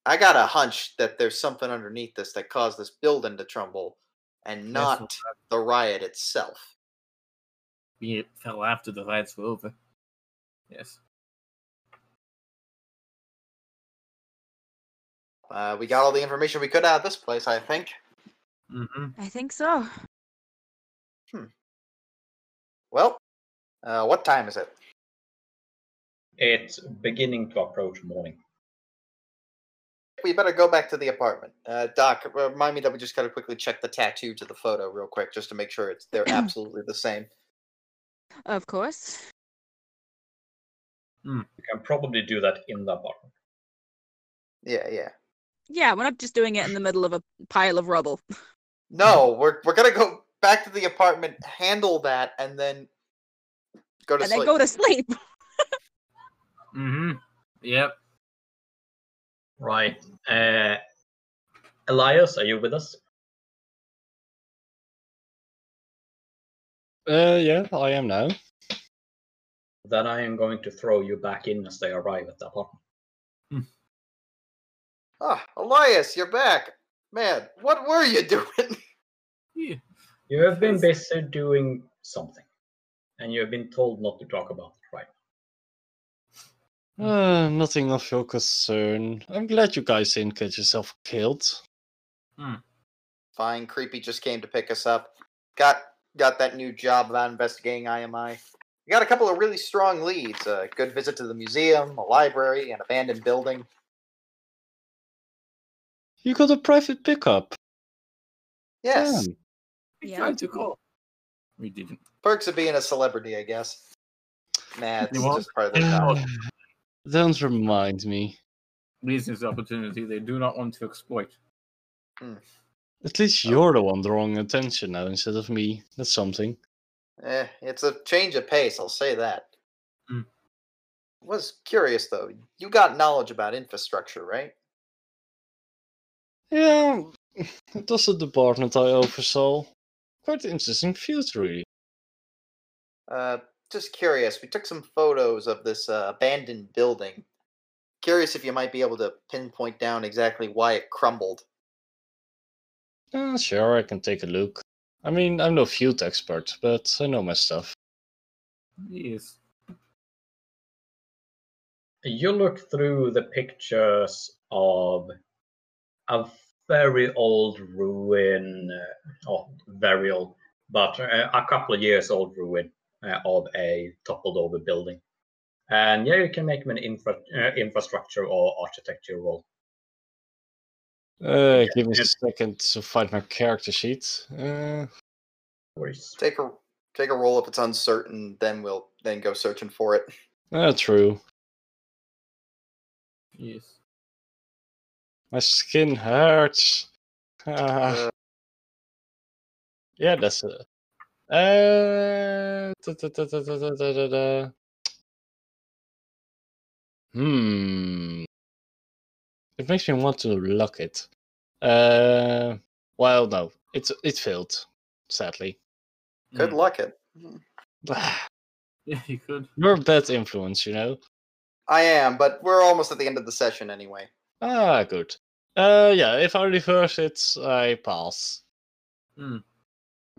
I got a hunch that there's something underneath this that caused this building to tremble, and not the riot itself. It fell after the riots were over. Yes. Uh, we got all the information we could out of this place, I think. Mm-hmm. I think so. Hmm. Well, uh, what time is it? It's beginning to approach morning. We better go back to the apartment. Uh, Doc, remind me that we just gotta quickly check the tattoo to the photo real quick, just to make sure it's they're absolutely the same. Of course. You can probably do that in the apartment. Yeah, yeah. Yeah, we're not just doing it in the middle of a pile of rubble. No, we're we're gonna go back to the apartment, handle that, and then go to sleep. and sleep. then go to sleep. Mm-hmm. Yep. Right. Uh, Elias, are you with us? Uh, yeah, I am now. Then I am going to throw you back in as they arrive at the apartment. Ah, Elias, you're back. Man, what were you doing? Yeah. You have been Yes. busy doing something, and you have been told not to talk about it right Uh, nothing of your concern. I'm glad you guys didn't get yourself killed. Hmm. Fine, creepy just came to pick us up. Got got that new job about investigating IMI. We got a couple of really strong leads. A good visit to the museum, a library, an abandoned building. You got a private pickup. Yes, Damn. We Yeah. tried to call. We didn't. perks of being a celebrity, I guess. Nah, it's You just part of the job. Don't remind me. Business opportunity they do not want to exploit. At least you're the one drawing attention now instead of me. That's something. Eh, it's a change of pace, I'll say that. Hmm. Was curious though. You got knowledge about infrastructure, right? Yeah, it was a department I oversaw. Quite interesting views, really. Uh, just curious. We took some photos of this uh, abandoned building. Curious if you might be able to pinpoint down exactly why it crumbled. Uh, sure, I can take a look. I mean, I'm no field expert, but I know my stuff. Yes. you look through the pictures of a very old ruin, uh, oh, very old, but uh, a couple of years old ruin uh, of a toppled over building. And yeah, you can make them an infra- uh, infrastructure or architecture roll. Uh, give me a second to find my character sheet. Uh, Take a take a roll if it's uncertain, then we'll then go searching for it. uh, true. Yes. My skin hurts. Ah. Uh, yeah, that's it. Uh, da, da, da, hmm. It makes me want to lock it. Uh, well, no, it's it failed, sadly. Good mm. luck it. yeah, you could. You're a bad influence, you know. I am, but we're almost at the end of the session anyway. Ah, good. Uh, yeah, if I reverse it, I pass. Hmm.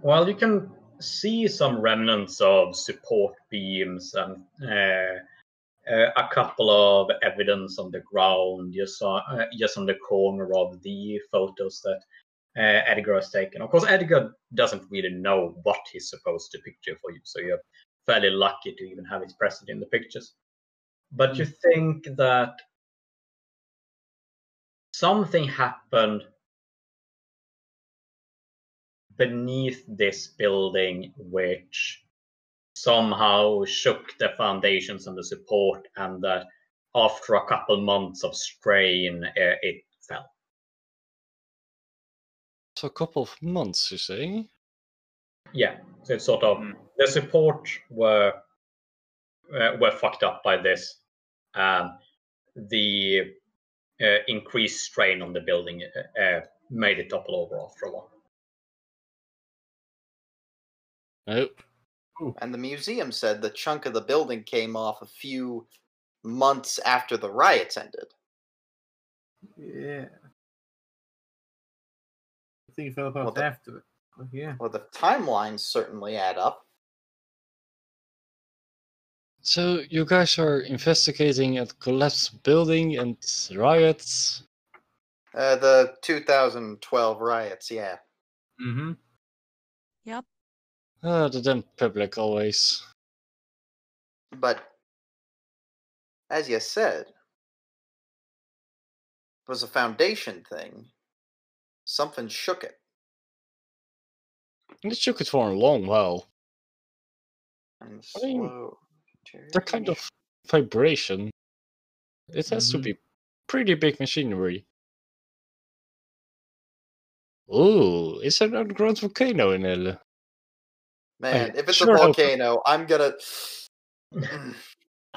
Well, you can see some remnants of support beams and uh, uh, a couple of evidence on the ground, just, on- uh, just on the corner of the photos that uh, Edgar has taken. Of course, Edgar doesn't really know what he's supposed to picture for you, so you're fairly lucky to even have his present in the pictures. But you think that something happened beneath this building which somehow shook the foundations and the support and that after a couple months of strain uh, it fell So a couple of months, you say? yeah so it's sort of Mm. the support were uh, were fucked up by this and the uh, increased strain on the building uh, uh, made it topple over after a while Nope. And the museum said the chunk of the building came off a few months after the riots ended. Yeah. I think it fell apart Well, that- after it. Yeah. Well, the timelines certainly add up. So you guys are investigating a collapsed building and riots. Uh, the 2012 riots, yeah. Mm-hmm. Ah, the damn public always. But as you said, it was a foundation thing. Something shook it. And it shook it for a long while. And I mean, slow That kind of vibration. It has to Mhm. be pretty big machinery. Ooh, is there an underground volcano in El? Man, if it's sure a hope- volcano, I'm gonna.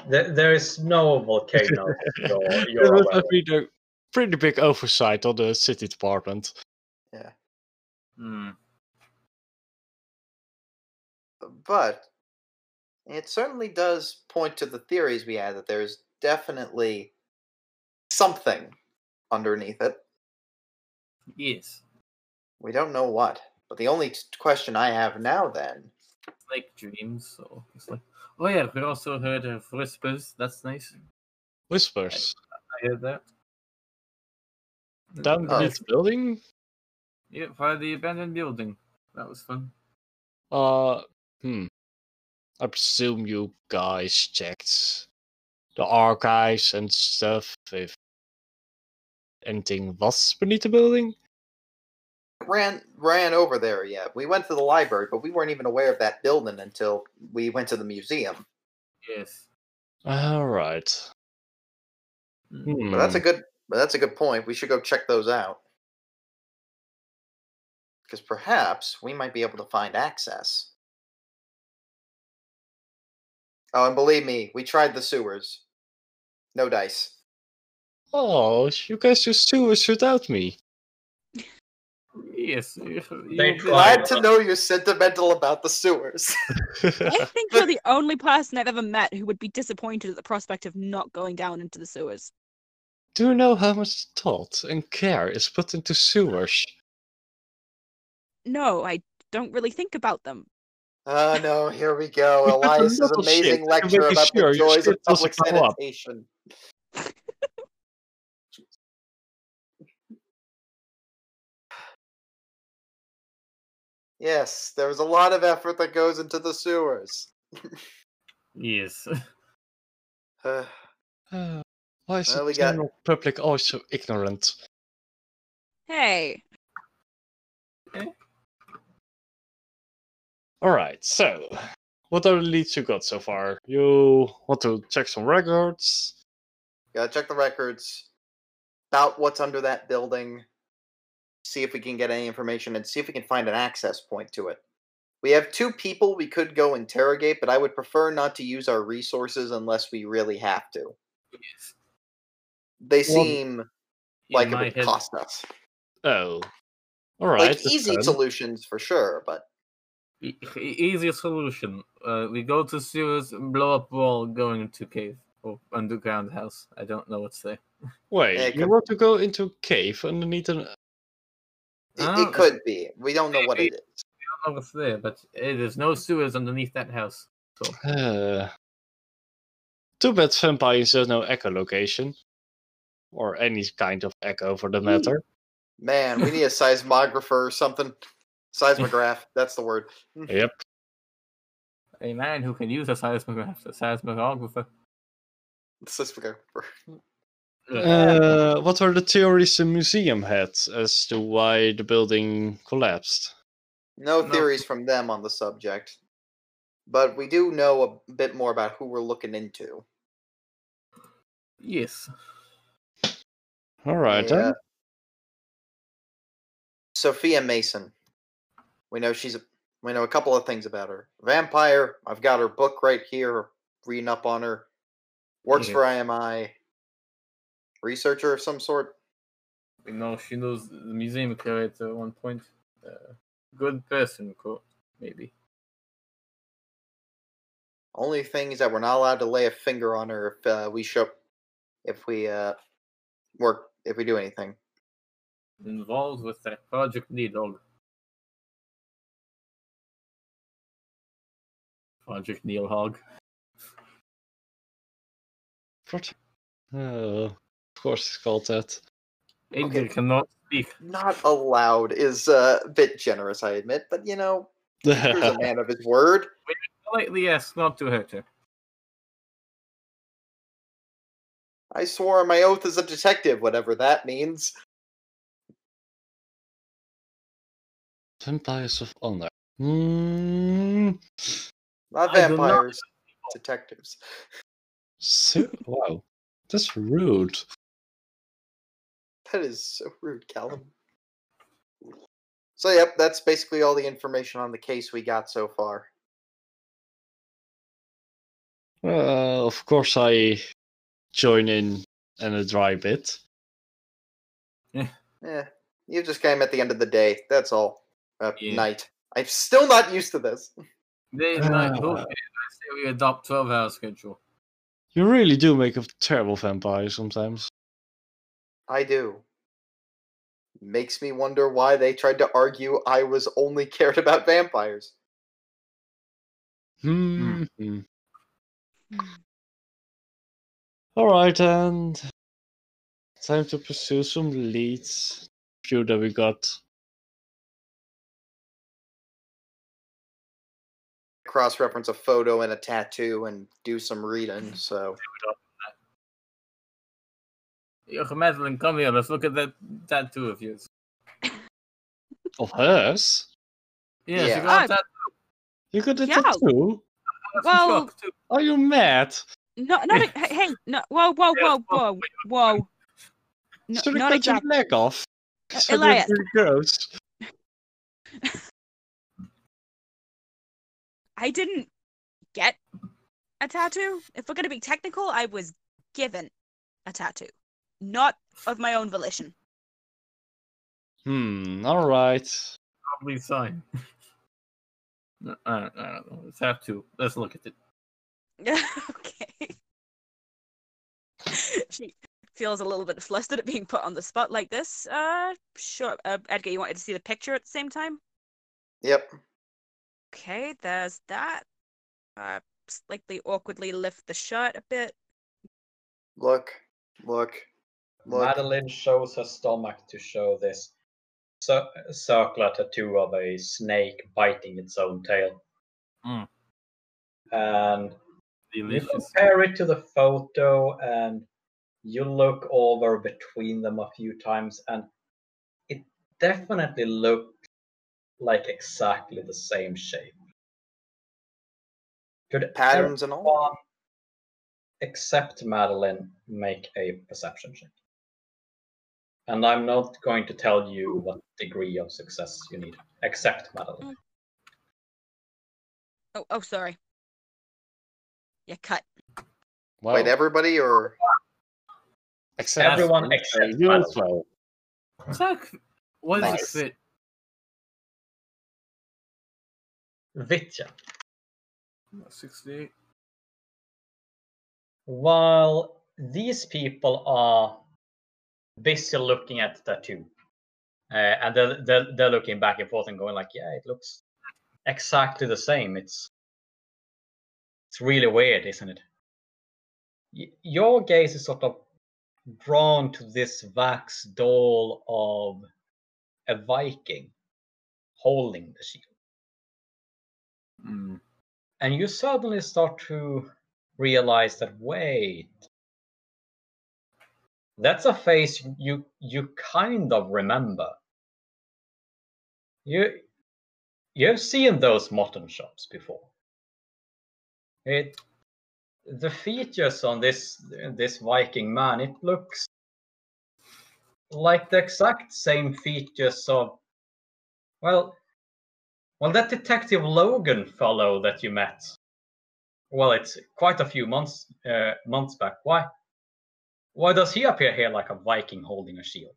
there, there is no volcano you're, It you're would aware have been a pretty big oversight on the city department. Yeah. Mm. but it certainly does point to the theories we had that there's definitely something underneath it. Yes. We don't know what. But the only t- question I have now then like dreams, so it's like Oh yeah, we also heard of whispers. That's nice. Whispers. I heard that. Down Oh. beneath the building? Yeah, by the abandoned building. That was fun. Uh, hmm. I presume you guys checked the archives and stuff if anything was beneath the building? ran ran over there yet. We went to the library, but we weren't even aware of that building until we went to the museum. Yes. Alright. Mm. But that's a Hmm. good but that's a good point. We should go check those out. Because perhaps we might be able to find access. Oh, and believe me, we tried the sewers. No dice. Oh, you guys just do us without me. Yes. You, you They. Glad to know you're sentimental about the sewers. I think you're the only person I've ever met who would be disappointed at the prospect of not going down into the sewers. do you know how much thought and care is put into sewers? No, I don't really think about them. Oh no, here we go. We got a Elias's amazing shit, lecture about sure the your joys of public sanitation. Yes, there's a lot of effort that goes into the sewers. Yes. Uh, why is Well, the we got- general public also so ignorant? Hey, Alright, so what are the leads you got so far? You want to check some records? gotta check the records about what's under that building, see if we can get any information, and see if we can find an access point to it. We have two people we could go interrogate, but I would prefer not to use our resources unless we really have to. yes. They Well, seem like it my would head- cost us. Oh. Alright. like easy fun. solutions for sure, but E- easier solution. Uh, we go to sewers, and blow up wall, going into cave or underground house. I don't know what's there. Wait, Yeah, you want to go into cave underneath an. it, it could be. We don't know what it maybe. is. Don't know what's there, but eh, there's no sewers underneath that house. So Uh, too bad vampires has no echolocation. Or any kind of echo for the matter. Man, we need a seismographer or something. Seismograph, that's the word. Yep. a man who can use a seismograph, a seismographer. Seismographer. Uh, what were the theories the museum had as to why the building collapsed? No No. theories from them on the subject. But we do know a bit more about who we're looking into. yes. Alright Yeah. then. Sophia Mason. We know she's a, we know a couple of things about her. Vampire. I've got her book right here, reading up on her. Works for IMI. Researcher of some sort. We know she knows the museum curator at one point. Uh, good person, quote, maybe. Only thing is that we're not allowed to lay a finger on her if uh, we show, if we uh, work, if we do anything. Involved with that Project Needle. Project Nidhogg. What? Oh, of course it's called that. Edgar Okay. cannot speak. Not allowed is uh, a bit generous, I admit, but you know, he's a man of his word. Politely ask not to hurt her. I swore on my oath as a detective, whatever that means. Vampires of Honor. Hmm. Not I do not vampires, detectives. So, wow. That's rude. That is so rude, Callum. So, yep, that's basically all the information on the case we got so far. Uh, of course, I join in and a dry bit. Yeah, you just came at the end of the day. That's all. Uh, Yeah. Night. I'm still not used to this. Day and night. Ah. Okay, I say we adopt 12 hour schedule. You really do make a terrible vampire sometimes. I do. Makes me wonder why they tried to argue I was only cared about vampires. Hmm. Alright, and time to pursue some leads. Few that we got. Cross reference a photo and a tattoo and do some reading, so. Yo, Madeline, come here. Let's look at that tattoo of yours. Of hers? Yeah, Yeah. she got Ah. that. You got a Yeah. tattoo? That's Well- a shock, too. Are you mad? No, not a, hey, hey, no, whoa, whoa, Yeah, whoa, whoa, whoa. No, Should I not cut exactly. your leg off? Uh, Elias. really gross. I didn't get a tattoo. If we're gonna be technical, I was given a tattoo, not of my own volition. Hmm, alright. Probably sign. I don't, I don't know. Let's have to. Let's look at it. okay. she feels a little bit flustered at being put on the spot like this. Uh, sure. Uh, Edgar, you wanted to see the picture at the same time? Yep. Okay, there's that. Uh, slightly awkwardly lift the shirt a bit. Look, look, look. Madeline shows her stomach to show this cir- circular tattoo of a snake biting its own tail. Mm. And you compare it to the photo and you look over between them a few times and it definitely looked like exactly the same shape. Could Patterns and all. everyone except Madeline make a perception check? And I'm not going to tell you what degree of success you need, except Madeline. Mm. Oh, oh, sorry. Yeah, cut. Wow. Wait, everybody or Except Everyone That's- except you as Madeline. well. Zach, what does Nice. it Vitya. 68. While these people are busy looking at the tattoo, uh, and they're, they're, they're looking back and forth and going like, yeah, it looks exactly the same. It's it's really weird, isn't it? Y- your gaze is sort of drawn to this wax doll of a Viking holding the shield. Mm. and you suddenly start to realize that wait. That's a face you you kind of remember. You you've seen those mutton shops before. It the features on this this viking man it looks like the exact same features of well well, that Detective Logan fellow that you met. Well, it's quite a few months uh, months back. Why? Why does he appear here like a Viking holding a shield?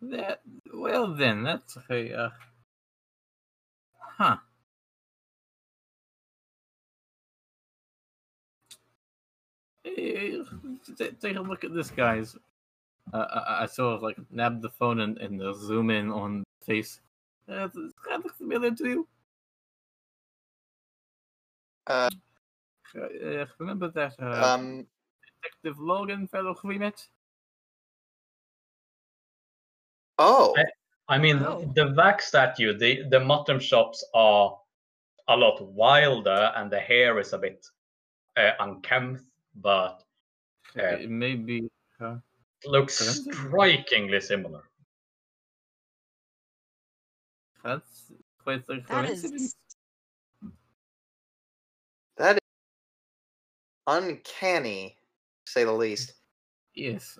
That, well then, that's a uh, huh. Eh, Take a look at this, guys. Uh, I, I sort of like nab the phone and, and uh, zoom in on the face. Uh, does that look familiar to you? Uh, Uh, remember that uh, um, Detective Logan fellow we met? oh, I mean, Oh. the Vax statue, the the mutton shops are a lot wilder, and the hair is a bit uh, unkempt, but Yeah. It may be. Uh, looks strikingly similar. that's quite the coincidence. is that is uncanny, to say the least. Yes.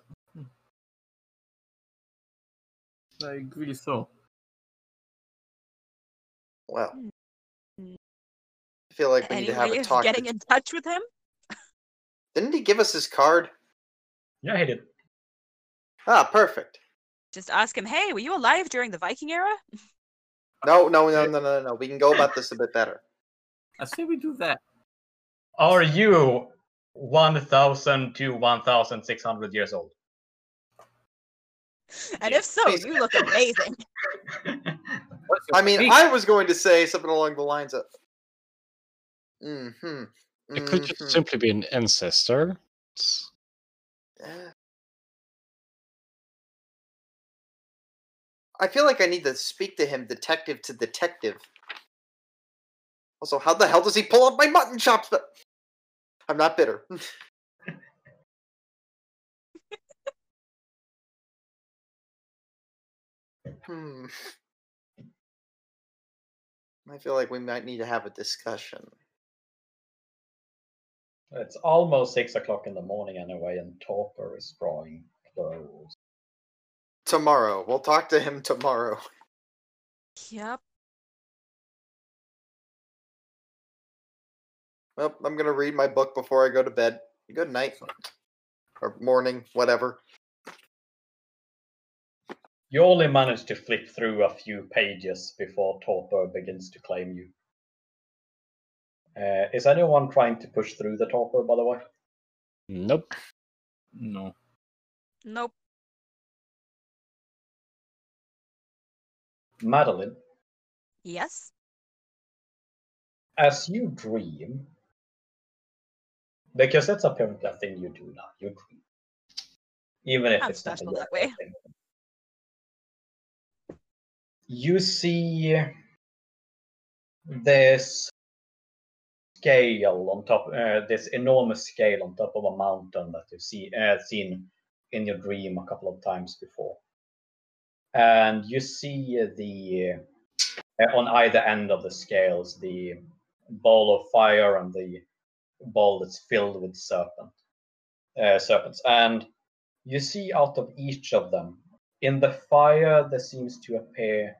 I agree so. Well, Mm. I feel like we any need to have a talk. getting in touch with him. Didn't he give us his card? Yeah, he did. Ah, perfect. Just ask him, hey, were you alive during the Viking era? No, no, no, no, no, no. We can go about this a bit better. I say we do that. Are you 1,000 to 1,600 years old? And if so, you look amazing. I mean. I was going to say something along the lines of, mm-hmm. It could just simply be an ancestor. It's- I feel like I need to speak to him, detective to detective. Also, how the hell does he pull up my mutton chops? But I'm not bitter. hmm. I feel like we might need to have a discussion. It's almost six o'clock in the morning anyway, and Torpor is drawing clothes. Tomorrow. We'll talk to him tomorrow. Yep. Well, I'm gonna read my book before I go to bed. Good night. Or morning, whatever. You only manage to flip through a few pages before Torpor begins to claim you. Uh, is anyone trying to push through the Torpor, by the way? Nope. No. Nope. Madeline, Yes. as you dream, because that's apparently a thing you do now, you dream. Even if I'm it's not that way. thing. You see this scale on top, uh, this enormous scale on top of a mountain that you've see, uh, seen in your dream a couple of times before. And you see the uh, on either end of the scales the ball of fire and the ball that's filled with serpent uh, serpents. And you see out of each of them in the fire there seems to appear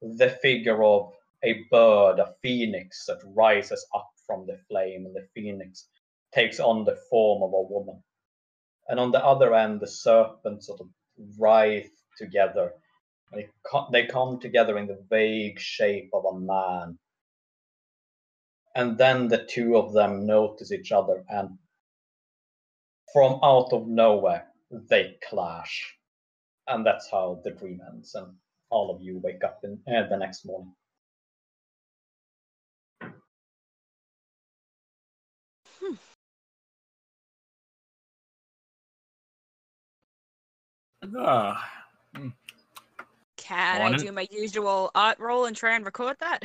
the figure of a bird a phoenix that rises up from the flame and the phoenix takes on the form of a woman. And on the other end the serpents sort of writhe together they, co- they come together in the vague shape of a man. And then the two of them notice each other, and from out of nowhere, they clash. And that's how the dream ends, and all of you wake up in, uh, the next morning. Ah, Can I do my usual art roll and try and record that?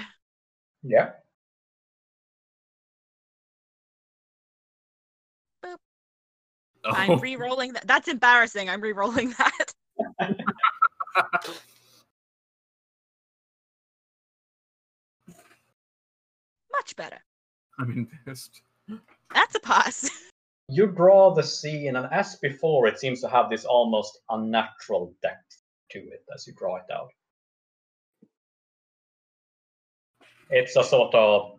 Yeah. Oh. I'm oh, re-rolling that. That's embarrassing. I'm re-rolling that. Much better. I'm embarrassed. That's a pass. You draw the scene, and as before, it seems to have this almost unnatural depth to it as you draw it out. It's a sort of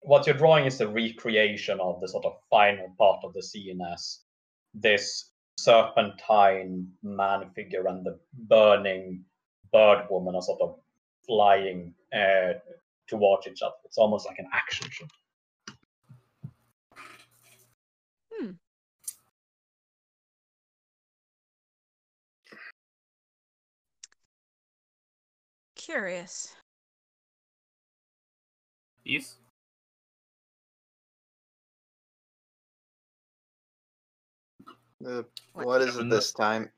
what you're drawing is a recreation of the sort of final part of the scene as this serpentine man figure and the burning bird woman are sort of flying uh, towards each other. It's almost like an action shot. Curious. Yes. Uh, What- what is it this time?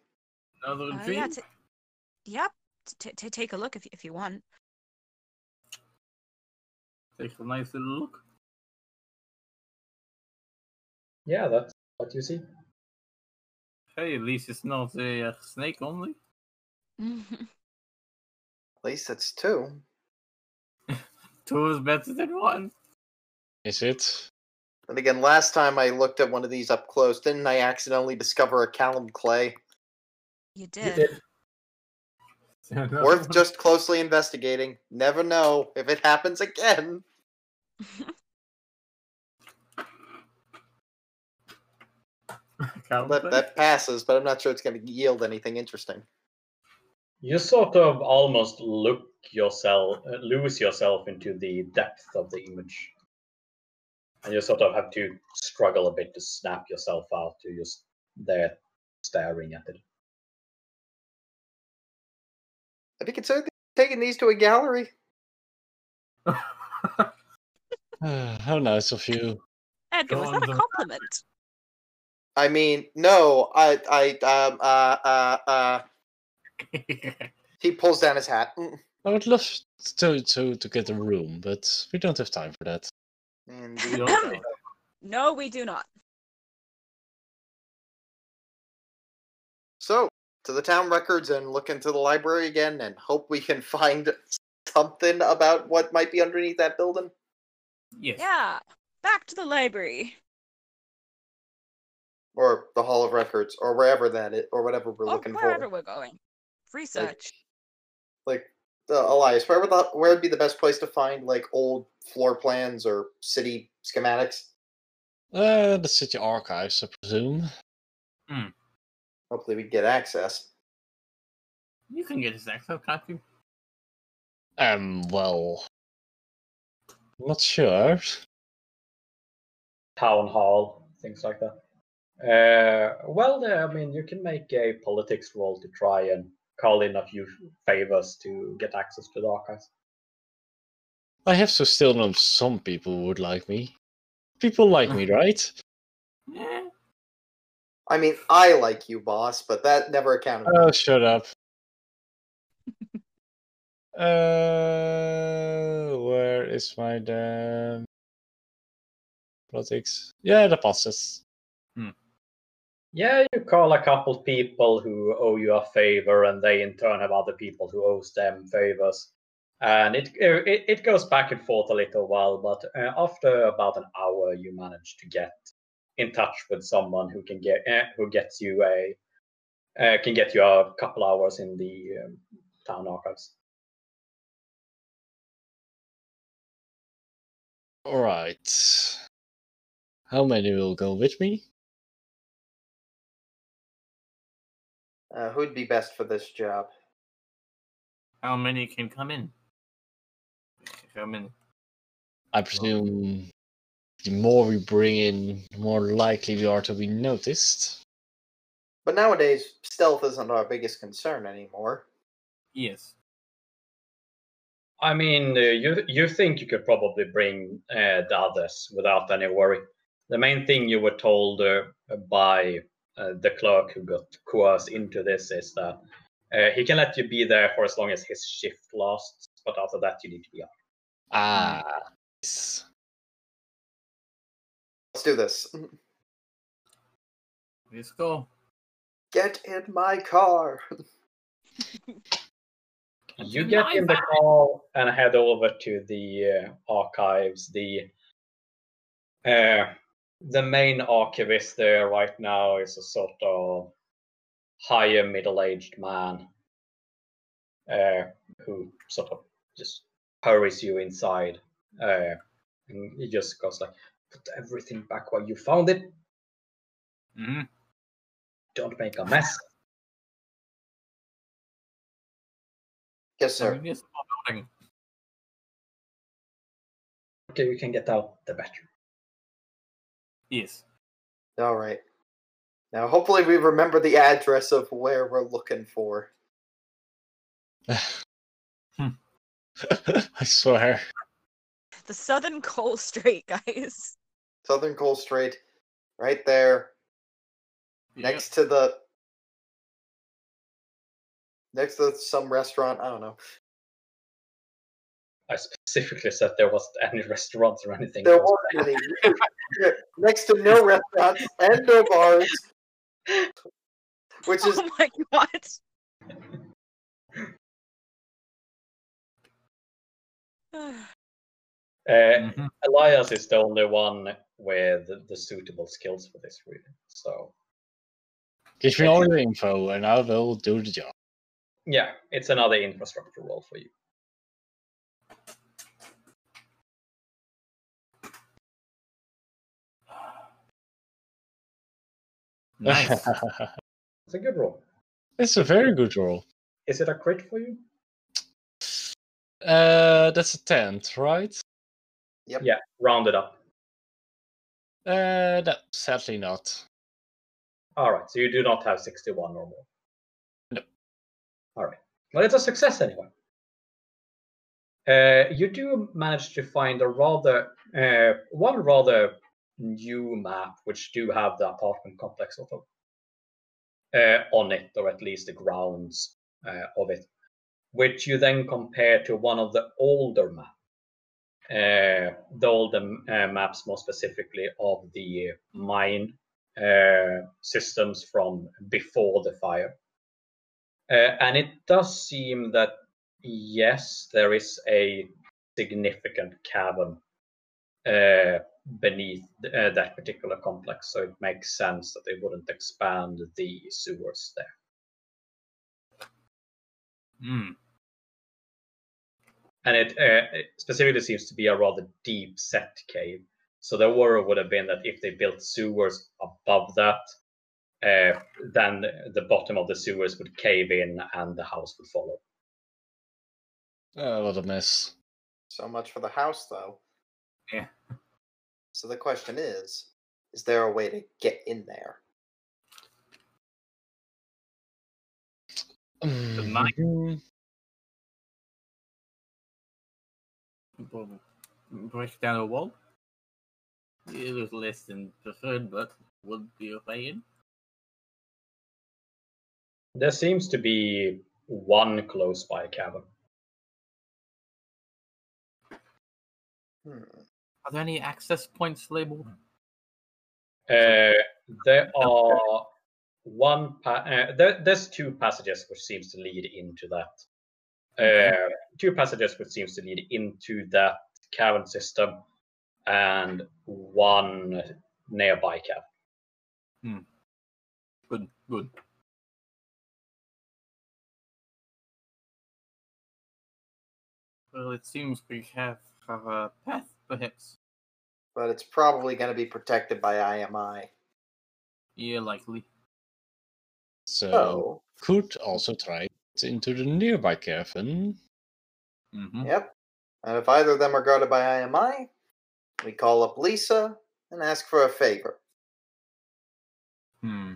Another Uh, dream. yeah. T- yep. T- t- take a look if if you want. Take a nice little look. Yeah, that's what you see. Hey, at least it's not a uh, snake only. At least it's two. Two is better than one. Is it? And again, last time I looked at one of these up close, didn't I accidentally discover a Callum Clay? you You did. did. Worth just closely investigating. Never know if it happens again. Count That, that. that passes, but I'm not sure it's going to yield anything interesting. You sort of almost look yourself, uh, lose yourself into the depth of the image, and you sort of have to struggle a bit to snap yourself out to just there staring at it. Have you considered taking these to a gallery? Ah, how nice of you. Edgar, was that a compliment? I mean, no, I, I, um, uh, uh, uh. He pulls down his hat. Mm, I would love to to to get a room, but we don't have time for that. Indeed. We don't. No, we do not. So, to the town records and look into the library again and hope we can find something about what might be underneath that building. yes. Yeah. Back to the library. Or the Hall of Records, or wherever that is, or whatever we're Or looking wherever for. Wherever we're going. Research. Like, uh, Elias, where would, the, where would be the best place to find, like, old floor plans or city schematics? Uh, the city archives, I presume. Hmm. Hopefully we get access. You can get his access, can't you? Um, well, not sure. Town hall, things like that. Uh, well, uh, I mean, you can make a politics roll to try and call in a few favors to get access to the archives. I have to still know some people would like me. People like me, right? Eh, I mean, I like you, boss, but that never accounted. Oh, shut up. uh, where is my damn politics? Yeah, the bosses. Yeah, you call a couple people who owe you a favor, and they in turn have other people who owes them favors, and it it, it goes back and forth a little while. But uh, after about an hour, you manage to get in touch with someone who can get uh, who gets you a uh, can get you a couple hours in the um, town archives. All right. How many will go with me? Uh, who'd be best for this job? How many can come in? How many? I presume the more we bring in, the more likely we are to be noticed. But nowadays, stealth isn't our biggest concern anymore. Yes. I mean, uh, you you think you could probably bring uh, the others without any worry. The main thing you were told uh, by the clerk who got coerced into this is that uh, he can let you be there for as long as his shift lasts, but after that you need to be out. Ah, yes. Let's do this. Let's go. Get in my car. You get in the car and head over to the uh, archives. The uh, the main archivist there right now is a sort of higher middle-aged man uh, who sort of just hurries you inside. Uh, and he just goes like, "Put everything back where you found it. hmm Don't make a mess." Yes, sir. Okay, you can get out the better. Yes. All right. Now, hopefully, we remember the address of where we're looking for. I swear. The Southern Coal Strait, guys. Southern Coal Strait, right there, next to the next to some restaurant. I don't know. I specifically said there wasn't any restaurants or anything. There weren't any. Yeah, next to no restaurants and no bars, which is Oh my god. Uh, Mhm. Elias is the only one with the suitable skills for this, really. So Give me all the info and I will do the job. yeah, it's another infrastructure roll for you. Nice. It's a good roll. it's a very good roll. Is it a crit for you? Uh, that's a tent, right? Yep. Yeah, round it up. Uh, no, sadly not. All right, so you do not have 61 or more. No. All right. Well, it's a success anyway. Uh, you do manage to find a rather uh, one rather new map, which do have the apartment complex of uh, on it, or at least the grounds uh, of it, which you then compare to one of the older maps. Uh, the older uh, maps, more specifically of the mine uh, systems from before the fire. Uh, and it does seem that, yes, there is a significant cavern beneath uh, that particular complex. So it makes sense that they wouldn't expand the sewers there. Hmm. And it, uh, it specifically seems to be a rather deep set cave. So the worry would have been that if they built sewers above that, uh, then the bottom of the sewers would cave in and the house would follow. Uh, what a mess. so much for the house, though. Yeah. So the question is: Is there a way to get in there? night. Mhm. People break down a wall. It was less than preferred, but would be fine. There seems to be one close by cavern. Hmm. Are there any access points labeled? Uh, there are one. Pa- uh, there, there's two passages which seems to lead into that. Uh, two passages which seems to lead into that cavern system, and one nearby cavern. Good, good. Well, it seems we have, have a path, perhaps. But it's probably going to be protected by IMI. Yeah, likely. So So, could also try it into the nearby cavern. Mm-hmm. yep. And if either of them are guarded by IMI, we call up Lisa and ask for a favor. Hmm.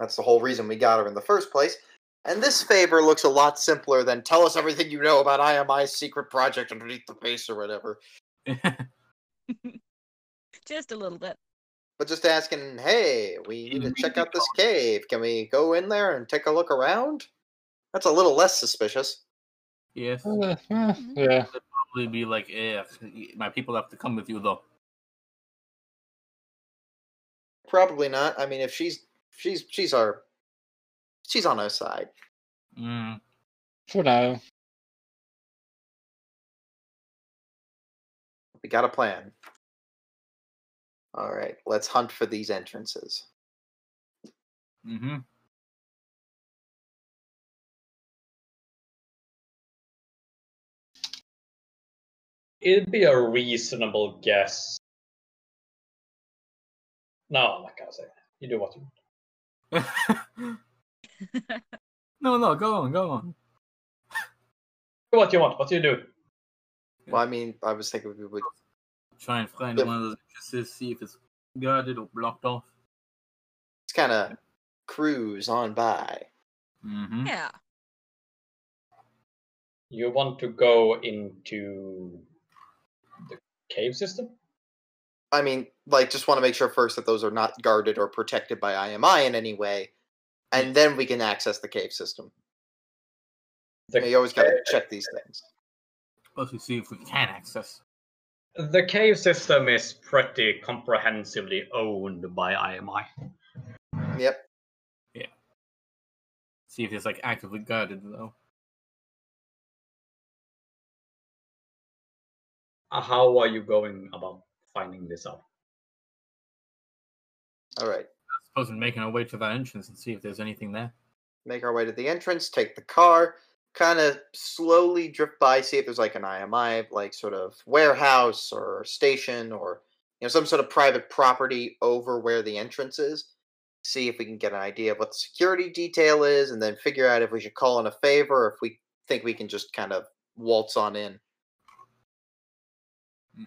That's the whole reason we got her in the first place. And this favor looks a lot simpler than tell us everything you know about IMI's secret project underneath the base or whatever. Just a little bit. But just asking, hey, we need to check out this cave. Can we go in there and take a look around? That's a little less suspicious. yes. Uh, uh, Mhm. yeah. Probably be like, yeah, my people have to come with you, though. Probably not. I mean, if she's she's she's our she's on our side. Mm. For now. We got a plan. All right, let's hunt for these entrances. Mm-hmm. It'd be a reasonable guess. No, I'm not gonna say. That. You do what you want. no, no, go on, go on. What Do what you want. What do you do? Well, I mean, I was thinking we would. Try and find Yeah. one of those entrances, see if it's guarded or blocked off. It's kind of cruise on by. Mm-hmm. Yeah. You want to go into the cave system? I mean, like, just want to make sure first that those are not guarded or protected by IMI in any way, and then we can access the cave system. The, you always got to check these things. Let's see if we can access. the cave system is pretty comprehensively owned by IMI. Yep. Yeah. See if it's like actively guarded though. Uh, How are you going about finding this out? All right. I suppose we're making our way to that entrance and see if there's anything there. Make our way to the entrance, take the car, kind of slowly drift by, see if there's like an IMI, like sort of warehouse or station or you know some sort of private property over where the entrance is. See if we can get an idea of what the security detail is, and then figure out if we should call in a favor or if we think we can just kind of waltz on in.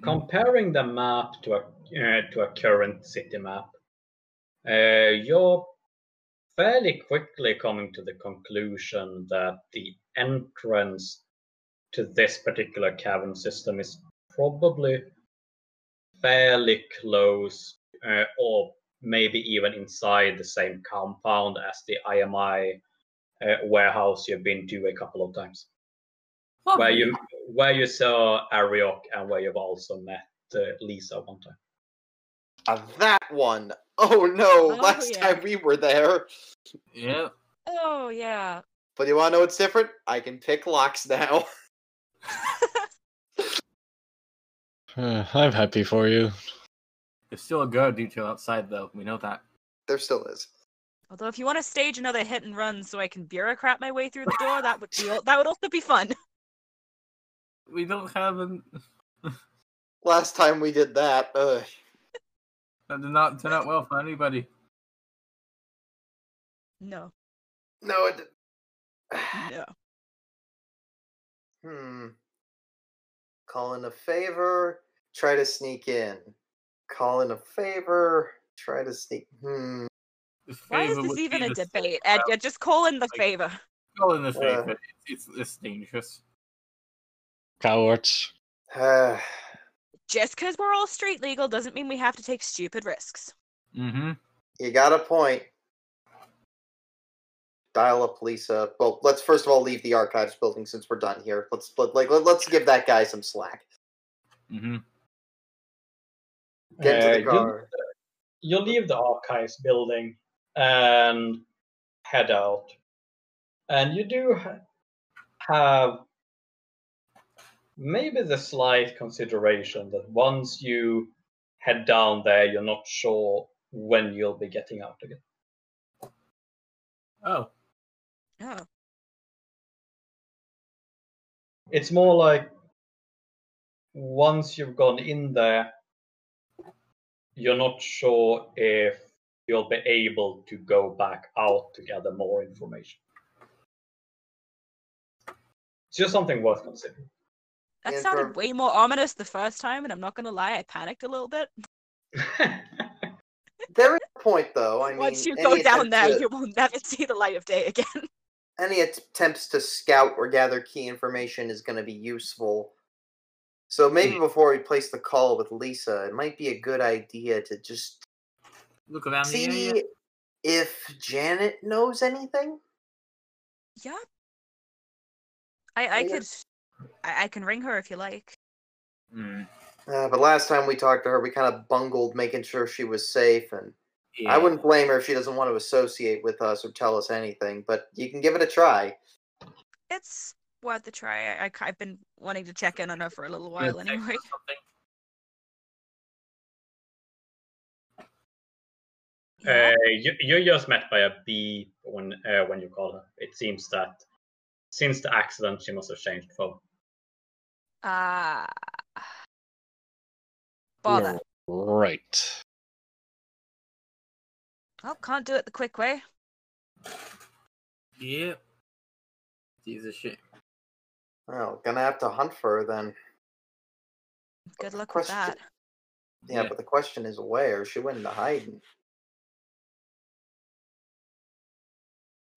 Comparing the map to a uh, to a current city map, uh, you're fairly quickly coming to the conclusion that the entrance to this particular cavern system is probably fairly close, uh, or maybe even inside the same compound as the IMI uh, warehouse you've been to a couple of times Oh, where you where you saw Ariok and where you've also met uh, Lisa one time. Uh, that one. Oh no! Oh, last yeah. time we were there. Yeah. Oh yeah. But you want to know what's different? I can pick locks now. Uh, I'm happy for you. There's still a guard detail outside though. We know that. there still is. Although if you want to stage another hit and run so I can bureaucrat my way through the door, that would be that would also be fun. We don't have an. Last time we did that, uh, That did not turn out well for anybody. No. no, it. No. Hmm. Call in a favor. Try to sneak in. Call in a favor. Try to sneak. Hmm. Why is this even a debate? Ed, just call in the like- favor. Call in the Uh, favor. it's, it's it's dangerous. Cowards. Uh, Just because we're all street legal doesn't mean we have to take stupid risks. Mm-hmm. you got a point. Dial up Lisa. Well, let's first of all leave the archives building since we're done here. Let's let, like let, let's give that guy some slack. Mm-hmm. Get into Uh, the you- car. you leave the archives building and head out. And you do ha- have maybe the slight consideration that once you head down there, you're not sure when you'll be getting out again. Oh. Oh, It's more like once you've gone in there, you're not sure if you'll be able to go back out to gather more information. It's just something worth considering. That Yeah, sounded for- way more ominous the first time, and I'm not gonna lie, I panicked a little bit. There is a point though. I mean, Once you go down attempt there, to- you will never see the light of day again. any attempts to scout or gather key information is going to be useful. So maybe hmm. before we place the call with Lisa, it might be a good idea to just Look around see area. if Janet knows anything. yeah. I I Yeah. could I, I can ring her if you like. Mm. Uh, but last time we talked to her, we kind of bungled making sure she was safe, and Yeah. I wouldn't blame her if she doesn't want to associate with us or tell us anything. But you can give it a try. It's worth a try. I, I, have been wanting to check in on her for a little while text anyway. or something. Yeah. Uh, you, you're just met by a bee when uh, when you call her. It seems that since the accident, she must have changed phone. Ah. Bother. Right. Well, can't do it the quick way. Yep. She's a shit. Well, gonna have to hunt for her then. Good luck with that. Yeah, Yeah. but the question is where? She went into hiding.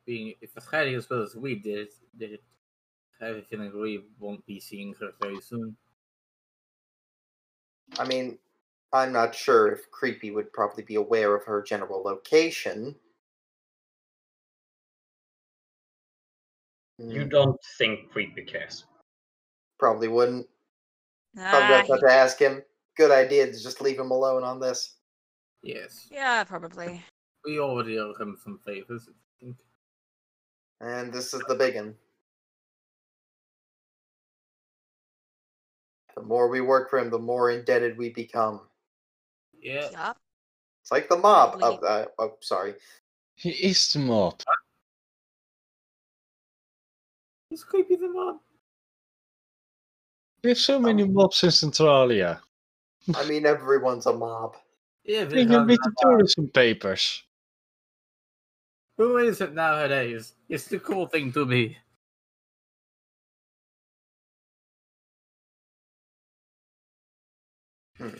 Being if it's hiding as well as we did, did it, I have a feeling we won't be seeing her very soon. I mean, I'm not sure if Creepy would probably be aware of her general location. You Mm, don't think Creepy cares. probably wouldn't. Probably Ah, have to ask him. Good idea to just leave him alone on this. Yes. yeah, probably. We already owe him some favors, I think. And this is the big one. The more we work for him, the more indebted we become. Yeah. Yup. It's like the mob. Oh, Probably. uh, oh sorry. He is the mob. He's creepy the mob. We have so many mobs in Centralia. I mean, everyone's a mob. Yeah, They we can have read the tourism papers. Who is it nowadays? It's the cool thing to be. Hmm.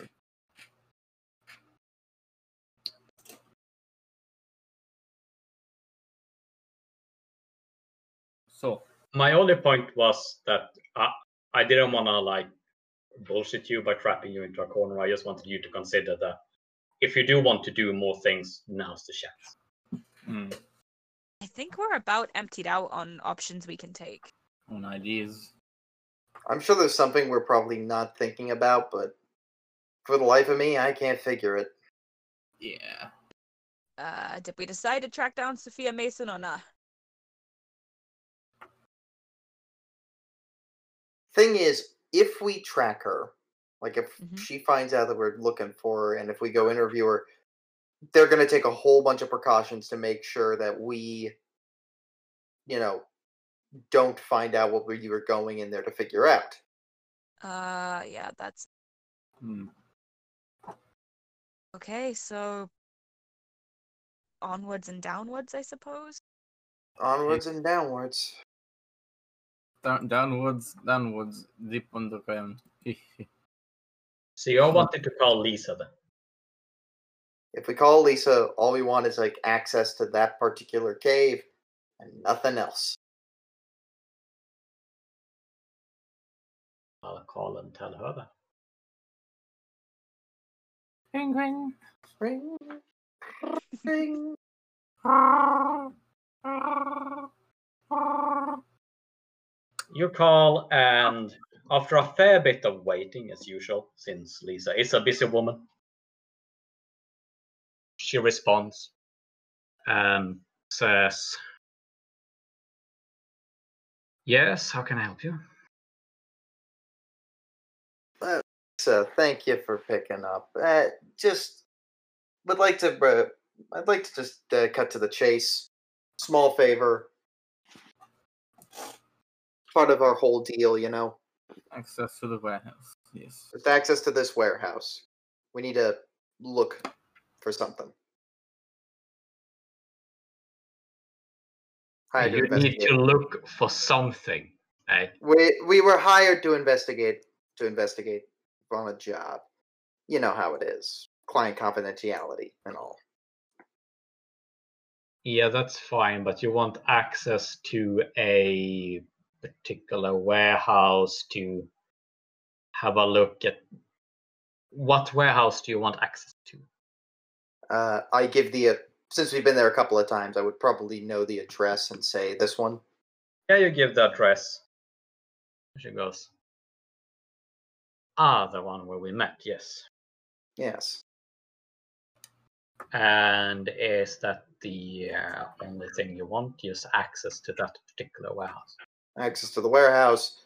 So, My only point was that I, I didn't want to like bullshit you by trapping you into a corner. I just wanted you to consider that if you do want to do more things, now's the chance. I think we're about emptied out on options we can take. on ideas. I'm sure there's something we're probably not thinking about, but for the life of me, I can't figure it. Yeah. Uh, did we decide to track down Sophia Mason or not? Thing is, if we track her, like if Mhm. she finds out that we're looking for her, and if we go interview her, they're going to take a whole bunch of precautions to make sure that we, you know, don't find out what you were going in there to figure out. Uh, yeah, that's Hmm. okay. So onwards and downwards, I suppose. Onwards and downwards. Down, downwards, downwards, deep underground. So you all wanted to call Lisa then. If we call Lisa, all we want is like access to that particular cave and nothing else. I'll call and tell her that. Ring, ring. Ring, ring. You call, and after a fair bit of waiting, as usual, since Lisa is a busy woman, she responds and says, Yes, how can I help you? So thank you for picking up. Uh, just would like to. Uh, I'd like to just uh, cut to the chase. Small favor. Part of our whole deal, you know. Access to the warehouse. Yes. With access to this warehouse, we need to look for something. Hired to you need to look for something. Eh? We we were hired to investigate to investigate on a job. You know how it is. Client confidentiality and all. Yeah, that's fine, but you want access to a particular warehouse to have a look at. What warehouse do you want access to? Uh, I give the since we've been there a couple of times, I would probably know the address and say this one. Yeah, you give the address. She goes, Ah, the one where we met, yes. Yes. And is that the uh, only thing you want? Just access to that particular warehouse. Access to the warehouse,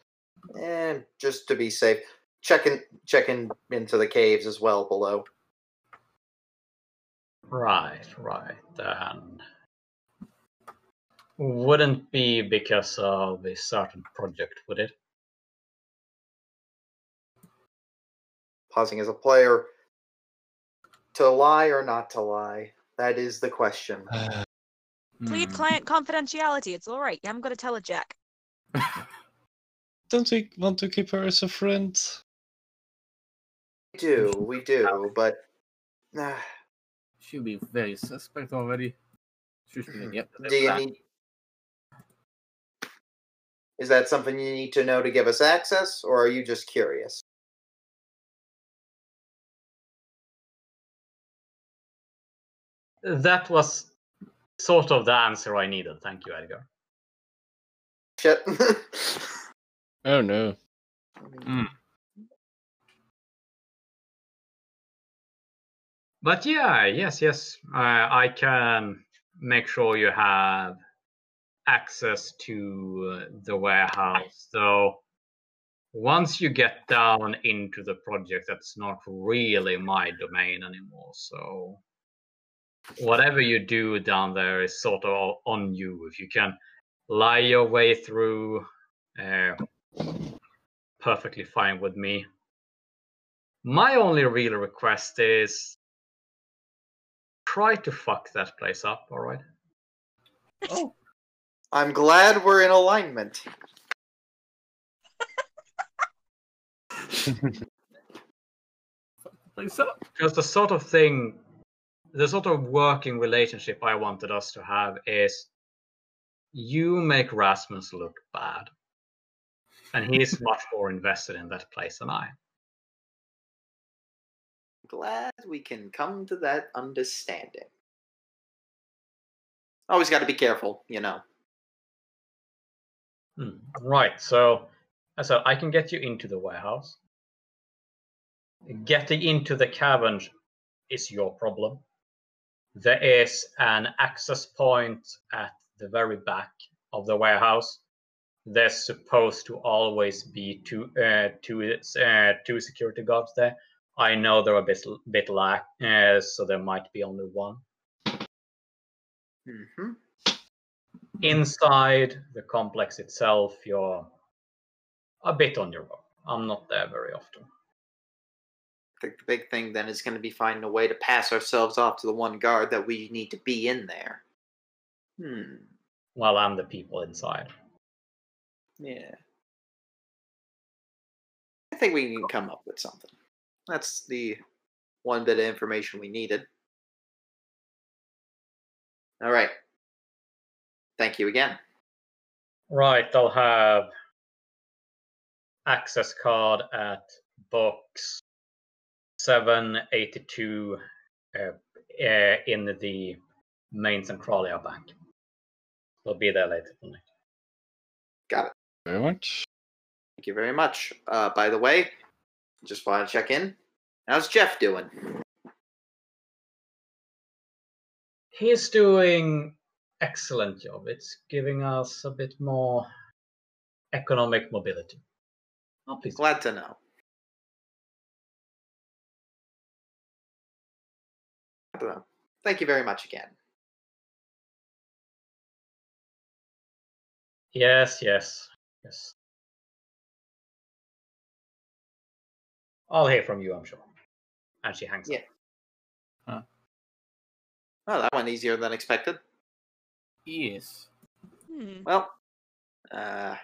and just to be safe, checking checking into the caves as well below. Right, right. Then wouldn't be because of a certain project, would it? Pausing as a player. To lie or not to lie? That is the question. Plead Hmm. client confidentiality. It's all right. You haven't got to tell it, Jack. Don't we want to keep her as a friend? We do, we do, but uh, She'll be very suspect already. She's gonna get to do you need? Is that something you need to know to give us access, or are you just curious? That was sort of the answer I needed. Thank you, Edgar. Shit. Oh no. Hmm. But yeah, yes, yes, uh, I can make sure you have access to uh, the warehouse. So once you get down into the project, that's not really my domain anymore. So whatever you do down there is sort of on you. If you can lie your way through, uh, perfectly fine with me. My only real request is try to fuck that place up, all right? Oh. I'm glad we're in alignment. Place up. Because the sort of thing, the sort of working relationship I wanted us to have is you make Rasmus look bad. And he's much more invested in that place than I. Glad we can come to that understanding. Always got to be careful, you know. Hmm. Right, so I said I can get you into the warehouse. Getting into the cavern is your problem. There is an access point at the very back of the warehouse. There's supposed to always be two uh, two uh, two security guards there. I know they're a bit bit lack, uh, so there might be only one. hmm Inside the complex itself, you're a bit on your own. I'm not there very often. I think the big thing then is going to be finding a way to pass ourselves off to the one guard that we need to be in there. Hmm. Well, and the people inside. Yeah. I think we can come up with something. That's the one bit of information we needed. All right. Thank you again. Right, I'll have access card at box 782 uh, uh, in the main Centralia Bank. We'll be there later tonight. Got it. Very much. Thank you very much. Uh, by the way, just want to check in. How's Jeff doing? He's doing excellent job. It's giving us a bit more economic mobility. Oh, please. Glad to know. Glad to know. Thank you very much again. Yes, yes, yes. I'll hear from you, I'm sure. And she hangs Yeah. up. Well, that went easier than expected. Yes. Hmm. Well, uh,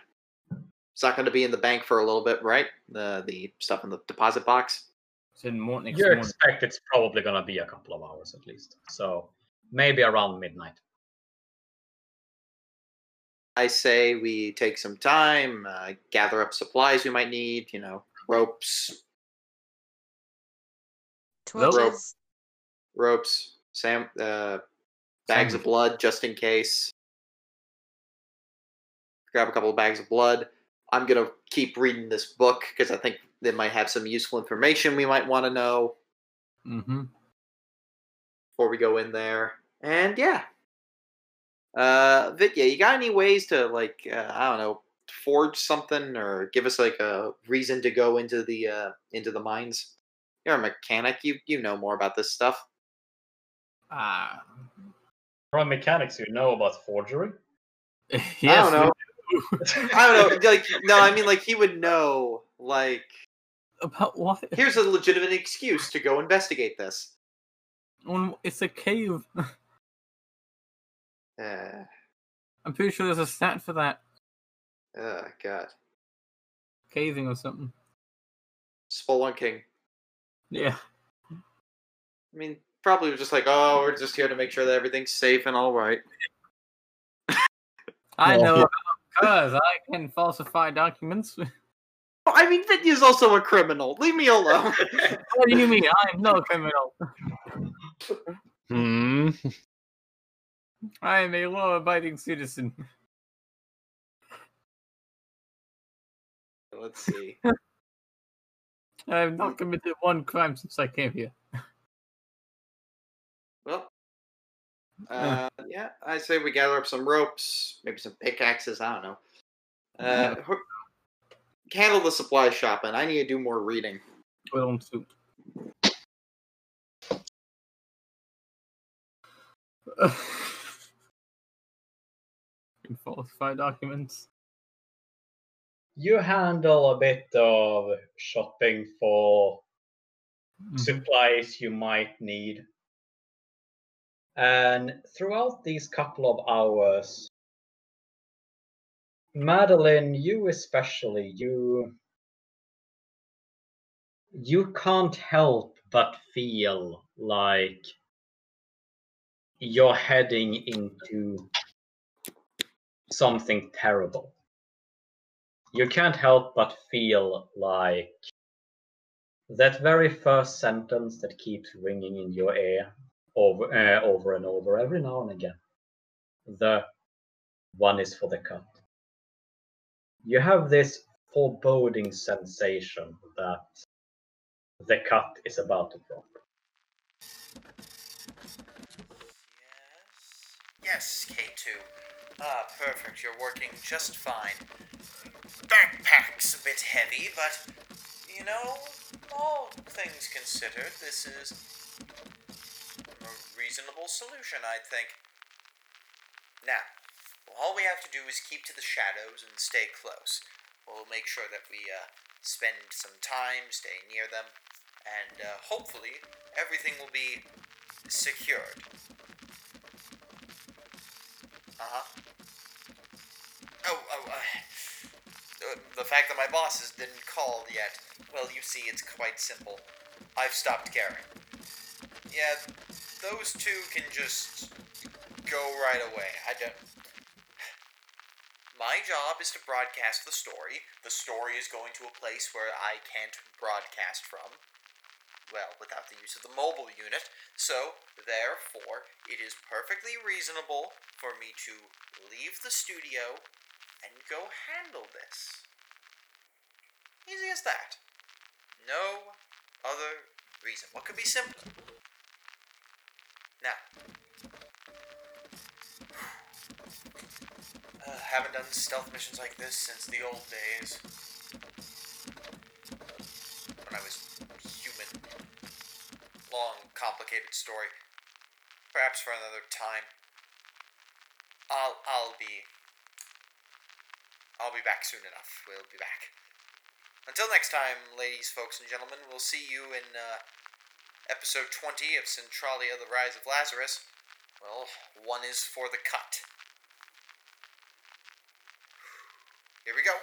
it's not going to be in the bank for a little bit, right? The the stuff in the deposit box. Said more next You morning. expect it's probably gonna be a couple of hours at least. So maybe around midnight. I say we take some time, uh, gather up supplies we might need. You know, ropes, Nope. Torches. ropes, sam, uh, bags of blood just in case. Grab a couple of bags of blood. I'm gonna keep reading this book because I think they might have some useful information we might want to know Mm-hmm. before we go in there. And yeah, uh, Vitya, you got any ways to like uh, I don't know forge something or give us like a reason to go into the uh, into the mines? You're a mechanic. You you know more about this stuff. Ah. From mechanics you know about forgery. yes. I don't know. do. I don't know. Like no, I mean like he would know. Like About what? here's a legitimate excuse to go investigate this. It's a cave. Uh, I'm pretty sure there's a stat for that. oh god, Caving or something. spelunking. Yeah. I mean, probably was just like, oh, we're just here to make sure that everything's safe and all right. I know because I can falsify documents. I mean, Vitya's also a criminal. Leave me alone. what do you mean? I'm no criminal. Hmm. I am a law-abiding citizen. Let's see. I have not committed one crime since I came here. Well, uh, yeah, I say we gather up some ropes, maybe some pickaxes. I don't know. Uh, ho- handle the supply shopping. I need to do more reading. Well, soup. Can falsify documents. You handle a bit of shopping for Mhm. supplies you might need. And throughout these couple of hours, Madeline, you especially, you you can't help but feel like you're heading into something terrible. You can't help but feel like that very first sentence that keeps ringing in your ear over uh, over and over every now and again. The one is for the cut. You have this foreboding sensation that the cut is about to drop. Yes. Yes, K2. Ah, perfect. You're working just fine. Backpack's a bit heavy, but, you know, all things considered, this is a reasonable solution, I think. Now, all we have to do is keep to the shadows and stay close. We'll make sure that we uh, spend some time, stay near them, and uh, hopefully everything will be secured. Uh huh. Oh, oh, uh, uh, the fact that my bosses didn't call yet. Well, you see, it's quite simple. I've stopped caring. Yeah, those two can just go right away. I don't. My job is to broadcast the story. The story is going to a place where I can't broadcast from. Well, without the use of the mobile unit. So, therefore, it is perfectly reasonable for me to leave the studio and go handle this. Easy as that. No other reason. What could be simpler? Now, uh, haven't done stealth missions like this since the old days. When I was human. Long, complicated story. Perhaps for another time. I'll I'll be I'll be back soon enough. We'll be back. Until next time, ladies, folks, and gentlemen, we'll see you in uh, episode 20 of Centralia The Rise of Lazarus. Well, one is for the cut. Here we go.